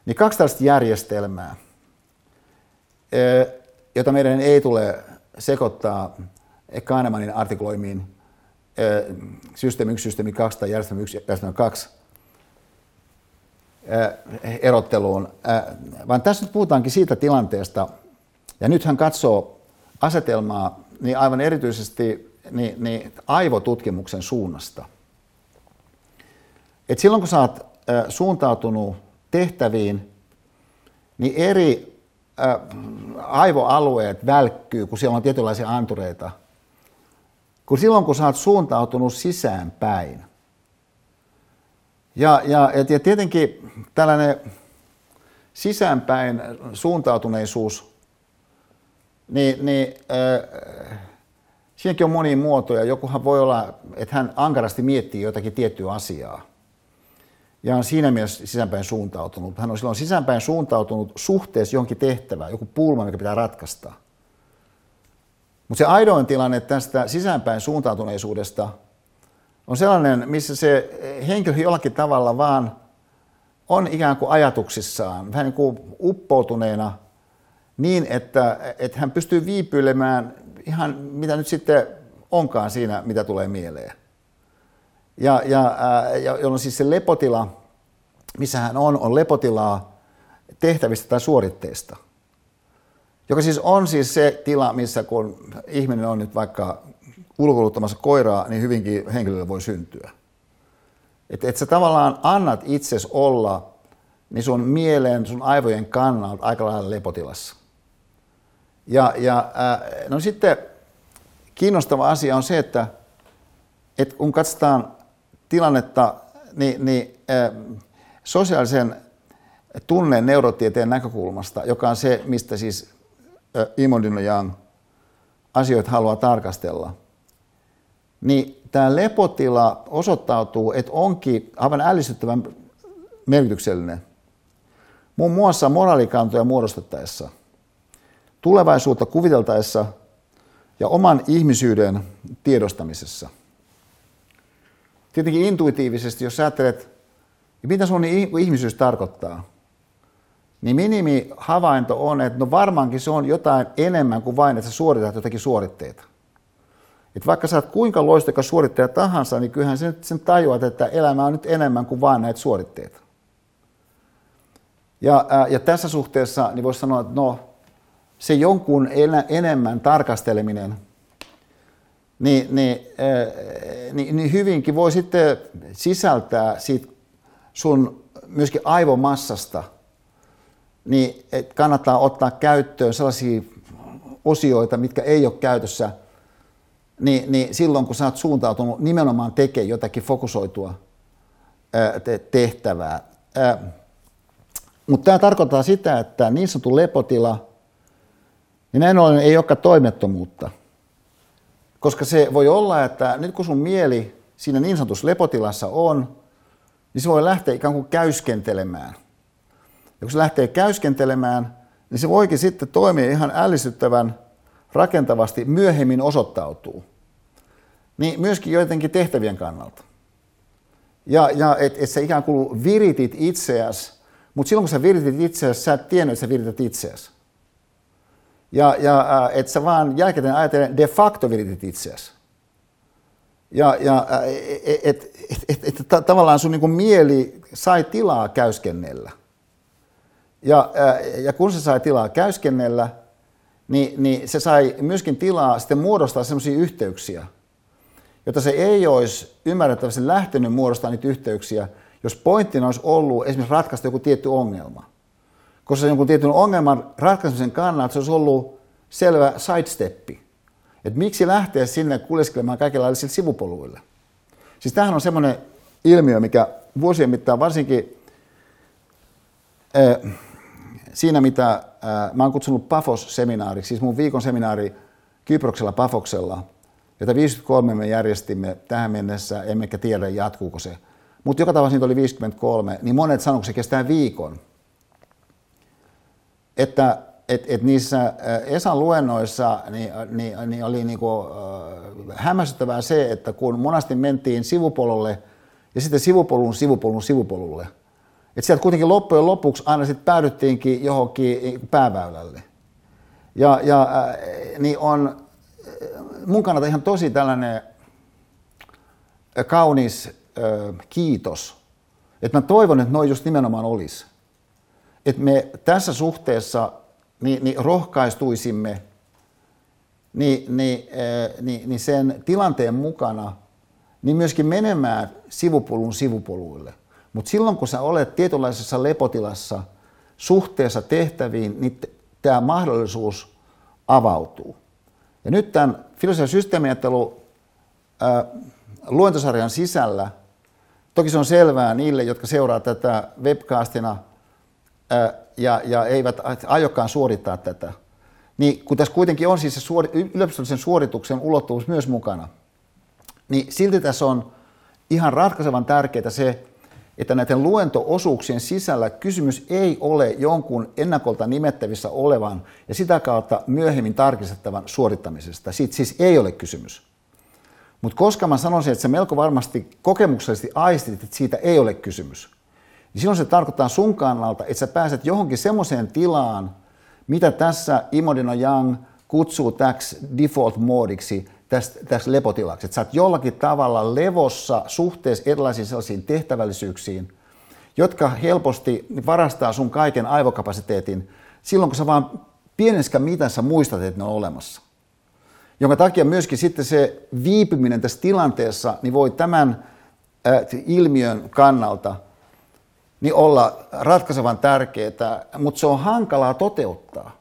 niin kaksi tällaista järjestelmää, jota meidän ei tule sekoittaa Kahnemanin artikloimiin systeemi 1, systeemi 2 tai järjestelmä 1, järjestelmä 2 erotteluun, vaan tässä nyt puhutaankin siitä tilanteesta, ja nyt hän katsoo asetelmaa niin aivan erityisesti niin, niin aivotutkimuksen suunnasta. Et silloin kun sä oot suuntautunut tehtäviin, niin eri aivoalueet välkkyy, kun siellä on tietynlaisia antureita, kun silloin kun sä oot suuntautunut sisäänpäin. Ja, ja, ja tietenkin tällainen sisäänpäin suuntautuneisuus niin, niin äh, siinäkin on monia muotoja. Jokuhan voi olla, että hän ankarasti miettii jotakin tiettyä asiaa. Ja on siinä mielessä sisäänpäin suuntautunut. Hän on silloin sisäänpäin suuntautunut suhteessa johonkin tehtävään, joku pulma, mikä pitää ratkaista. Mutta se aidoin tilanne tästä sisäänpäin suuntautuneisuudesta on sellainen, missä se henkilö jollakin tavalla vaan on ikään kuin ajatuksissaan, vähän niin kuin uppoutuneena niin, että, että hän pystyy viipyilemään ihan mitä nyt sitten onkaan siinä, mitä tulee mieleen. Ja, ja, ja jolloin siis se lepotila, missä hän on, on lepotilaa tehtävistä tai suoritteista. Joka siis on siis se tila, missä kun ihminen on nyt vaikka ulkoiluttamassa koiraa, niin hyvinkin henkilölle voi syntyä. Että et sä tavallaan annat itses olla niin sun mielen, sun aivojen kannalta aika lailla lepotilassa. Ja, ja no sitten kiinnostava asia on se, että, että kun katsotaan tilannetta, niin, niin sosiaalisen tunnen neurotieteen näkökulmasta, joka on se, mistä siis Imondino Young asioita haluaa tarkastella, niin tämä lepotila osoittautuu, että onkin aivan ällistyttävän merkityksellinen. Muun muassa moraalikantoja muodostettaessa, tulevaisuutta kuviteltaessa ja oman ihmisyyden tiedostamisessa. Tietenkin intuitiivisesti, jos ajattelet, mitä sun ihmisyys tarkoittaa, niin minimihavainto on, että no varmaankin se on jotain enemmän kuin vain, että sä suoritat jotakin suoritteita. Et vaikka sä oot kuinka loistokas suorittaja tahansa, niin kyllähän sen, sen tajuat, että elämä on nyt enemmän kuin vain näitä suoritteita. Ja, ää, ja tässä suhteessa niin voisi sanoa, että no, se jonkun enemmän tarkasteleminen, niin, niin, ää, niin, niin hyvinkin voi sitten sisältää siitä sun myöskin aivomassasta, niin kannattaa ottaa käyttöön sellaisia osioita, mitkä ei ole käytössä – niin, niin silloin kun sä oot suuntautunut nimenomaan tekemään jotakin fokusoitua tehtävää. Mutta tämä tarkoittaa sitä, että niin sanottu lepotila, niin näin ollen ei olekaan toimettomuutta. Koska se voi olla, että nyt kun sun mieli siinä niin sanotussa lepotilassa on, niin se voi lähteä ikään kuin käyskentelemään. Ja kun se lähtee käyskentelemään, niin se voikin sitten toimia ihan ällistyttävän rakentavasti myöhemmin osoittautuu niin myöskin joidenkin tehtävien kannalta. Ja, ja että et sä ikään kuin viritit itseäsi, mutta silloin kun sä viritit itseäsi, sä et tiennyt, että sä virität itseäsi. Ja, ja äh, että sä vaan jälkeen ajatellen de facto viritit itseäsi. Ja, ja että et, et, et, et, tavallaan sun niin mieli sai tilaa käyskennellä. Ja, ja kun se sai tilaa käyskennellä, niin, niin se sai myöskin tilaa sitten muodostaa sellaisia yhteyksiä – jota se ei olisi ymmärrettävästi lähtenyt muodostamaan niitä yhteyksiä, jos pointtina olisi ollut esimerkiksi ratkaista joku tietty ongelma. Koska se jonkun tietyn ongelman ratkaisemisen kannalta se olisi ollut selvä sidesteppi. Että miksi lähteä sinne kuljeskelemaan kaikenlaisille sivupoluille. Siis tämähän on semmoinen ilmiö, mikä vuosien mittaan varsinkin äh, siinä, mitä äh, mä oon kutsunut Pafos-seminaariksi, siis mun viikon seminaari Kyproksella Pafoksella – jota 53 me järjestimme tähän mennessä, emmekä tiedä jatkuuko se. Mutta joka tavalla siitä oli 53, niin monet sanoivat, että se kestää viikon. Että et, et niissä äh, Esan luennoissa niin, niin, niin oli niinku, äh, hämmästyttävää se, että kun monasti mentiin sivupolulle ja sitten sivupolun sivupolun sivupolulle, että sieltä kuitenkin loppujen lopuksi aina sitten päädyttiinkin johonkin pääväylälle. Ja, ja äh, niin on mun kannalta ihan tosi tällainen kaunis ö, kiitos. Että mä toivon, että noin just nimenomaan olisi. Että me tässä suhteessa niin, niin rohkaistuisimme niin, niin, niin, niin sen tilanteen mukana niin myöskin menemään sivupolun sivupoluille. Mutta silloin kun sä olet tietynlaisessa lepotilassa suhteessa tehtäviin, niin tämä mahdollisuus avautuu. Ja nyt tämän filosofian systeemiajattelu luentosarjan sisällä, toki se on selvää niille, jotka seuraa tätä webcastina ja, ja eivät aiokaan suorittaa tätä, niin kun tässä kuitenkin on siis se suori, yliopistollisen suorituksen ulottuvuus myös mukana, niin silti tässä on ihan ratkaisevan tärkeää se, että näiden luentoosuuksien sisällä kysymys ei ole jonkun ennakolta nimettävissä olevan ja sitä kautta myöhemmin tarkistettavan suorittamisesta. Siitä siis ei ole kysymys. Mutta koska mä sanoisin, että se melko varmasti kokemuksellisesti aistit, että siitä ei ole kysymys, niin silloin se tarkoittaa sun kannalta, että sä pääset johonkin semmoiseen tilaan, mitä tässä Imodino Young kutsuu täksi default moodiksi, tästä, tästä lepotilaksi. Että sä oot jollakin tavalla levossa suhteessa erilaisiin sellaisiin tehtävällisyyksiin, jotka helposti varastaa sun kaiken aivokapasiteetin silloin, kun sä vaan pienessä mitassa muistat, että ne on olemassa. Jonka takia myöskin sitten se viipyminen tässä tilanteessa niin voi tämän äh, ilmiön kannalta niin olla ratkaisevan tärkeää, mutta se on hankalaa toteuttaa.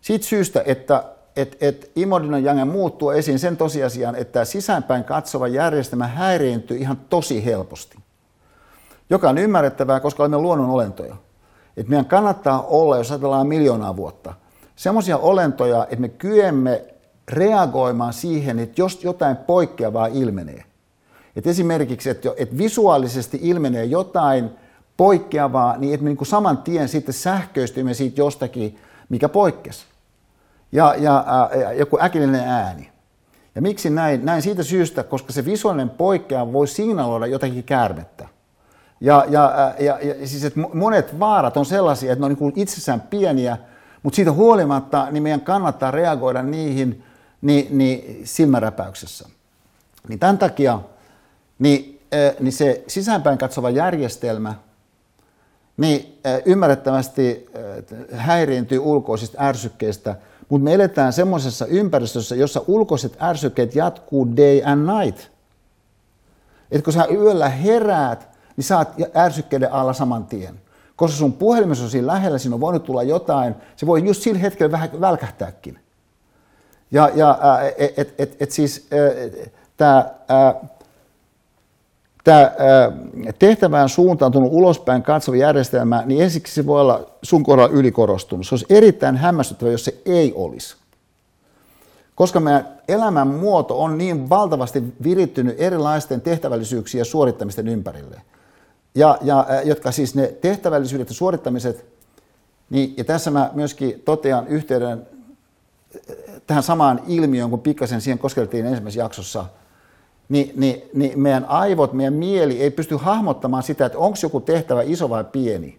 Siitä syystä, että et, et Jange muuttuu esiin sen tosiasian, että sisäänpäin katsova järjestelmä häiriintyy ihan tosi helposti. Joka on ymmärrettävää, koska olemme luonnon olentoja. Et meidän kannattaa olla, jos ajatellaan miljoonaa vuotta, semmoisia olentoja, että me kyemme reagoimaan siihen, että jos jotain poikkeavaa ilmenee. Et esimerkiksi, että, että visuaalisesti ilmenee jotain poikkeavaa, niin että me niin kuin saman tien sitten sähköistymme siitä jostakin, mikä poikkesi ja, ja ää, joku äkillinen ääni. Ja miksi näin? Näin siitä syystä, koska se visuaalinen poikkeama voi signaloida jotakin käärmettä. Ja, ja, ja, ja siis että monet vaarat on sellaisia, että ne on niin kuin itsessään pieniä, mutta siitä huolimatta niin meidän kannattaa reagoida niihin niin, niin silmäräpäyksessä. Niin tämän takia niin, niin se sisäänpäin katsova järjestelmä niin ymmärrettävästi häiriintyy ulkoisista ärsykkeistä – mutta me eletään semmoisessa ympäristössä, jossa ulkoiset ärsykkeet jatkuu day and night. Et kun sä yöllä heräät, niin saat ärsykkeiden alla saman tien. Koska sun puhelimessa on siinä lähellä, siinä on voinut tulla jotain, se voi just sillä hetkellä vähän välkähtääkin. Ja, ja et, et, et, et siis tämä tämä tehtävään suuntautunut ulospäin katsova järjestelmä, niin ensiksi se voi olla sun kohdalla ylikorostunut. Se olisi erittäin hämmästyttävä, jos se ei olisi. Koska meidän elämän muoto on niin valtavasti virittynyt erilaisten tehtävällisyyksien ja suorittamisten ympärille. Ja, ja, jotka siis ne tehtävällisyydet ja suorittamiset, niin, ja tässä mä myöskin totean yhteyden tähän samaan ilmiöön, kun pikkasen siihen koskeltiin ensimmäisessä jaksossa – niin, niin, niin meidän aivot, meidän mieli ei pysty hahmottamaan sitä, että onko joku tehtävä iso vai pieni.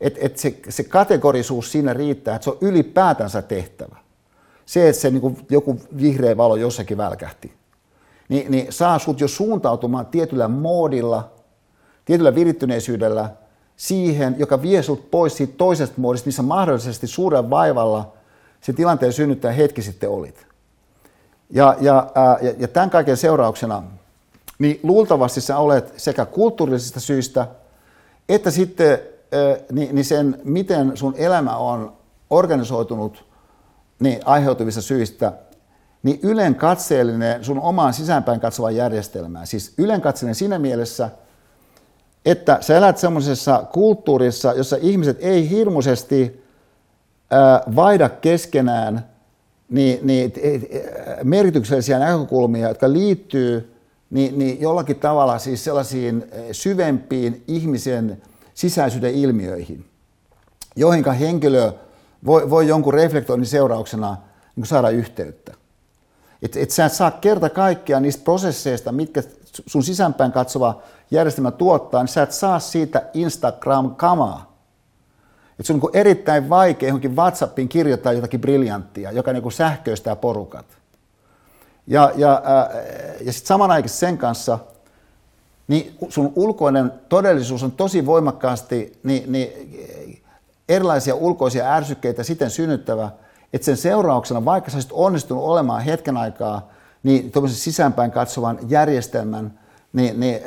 Että et se, se kategorisuus siinä riittää, että se on ylipäätänsä tehtävä. Se, että se niin joku vihreä valo jossakin välkähti, niin, niin saa sut jo suuntautumaan tietyllä moodilla, tietyllä virittyneisyydellä siihen, joka vie sut pois siitä toisesta muodista, missä mahdollisesti suuren vaivalla se tilanteen synnyttää hetki sitten olit. Ja, ja, ää, ja, ja tämän kaiken seurauksena, niin luultavasti sä olet sekä kulttuurillisista syistä, että sitten ää, niin, niin sen, miten sun elämä on organisoitunut niin aiheutuvista syistä, niin ylen katseellinen sun omaan sisäänpäin katsovaan järjestelmään. Siis ylen katseellinen siinä mielessä, että sä elät semmoisessa kulttuurissa, jossa ihmiset ei hirmuisesti ää, keskenään – niin, niin merkityksellisiä näkökulmia, jotka liittyy niin, niin jollakin tavalla siis sellaisiin eh, syvempiin ihmisen sisäisyyden ilmiöihin, joihin henkilö voi, voi jonkun reflektoinnin seurauksena niin saada yhteyttä. Et, et sä et saa kerta kaikkiaan niistä prosesseista, mitkä sun sisäänpäin katsova järjestelmä tuottaa, niin sä et saa siitä Instagram-kamaa. Että se on niin erittäin vaikea johonkin WhatsAppiin kirjoittaa jotakin briljanttia, joka niin sähköistää porukat. Ja, ja, ja sitten samanaikaisesti sen kanssa, niin sun ulkoinen todellisuus on tosi voimakkaasti niin, niin erilaisia ulkoisia ärsykkeitä siten synnyttävä, että sen seurauksena, vaikka sä olisit onnistunut olemaan hetken aikaa niin sisäänpäin katsovan järjestelmän niin, niin,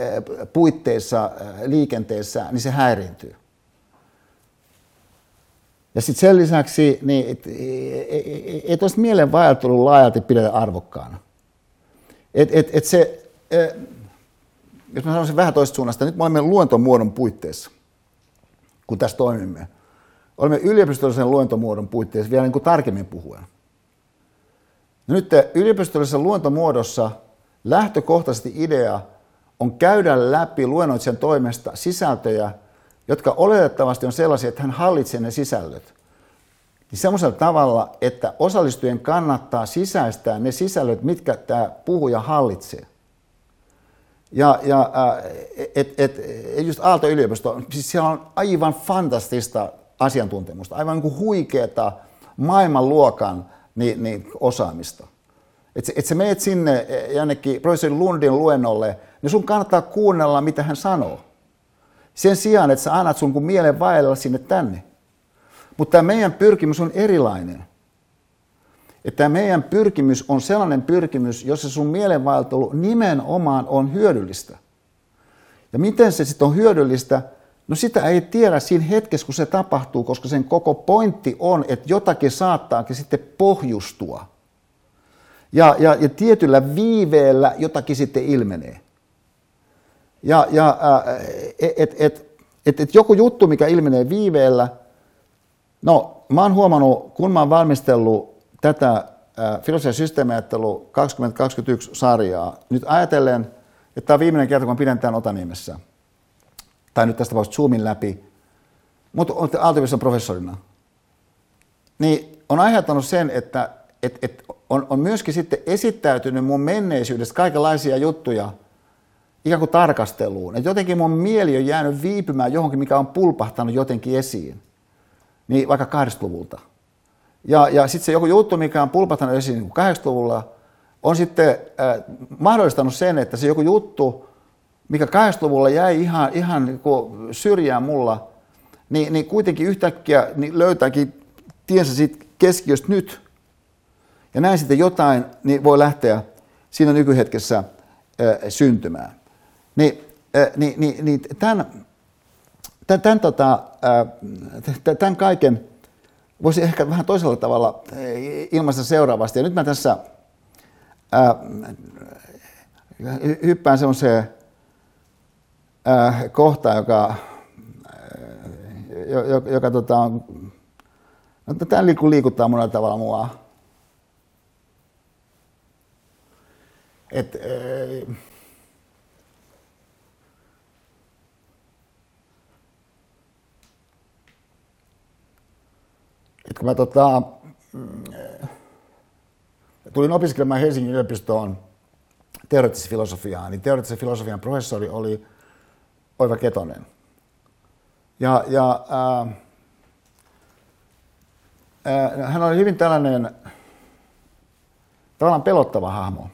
puitteissa liikenteessä, niin se häiriintyy. Ja sitten sen lisäksi, niin et, et, et olisi mielen vaeltelun laajalti pidetä arvokkaana. Et, et, et se, et, jos mä sanoisin vähän toista suunnasta, nyt me olemme luontomuodon puitteissa, kun tässä toimimme. Olemme yliopistollisen luontomuodon puitteissa vielä niin kuin tarkemmin puhuen. No nyt yliopistollisessa luontomuodossa lähtökohtaisesti idea on käydä läpi luennoitsijan toimesta sisältöjä – jotka oletettavasti on sellaisia, että hän hallitsee ne sisällöt. Niin semmoisella tavalla, että osallistujien kannattaa sisäistää ne sisällöt, mitkä tämä puhuja hallitsee. Ja, ja et, et, just Aalto-yliopisto, siis siellä on aivan fantastista asiantuntemusta, aivan niin huikeata maailmanluokan niin, niin, osaamista. että et sä meet sinne jonnekin professori Lundin luennolle, niin sun kannattaa kuunnella, mitä hän sanoo. Sen sijaan, että sä annat sun mielen vaellella sinne tänne. Mutta tämä meidän pyrkimys on erilainen. Että tämä meidän pyrkimys on sellainen pyrkimys, jossa sun mielenvaeltelu nimenomaan on hyödyllistä. Ja miten se sitten on hyödyllistä? No sitä ei tiedä siinä hetkessä, kun se tapahtuu, koska sen koko pointti on, että jotakin saattaakin sitten pohjustua. Ja, ja, ja tietyllä viiveellä jotakin sitten ilmenee. Ja, ja että et, et, et, joku juttu, mikä ilmenee viiveellä, no mä oon huomannut, kun mä oon valmistellut tätä filosofia systeemiajattelu 2021 sarjaa, nyt ajatellen, että tämä on viimeinen kerta, kun mä pidän tämän Otaniemessä, tai nyt tästä tapauksessa Zoomin läpi, mutta olette Aaltoviston professorina, niin on aiheuttanut sen, että et, et on, on myöskin sitten esittäytynyt mun menneisyydestä kaikenlaisia juttuja ikään kuin tarkasteluun. Että jotenkin mun mieli on jäänyt viipymään johonkin, mikä on pulpahtanut jotenkin esiin. Niin vaikka 80-luvulta. Ja, ja sitten se joku juttu, mikä on pulpahtanut esiin 80-luvulla, niin on sitten äh, mahdollistanut sen, että se joku juttu, mikä 80-luvulla jäi ihan, ihan niin syrjään mulla, niin, niin kuitenkin yhtäkkiä niin löytääkin tiensä siitä keskiöstä nyt. Ja näin sitten jotain niin voi lähteä siinä nykyhetkessä äh, syntymään. Niin, äh, niin, niin, niin tämän, tämän, tämän, tota, äh, tämän kaiken voisi ehkä vähän toisella tavalla äh, ilmaista seuraavasti. Ja nyt mä tässä äh, hyppään semmoiseen äh, kohtaan, joka, joka, joka tota, on, no, tämä liikuttaa monella tavalla mua. Et, äh, kun mä tota, tulin opiskelemaan Helsingin yliopistoon teoreettisen filosofiaa, niin teoreettisen filosofian professori oli Oiva Ketonen. Ja, ja ää, ää, hän oli hyvin tällainen tavallaan pelottava hahmo.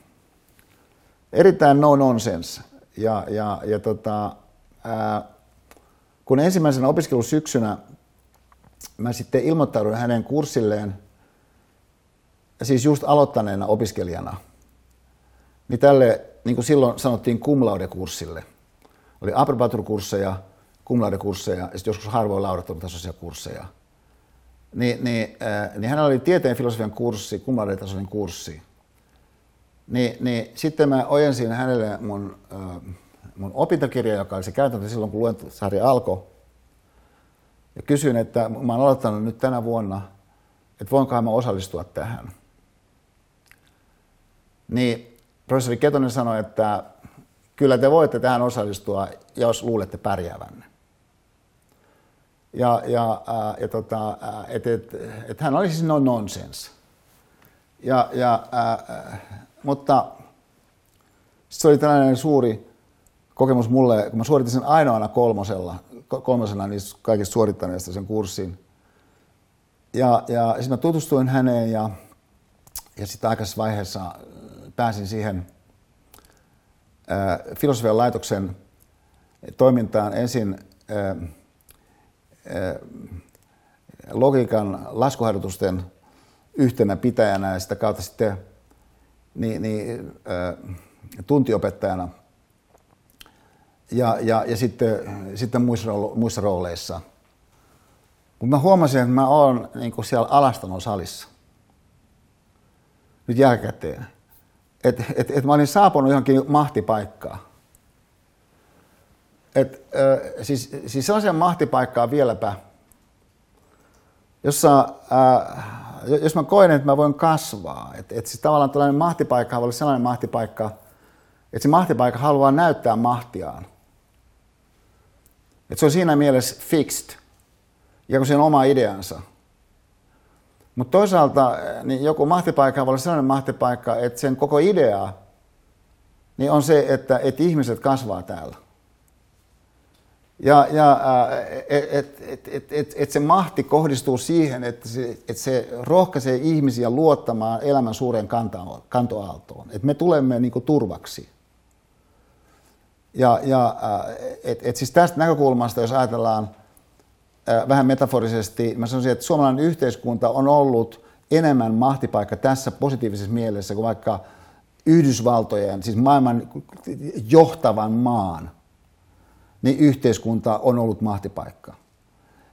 Erittäin no nonsense. Ja, ja, ja tota, ää, kun ensimmäisenä opiskelusyksynä mä sitten ilmoittaudun hänen kurssilleen siis just aloittaneena opiskelijana, niin tälle, niin kuin silloin sanottiin cum laude-kurssille, oli approbatur-kursseja, cum laude-kursseja ja sitten joskus harvoin laudattelutasoisia kursseja. Niin, niin, äh, niin hänellä oli tieteen filosofian kurssi, cum laude-tasoinen kurssi. Niin, niin sitten mä ojensin hänelle mun, äh, mun opintokirja, joka oli se käytäntö silloin, kun luentosarja alkoi. Ja kysyin, että mä oon aloittanut nyt tänä vuonna, että voinkohan mä osallistua tähän. Niin professori Ketonen sanoi, että kyllä te voitte tähän osallistua, jos luulette pärjäävänne. Ja, ja, ää, ja tota, että et, et hän oli siis no nonsense. Ja, ja, ää, mutta se oli tällainen suuri kokemus mulle, kun mä suoritin sen ainoana kolmosella, kolmosena niistä kaikista suorittaneista sen kurssin. Ja, ja sitten mä tutustuin häneen ja, ja sitten aikaisessa vaiheessa pääsin siihen filosofian laitoksen toimintaan ensin logiikan laskuharjoitusten yhtenä pitäjänä ja sitä kautta sitten niin, niin, tuntiopettajana ja, ja, ja sitten, sitten muissa, muissa rooleissa. Mutta mä huomasin, että mä oon niin siellä alastanon salissa. Nyt jälkikäteen että et, et mä olin saapunut johonkin mahtipaikkaan. Et, äh, siis, siis sellaisen mahtipaikkaan vieläpä, jossa, äh, jos mä koen, että mä voin kasvaa, että et siis tavallaan tällainen mahtipaikka voi olla sellainen mahtipaikka, että se mahtipaikka haluaa näyttää mahtiaan. Että se on siinä mielessä fixed, ja kun se on oma ideansa – mutta toisaalta niin joku mahtipaikka voi olla sellainen mahtipaikka, että sen koko idea niin on se, että, että ihmiset kasvaa täällä. Ja, ja että et, et, et, et, et se mahti kohdistuu siihen, että se, et se rohkaisee ihmisiä luottamaan elämän suureen kantoaaltoon. Että me tulemme niin kuin, turvaksi. Ja, ja et, et siis tästä näkökulmasta, jos ajatellaan vähän metaforisesti, mä sanoisin, että suomalainen yhteiskunta on ollut enemmän mahtipaikka tässä positiivisessa mielessä kuin vaikka Yhdysvaltojen, siis maailman johtavan maan, niin yhteiskunta on ollut mahtipaikka.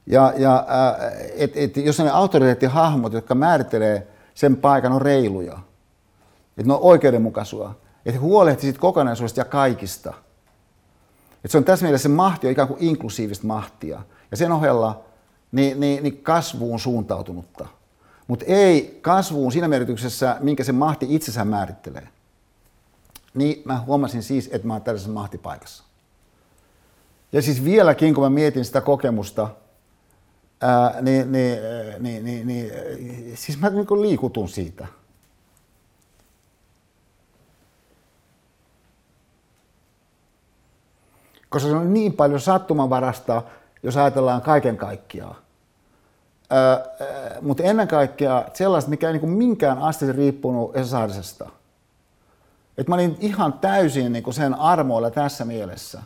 Ja, ja et, et, jos ne autoriteettihahmot, jotka määrittelee sen paikan, on reiluja, että ne on oikeudenmukaisia, että huolehtisit kokonaisuudesta ja kaikista. Että se on tässä mielessä se mahti on ikään kuin inklusiivista mahtia. Ja sen ohella niin, niin, niin kasvuun suuntautunutta. Mutta ei kasvuun siinä merkityksessä, minkä se mahti itsessään määrittelee. Niin mä huomasin siis, että mä oon tällaisessa mahtipaikassa. Ja siis vieläkin, kun mä mietin sitä kokemusta, ää, niin, niin, niin, niin, niin, siis mä niin liikutun siitä. Koska se on niin paljon sattumanvarasta, jos ajatellaan kaiken kaikkiaan. mutta ennen kaikkea sellaista, mikä ei niin minkään asti riippunut Esaarisesta. Että mä olin ihan täysin niin sen armoilla tässä mielessä.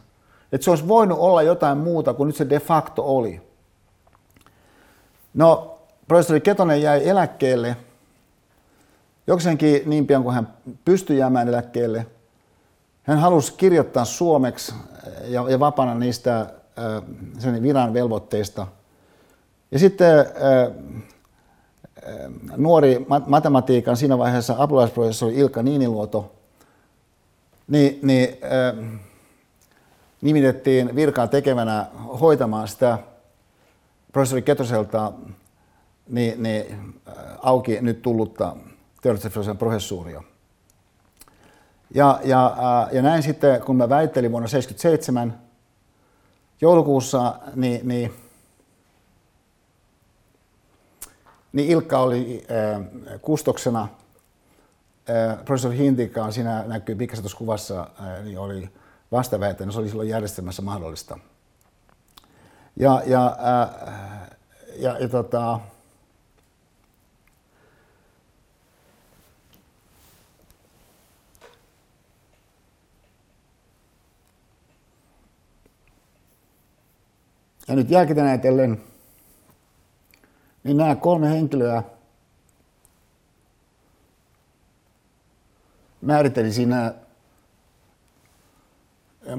Että se olisi voinut olla jotain muuta kuin nyt se de facto oli. No, professori Ketonen jäi eläkkeelle jokseenkin niin pian kuin hän pystyi jäämään eläkkeelle. Hän halusi kirjoittaa suomeksi ja, ja vapaana niistä äh, sen viran velvoitteista. Ja sitten äh, äh, nuori matematiikan siinä vaiheessa apulaisprofessori Ilkka Niiniluoto niin, niin äh, nimitettiin virkaa tekevänä hoitamaan sitä professori Ketoselta niin, niin, auki nyt tullutta teoreettisen professuuria. Ja, ja, ja näin sitten, kun mä väittelin vuonna 1977 joulukuussa, niin, niin, niin Ilkka oli äh, kustoksena. Äh, professori Hintikaan, siinä näkyy pikkasen tuossa kuvassa, äh, niin oli vastaväittänyt, se oli silloin järjestelmässä mahdollista. Ja, ja, äh, ja, ja tota, Ja nyt jälkeen ajatellen, niin nämä kolme henkilöä määritteli siinä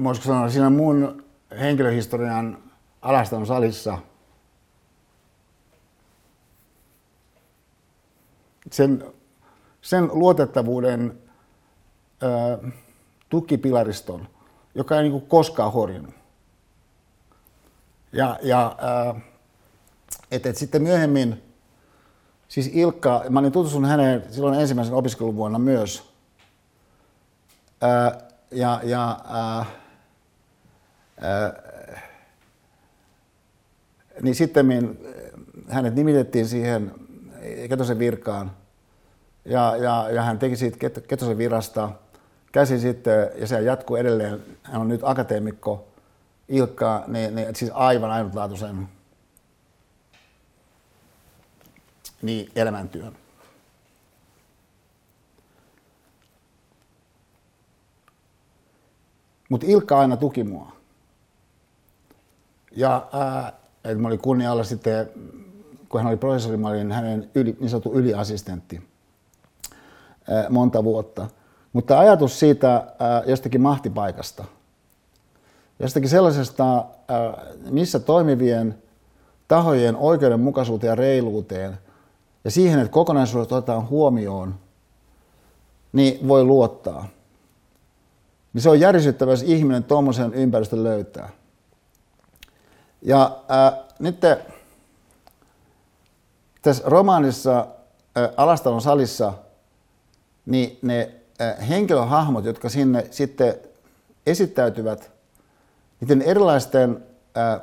voisiko sanoa, siinä mun henkilöhistorian alaston salissa sen, sen luotettavuuden ö, tukipilariston, joka ei niin koskaan horjunut. Ja, ja et, et sitten myöhemmin, siis Ilkka, mä olin tutustunut häneen silloin ensimmäisen opiskeluvuonna myös. Ää, ja, ja äh, äh, niin sitten hänet nimitettiin siihen Ketosen virkaan. Ja, ja, ja hän teki siitä Ketosen virasta. Käsi sitten, ja se jatkuu edelleen, hän on nyt akateemikko Ilkka, niin, niin siis aivan ainutlaatuisen niin elämäntyön. Mutta Ilkka aina tuki mua. Ja ää, että mä olin kunnia olla sitten, kun hän oli professori, mä olin hänen yli, niin sanottu yliassistentti ää, monta vuotta. Mutta ajatus siitä ää, jostakin mahtipaikasta, jostakin sellaisesta, ää, missä toimivien tahojen oikeudenmukaisuuteen ja reiluuteen ja siihen, että kokonaisuudet otetaan huomioon, niin voi luottaa niin se on järisyttävä, jos ihminen tuommoisen ympäristön löytää. Ja äh, nyt tässä romaanissa äh, Alastalon salissa, niin ne äh, henkilöhahmot, jotka sinne sitten esittäytyvät niiden erilaisten äh,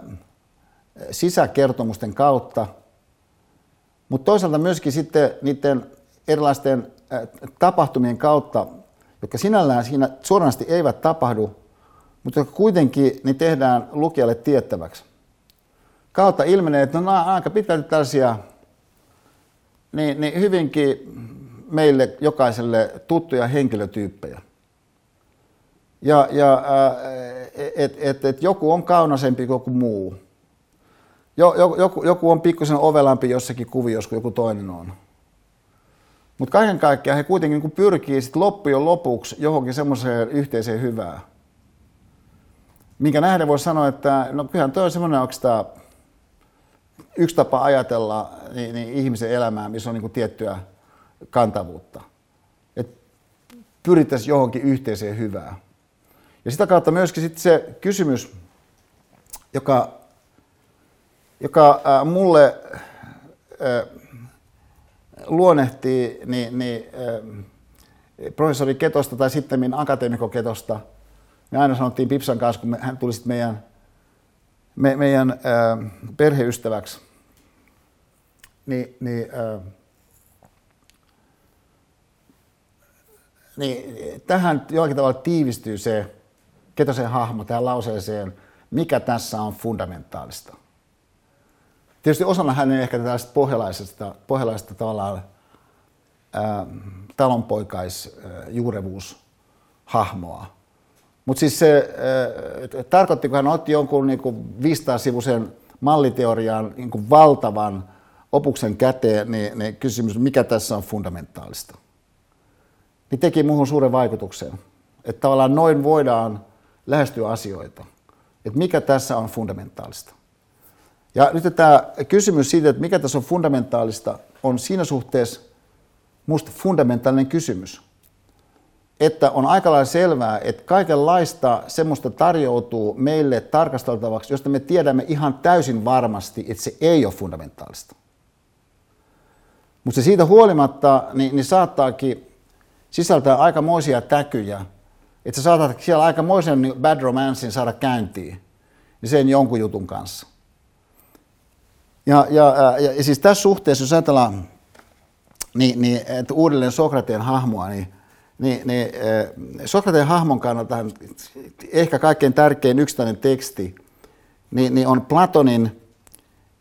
sisäkertomusten kautta, mutta toisaalta myöskin sitten niiden erilaisten äh, tapahtumien kautta, jotka sinällään siinä suoranaisesti eivät tapahdu, mutta jotka kuitenkin niin tehdään lukijalle tiettäväksi. Kautta ilmenee, että no, on aika pitkälti tällaisia niin, niin hyvinkin meille jokaiselle tuttuja henkilötyyppejä. Ja, ja että et, et joku on kaunaisempi kuin joku muu. Jo, joku, joku on pikkusen ovelampi jossakin kuviossa kuin joku toinen on. Mutta kaiken kaikkiaan he kuitenkin niin pyrkii sit loppujen lopuksi johonkin semmoiseen yhteiseen hyvään. Minkä nähden voi sanoa, että no kyllähän toi on semmoinen oikeastaan yksi tapa ajatella niin, niin ihmisen elämää, missä on niin tiettyä kantavuutta. Että pyrittäisiin johonkin yhteiseen hyvään. Ja sitä kautta myöskin sit se kysymys, joka, joka äh, mulle äh, luonnehtii niin, niin, äh, professori Ketosta tai sitten akateemikko Ketosta. Me aina sanottiin Pipsan kanssa, kun me, hän tuli sitten meidän, me, meidän äh, perheystäväksi, niin, niin, äh, niin tähän jollakin tavalla tiivistyy se Ketosen hahmo tähän lauseeseen, mikä tässä on fundamentaalista. Tietysti osana hänen ehkä tällaista pohjalaisesta, pohjalaisesta tavallaan ää, talonpoikaisjuurevuushahmoa. Mutta siis se ää, tarkoitti, kun hän otti jonkun niin 500-sivuisen malliteorian niin valtavan opuksen käteen, niin, niin kysymys, mikä tässä on fundamentaalista, niin teki muuhun suuren vaikutuksen. Että tavallaan noin voidaan lähestyä asioita. Että mikä tässä on fundamentaalista. Ja nyt tämä kysymys siitä, että mikä tässä on fundamentaalista, on siinä suhteessa minusta fundamentaalinen kysymys. Että on aika lailla selvää, että kaikenlaista semmoista tarjoutuu meille tarkasteltavaksi, josta me tiedämme ihan täysin varmasti, että se ei ole fundamentaalista. Mutta se siitä huolimatta niin, niin saattaakin sisältää aikamoisia täkyjä, että sä saatat siellä aikamoisen bad romancein saada käyntiin niin sen jonkun jutun kanssa. Ja, ja, ja, ja siis tässä suhteessa, jos ajatellaan niin, niin, että uudelleen Sokrateen hahmoa, niin, niin, niin Sokrateen hahmon kannalta ehkä kaikkein tärkein yksittäinen teksti niin, niin on Platonin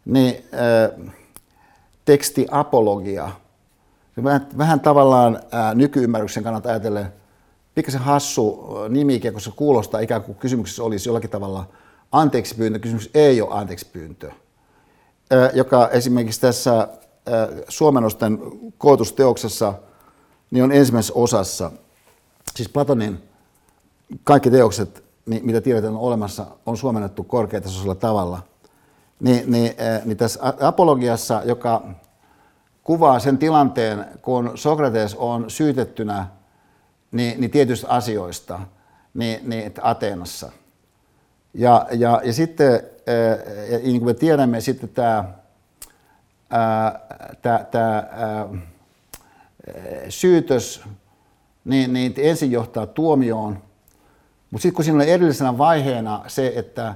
niin, äh, teksti Apologia. Vähän, vähän tavallaan nykyymmärryksen kannalta ajatellen pikkasen hassu nimike, koska kuulostaa ikään kuin kysymyksessä olisi jollakin tavalla anteeksi pyyntö. Kysymys ei ole anteeksi pyyntö joka esimerkiksi tässä Suomenosten kootusteoksessa niin on ensimmäisessä osassa. Siis Platonin kaikki teokset, niin mitä tiedetään on olemassa, on suomennettu korkeatasoisella tavalla. Niin, niin, niin tässä apologiassa, joka kuvaa sen tilanteen, kun Sokrates on syytettynä niin, niin tietyistä asioista niin, niin Ateenassa – ja, ja, ja sitten, ja niin kuin me tiedämme, sitten tämä, tämä, tämä syytös niin, niin ensin johtaa tuomioon, mutta sitten kun siinä on edellisenä vaiheena se, että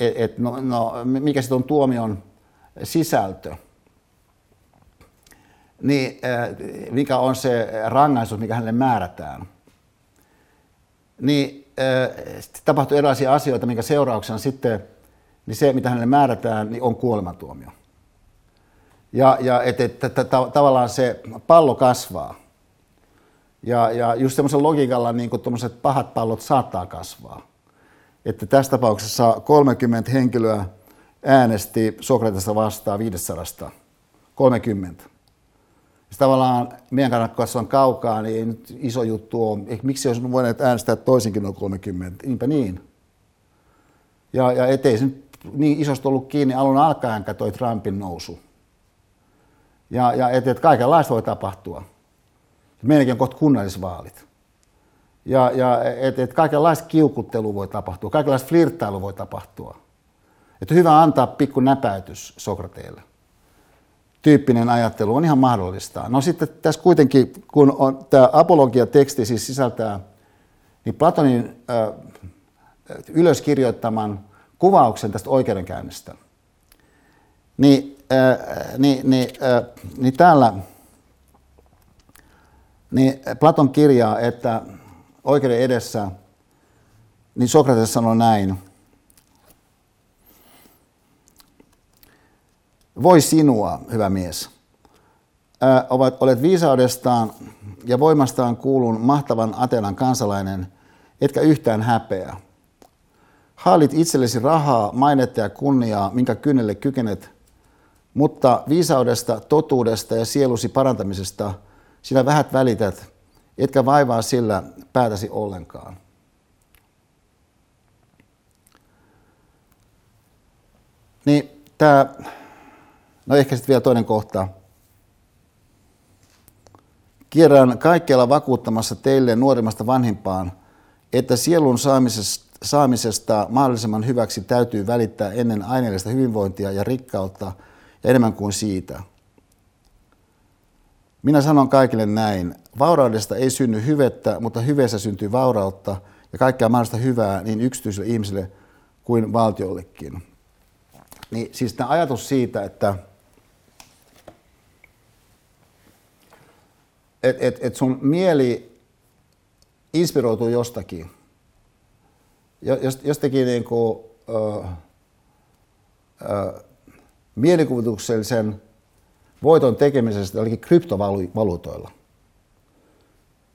et, et, no, no, mikä sitten on tuomion sisältö, niin mikä on se rangaistus, mikä hänelle määrätään, niin tapahtuu erilaisia asioita, minkä seurauksena sitten niin se, mitä hänelle määrätään, niin on kuolematuomio. Ja, ja että et, et, et, tavallaan se pallo kasvaa. Ja, ja just semmoisen logiikalla niin kuin pahat pallot saattaa kasvaa. Että tässä tapauksessa 30 henkilöä äänesti Sokratesta vastaan 500. 30. Siis tavallaan meidän kannalta katsoa kaukaa, niin ei nyt iso juttu ole. Miksi olisi voinut äänestää toisinkin noin 30? Niinpä niin. Ja, ja ettei se nyt niin isosti ollut kiinni alun alkaen toi Trumpin nousu. Ja, ja että et kaikenlaista voi tapahtua. Meilläkin on kohta kunnallisvaalit. Ja, ja että et kaikenlaista kiukuttelua voi tapahtua, kaikenlaista flirttailu voi tapahtua. Että hyvä antaa pikku näpäytys Sokrateelle tyyppinen ajattelu on ihan mahdollista. No sitten tässä kuitenkin, kun on, tämä apologia-teksti siis sisältää niin Platonin ö, ylöskirjoittaman kuvauksen tästä oikeudenkäynnistä, niin, ö, niin, niin, ö, niin täällä niin Platon kirjaa, että oikeuden edessä niin Sokrates sanoi näin. Voi sinua, hyvä mies. Ää, olet viisaudestaan ja voimastaan kuulun mahtavan Atenan kansalainen, etkä yhtään häpeä. Haalit itsellesi rahaa, mainetta ja kunniaa, minkä kynnelle kykenet, mutta viisaudesta, totuudesta ja sielusi parantamisesta sinä vähät välität, etkä vaivaa sillä päätäsi ollenkaan. Niin tämä, no ehkä sitten vielä toinen kohta. Kierrän kaikkialla vakuuttamassa teille nuorimmasta vanhimpaan, että sielun saamisesta, saamisesta mahdollisimman hyväksi täytyy välittää ennen aineellista hyvinvointia ja rikkautta ja enemmän kuin siitä. Minä sanon kaikille näin, vauraudesta ei synny hyvettä, mutta hyveessä syntyy vaurautta ja kaikkea mahdollista hyvää niin yksityisille ihmisille kuin valtiollekin. Niin siis tämä ajatus siitä, että et, et, et sun mieli inspiroituu jostakin, jostakin niin kuin, ö, ö, mielikuvituksellisen voiton tekemisestä olikin kryptovaluutoilla.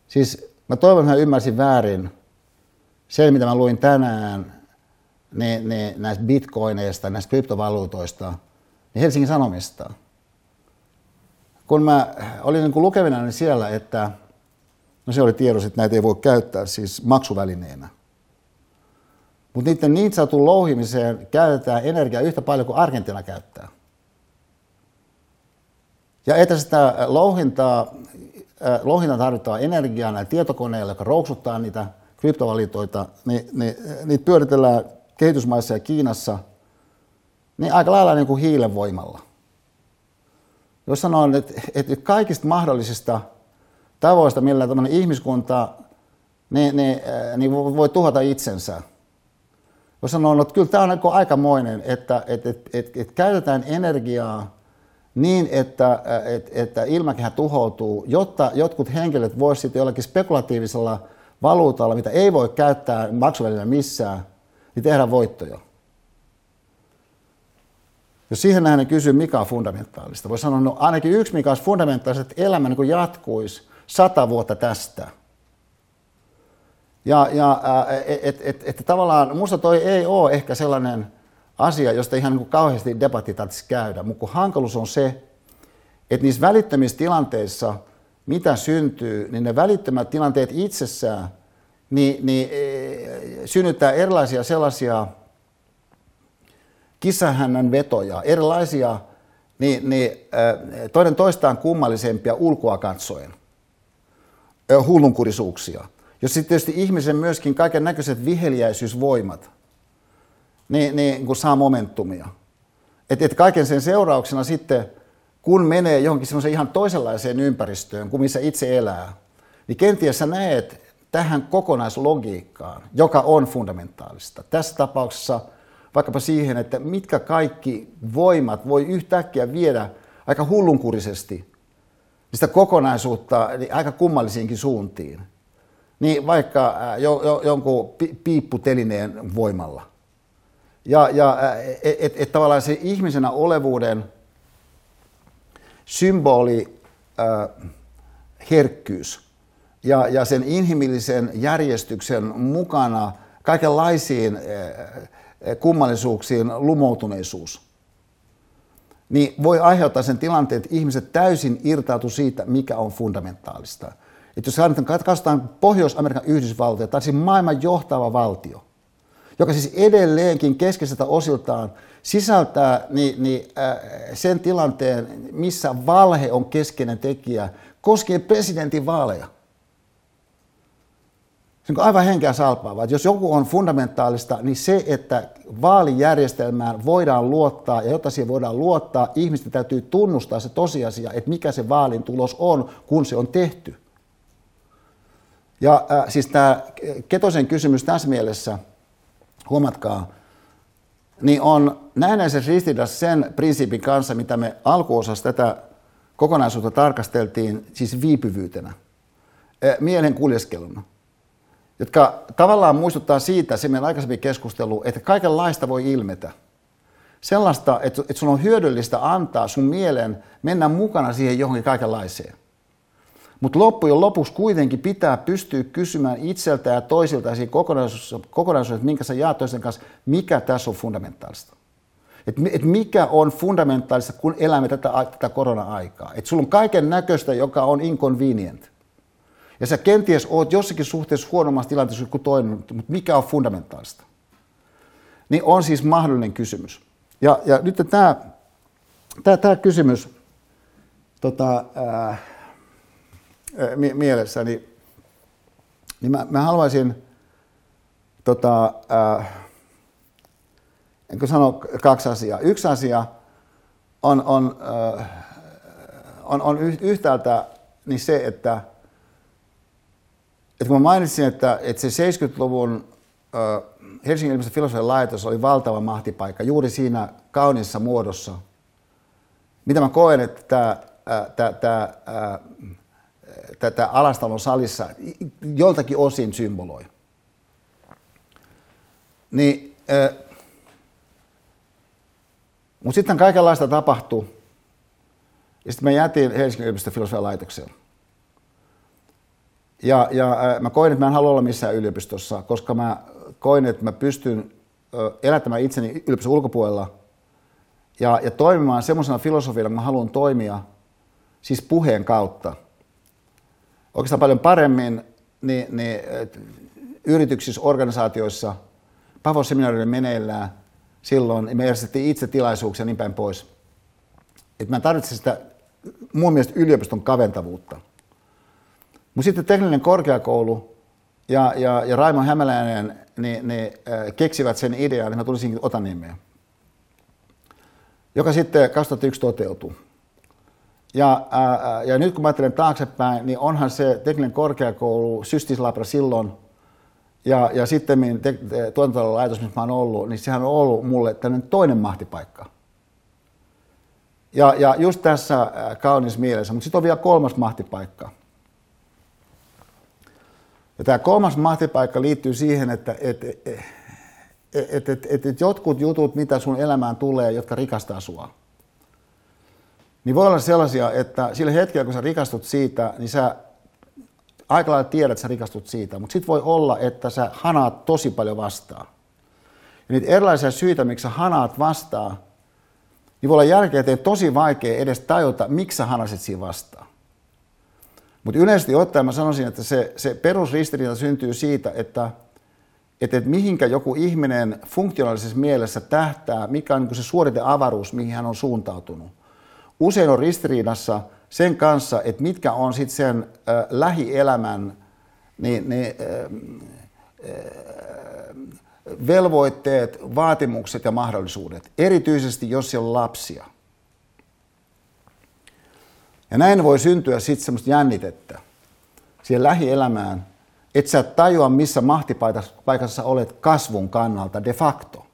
Siis mä toivon, että mä ymmärsin väärin sen, mitä mä luin tänään ne, ne, näistä bitcoineista, näistä kryptovaluutoista, niin Helsingin Sanomista. Kun mä olin niin lukevina niin siellä, että no se oli tiedossa, että näitä ei voi käyttää siis maksuvälineenä. Mutta niiden niin sanotun louhimiseen käytetään energiaa yhtä paljon kuin Argentina käyttää. Ja että sitä louhintaa, äh, louhintaa tarvitaan energiaa näillä tietokoneilla, jotka rouksuttaa niitä kryptovalitoita, niin, niin niitä pyöritellään kehitysmaissa ja Kiinassa, niin aika lailla niin kuin hiilen voimalla. Jos sanoo, että, että kaikista mahdollisista tavoista, millä tämmöinen ihmiskunta niin, niin, niin voi tuhota itsensä. Jos sanoo, että kyllä tämä on niin aikamoinen, että, että, että, että, että käytetään energiaa niin, että, että, että ilmakehä tuhoutuu, jotta jotkut henkilöt voisivat jollakin spekulatiivisella valuutalla, mitä ei voi käyttää maksuvälineenä missään, niin tehdään voittoja. Jos siihen nähden kysyy, mikä on fundamentaalista, voi sanoa, no ainakin yksi, mikä olisi fundamentaalista, että elämä niin jatkuisi sata vuotta tästä. Ja, ja että et, et, et, tavallaan minusta toi ei ole ehkä sellainen asia, josta ihan niin kauheasti debatti tarvitsisi käydä, mutta kun hankaluus on se, että niissä välittömissä tilanteissa, mitä syntyy, niin ne välittömät tilanteet itsessään – niin, niin e, synnyttää erilaisia sellaisia kissahännän vetoja, erilaisia niin, niin, toinen toistaan kummallisempia ulkoa katsoen, hullunkurisuuksia. Jos sitten tietysti ihmisen myöskin kaiken näköiset viheliäisyysvoimat niin, niin kun saa momentumia. Et, et kaiken sen seurauksena sitten, kun menee johonkin semmoiseen ihan toisenlaiseen ympäristöön kuin missä itse elää, niin kenties sä näet tähän kokonaislogiikkaan, joka on fundamentaalista. Tässä tapauksessa vaikkapa siihen, että mitkä kaikki voimat voi yhtäkkiä viedä aika hullunkurisesti sitä kokonaisuutta niin aika kummallisiinkin suuntiin. Niin vaikka jo, jo, jonkun piipputelineen voimalla. Ja, ja että et, et tavallaan se ihmisenä olevuuden symboli, äh, herkkyys, ja, ja sen inhimillisen järjestyksen mukana kaikenlaisiin eh, kummallisuuksiin lumoutuneisuus, niin voi aiheuttaa sen tilanteen, että ihmiset täysin irtautu siitä, mikä on fundamentaalista. Että jos katsotaan Pohjois-Amerikan Yhdysvaltoja, tai siis maailman johtava valtio, joka siis edelleenkin keskeiseltä osiltaan sisältää niin, niin, äh, sen tilanteen, missä valhe on keskeinen tekijä koskien presidentin vaaleja. Se on aivan henkeä salpaavaa. Jos joku on fundamentaalista, niin se, että vaalijärjestelmään voidaan luottaa, ja jotta siihen voidaan luottaa, ihmisten täytyy tunnustaa se tosiasia, että mikä se vaalin tulos on, kun se on tehty. Ja äh, siis tämä Ketosen kysymys tässä mielessä, huomatkaa, niin on näennäisessä ristiriidassa sen prinsiipin kanssa, mitä me alkuosassa tätä kokonaisuutta tarkasteltiin, siis viipyvyytenä, äh, mielen kuljeskeluna. Jotka tavallaan muistuttaa siitä, se meidän aikaisemmin keskustelu, että kaikenlaista voi ilmetä. Sellaista, että, että sun on hyödyllistä antaa sun mielen mennä mukana siihen johonkin kaikenlaiseen. Mutta loppujen lopuksi kuitenkin pitää pystyä kysymään itseltä ja toisilta siinä kokonaisuudessa, kokonaisuudessa minkä sä jaat toisen kanssa, mikä tässä on fundamentaalista. Et, et mikä on fundamentaalista, kun elämme tätä, tätä korona-aikaa. Että sulla on kaiken näköistä, joka on inconvenient. Ja sä kenties oot jossakin suhteessa huonommassa tilanteessa kuin toinen, mutta mikä on fundamentaalista? Niin on siis mahdollinen kysymys. Ja, ja nyt tämä, tämä, tämä kysymys tota, ää, mie- mielessä, niin, niin mä, mä haluaisin tota, ää, enkö sano kaksi asiaa. Yksi asia on, on, ää, on, on yhtäältä niin se, että, että kun mä mainitsin, että, että se 70-luvun ää, Helsingin yliopiston filosofian laitos oli valtava mahtipaikka juuri siinä kauniissa muodossa, mitä mä koen, että tämä, tämä, tämä alastalon salissa joltakin osin symboloi. Niin, äh, mutta sitten kaikenlaista tapahtui. Ja sitten mä jätin Helsingin yliopiston filosofian laitokseen. Ja, ja äh, mä koin, että mä en halua olla missään yliopistossa, koska mä koin, että mä pystyn elättämään itseni yliopiston ulkopuolella ja, ja toimimaan semmoisena filosofialla, kun mä haluan toimia, siis puheen kautta – oikeastaan paljon paremmin niin, niin, yrityksissä, organisaatioissa, Pavos-seminaarille meneillään silloin, me järjestettiin itse tilaisuuksia niin päin pois. Et mä tarvitsin sitä mun mielestä yliopiston kaventavuutta. Mutta sitten tekninen korkeakoulu ja, ja, ja Raimo Hämäläinen niin, niin, äh, keksivät sen idean, niin mä tulisin Otaniemeen, joka sitten 2001 toteutui. Ja, ää, ja nyt kun mä ajattelen taaksepäin, niin onhan se tekninen korkeakoulu, systislabra silloin, ja, ja sitten te, te, tuotantotalon laitos, missä mä oon ollut, niin sehän on ollut mulle tämmöinen toinen mahtipaikka. Ja, ja just tässä kaunis mielessä, mutta sitten on vielä kolmas mahtipaikka. Ja tämä kolmas mahtipaikka liittyy siihen, että et, et, et, et, et, jotkut jutut, mitä sun elämään tulee, jotka rikastaa sua – niin voi olla sellaisia, että sillä hetkellä, kun sä rikastut siitä, niin sä aika lailla tiedät, että sä rikastut siitä, mutta sitten voi olla, että sä hanaat tosi paljon vastaan. Ja niitä erilaisia syitä, miksi sä hanaat vastaan, niin voi olla jälkeen tosi vaikea edes tajuta, miksi sä hanasit siinä vastaan. Mutta yleisesti ottaen mä sanoisin, että se, se perusristiriita syntyy siitä, että, että, että mihinkä joku ihminen funktionaalisessa mielessä tähtää, mikä on niin se suoriteavaruus, mihin hän on suuntautunut usein on ristiriidassa sen kanssa, että mitkä on sitten sen äh, lähielämän niin, niin, äh, velvoitteet, vaatimukset ja mahdollisuudet, erityisesti jos siellä on lapsia. Ja näin voi syntyä sitten semmoista jännitettä siihen lähielämään, että sä et tajua, missä mahtipaikassa olet kasvun kannalta de facto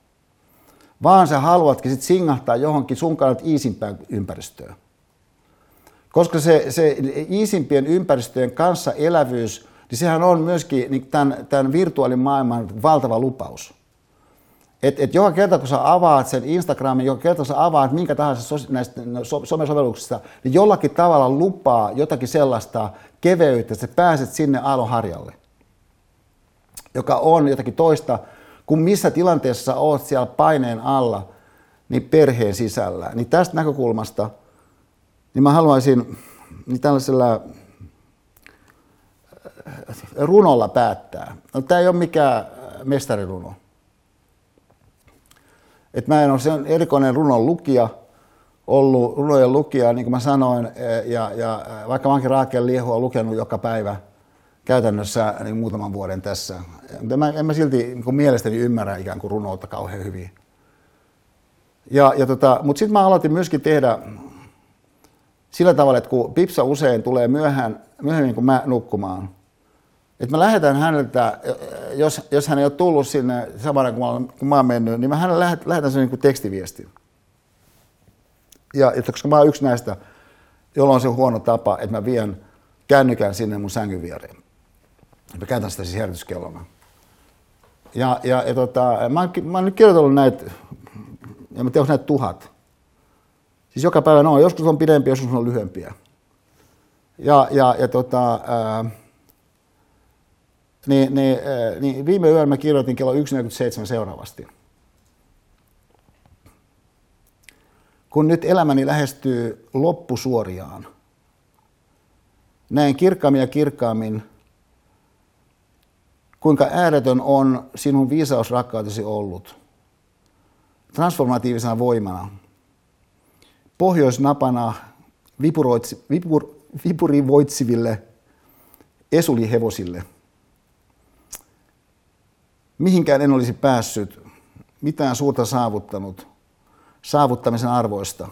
vaan sä haluatkin sit singahtaa johonkin sun kannalta iisimpään ympäristöön. Koska se, se iisimpien ympäristöjen kanssa elävyys, niin sehän on myöskin niin tämän, tämän virtuaalimaailman valtava lupaus. Et, et joka kerta kun sä avaat sen Instagramin, joka kerta kun sä avaat minkä tahansa so, näistä no, so, somesovelluksista, niin jollakin tavalla lupaa jotakin sellaista keveyttä, että sä pääset sinne aallonharjalle, joka on jotakin toista kun missä tilanteessa olet siellä paineen alla, niin perheen sisällä. Niin tästä näkökulmasta, niin mä haluaisin niin tällaisella äh, runolla päättää. No, tämä ei ole mikään mestariruno. Et mä en ole sen erikoinen runon lukija, ollut runojen lukija, niin kuin mä sanoin, ja, ja vaikka mä oonkin Raakel Liehua lukenut joka päivä – käytännössä niin muutaman vuoden tässä. En mä, en mä silti niin mielestäni ymmärrä ikään kuin runoutta kauhean hyvin. Ja, ja tota, Mutta sitten mä aloitin myöskin tehdä sillä tavalla, että kun Pipsa usein tulee myöhään, myöhemmin kuin mä nukkumaan, että mä lähetän häneltä, jos, jos hän ei ole tullut sinne samana kuin mä, kun mä oon mennyt, niin mä hänelle lähetän, lähetän sen niin kuin tekstiviestin. Ja että koska mä oon yksi näistä, jolla on se huono tapa, että mä vien kännykän sinne mun sängyn viereen. Mä käytän sitä siis herätyskellona. Ja, ja, ja tota, mä, mä oon nyt kirjoitellut näitä, en mä tiedä, onko näitä tuhat. Siis joka päivä no, joskus on pidempiä, joskus on lyhyempiä. Ja, ja, ja tota, ää, niin, niin, ää, niin viime yöllä mä kirjoitin kello 1.47 seuraavasti. Kun nyt elämäni lähestyy loppusuoriaan, näen kirkkaammin ja kirkkaammin, kuinka ääretön on sinun viisausrakkautesi ollut. Transformatiivisena voimana, pohjoisnapana vipur, vipurivoitsiville esulihevosille. Mihinkään en olisi päässyt, mitään suurta saavuttanut, saavuttamisen arvoista.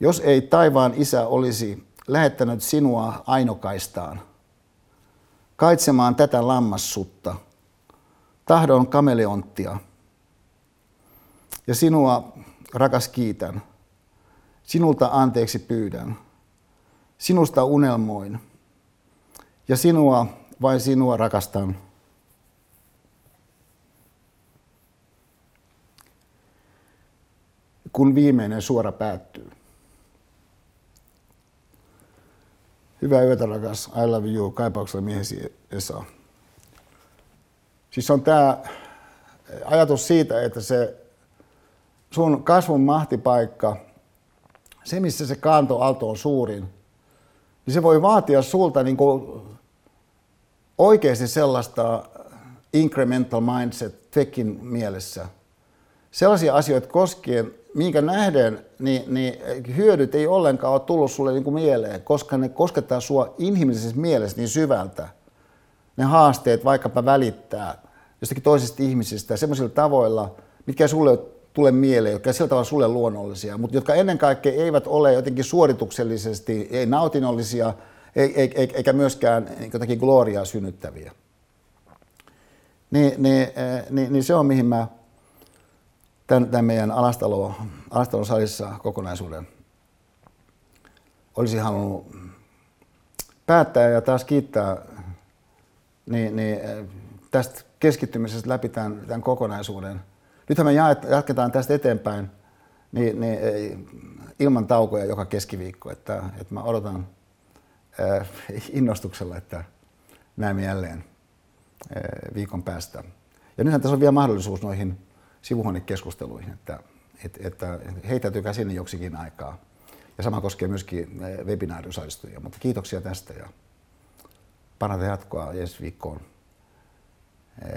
Jos ei taivaan isä olisi lähettänyt sinua ainokaistaan, kaitsemaan tätä lammassutta, tahdon kameleonttia. Ja sinua, rakas, kiitän. Sinulta anteeksi pyydän. Sinusta unelmoin. Ja sinua, vain sinua rakastan. Kun viimeinen suora päättyy. Hyvää yötä rakas, I love you, kaipauksella miehesi Esa. Siis on tämä ajatus siitä, että se sun kasvun mahtipaikka, se missä se kaantoalto on suurin, niin se voi vaatia sulta niin kuin oikeasti sellaista incremental mindset tekin mielessä. Sellaisia asioita koskien, minkä nähden niin, niin hyödyt ei ollenkaan ole tullut sulle niin kuin mieleen, koska ne koskettaa sua inhimillisessä mielessä niin syvältä. Ne haasteet vaikkapa välittää jostakin toisesta ihmisistä semmoisilla tavoilla, mitkä sulle tule mieleen, jotka sillä tavalla sulle luonnollisia, mutta jotka ennen kaikkea eivät ole jotenkin suorituksellisesti, ei nautinnollisia, eikä myöskään jotakin gloriaa synnyttäviä. Niin, niin, niin, niin se on mihin mä tämän, tämän meidän alastalo, alastalon salissa kokonaisuuden olisi halunnut päättää ja taas kiittää niin, niin, tästä keskittymisestä läpi tämän, tämän kokonaisuuden. Nythän me jatketaan tästä eteenpäin niin, niin, ilman taukoja joka keskiviikko, että, että mä odotan äh, innostuksella, että näemme jälleen äh, viikon päästä. Ja nythän tässä on vielä mahdollisuus noihin sivuhuonekeskusteluihin, että, että, että heitäytykää sinne joksikin aikaa. Ja sama koskee myöskin webinaariosallistujia. Mutta kiitoksia tästä ja parhaita jatkoa ensi viikkoon.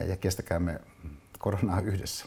Ja kestäkäämme koronaa yhdessä.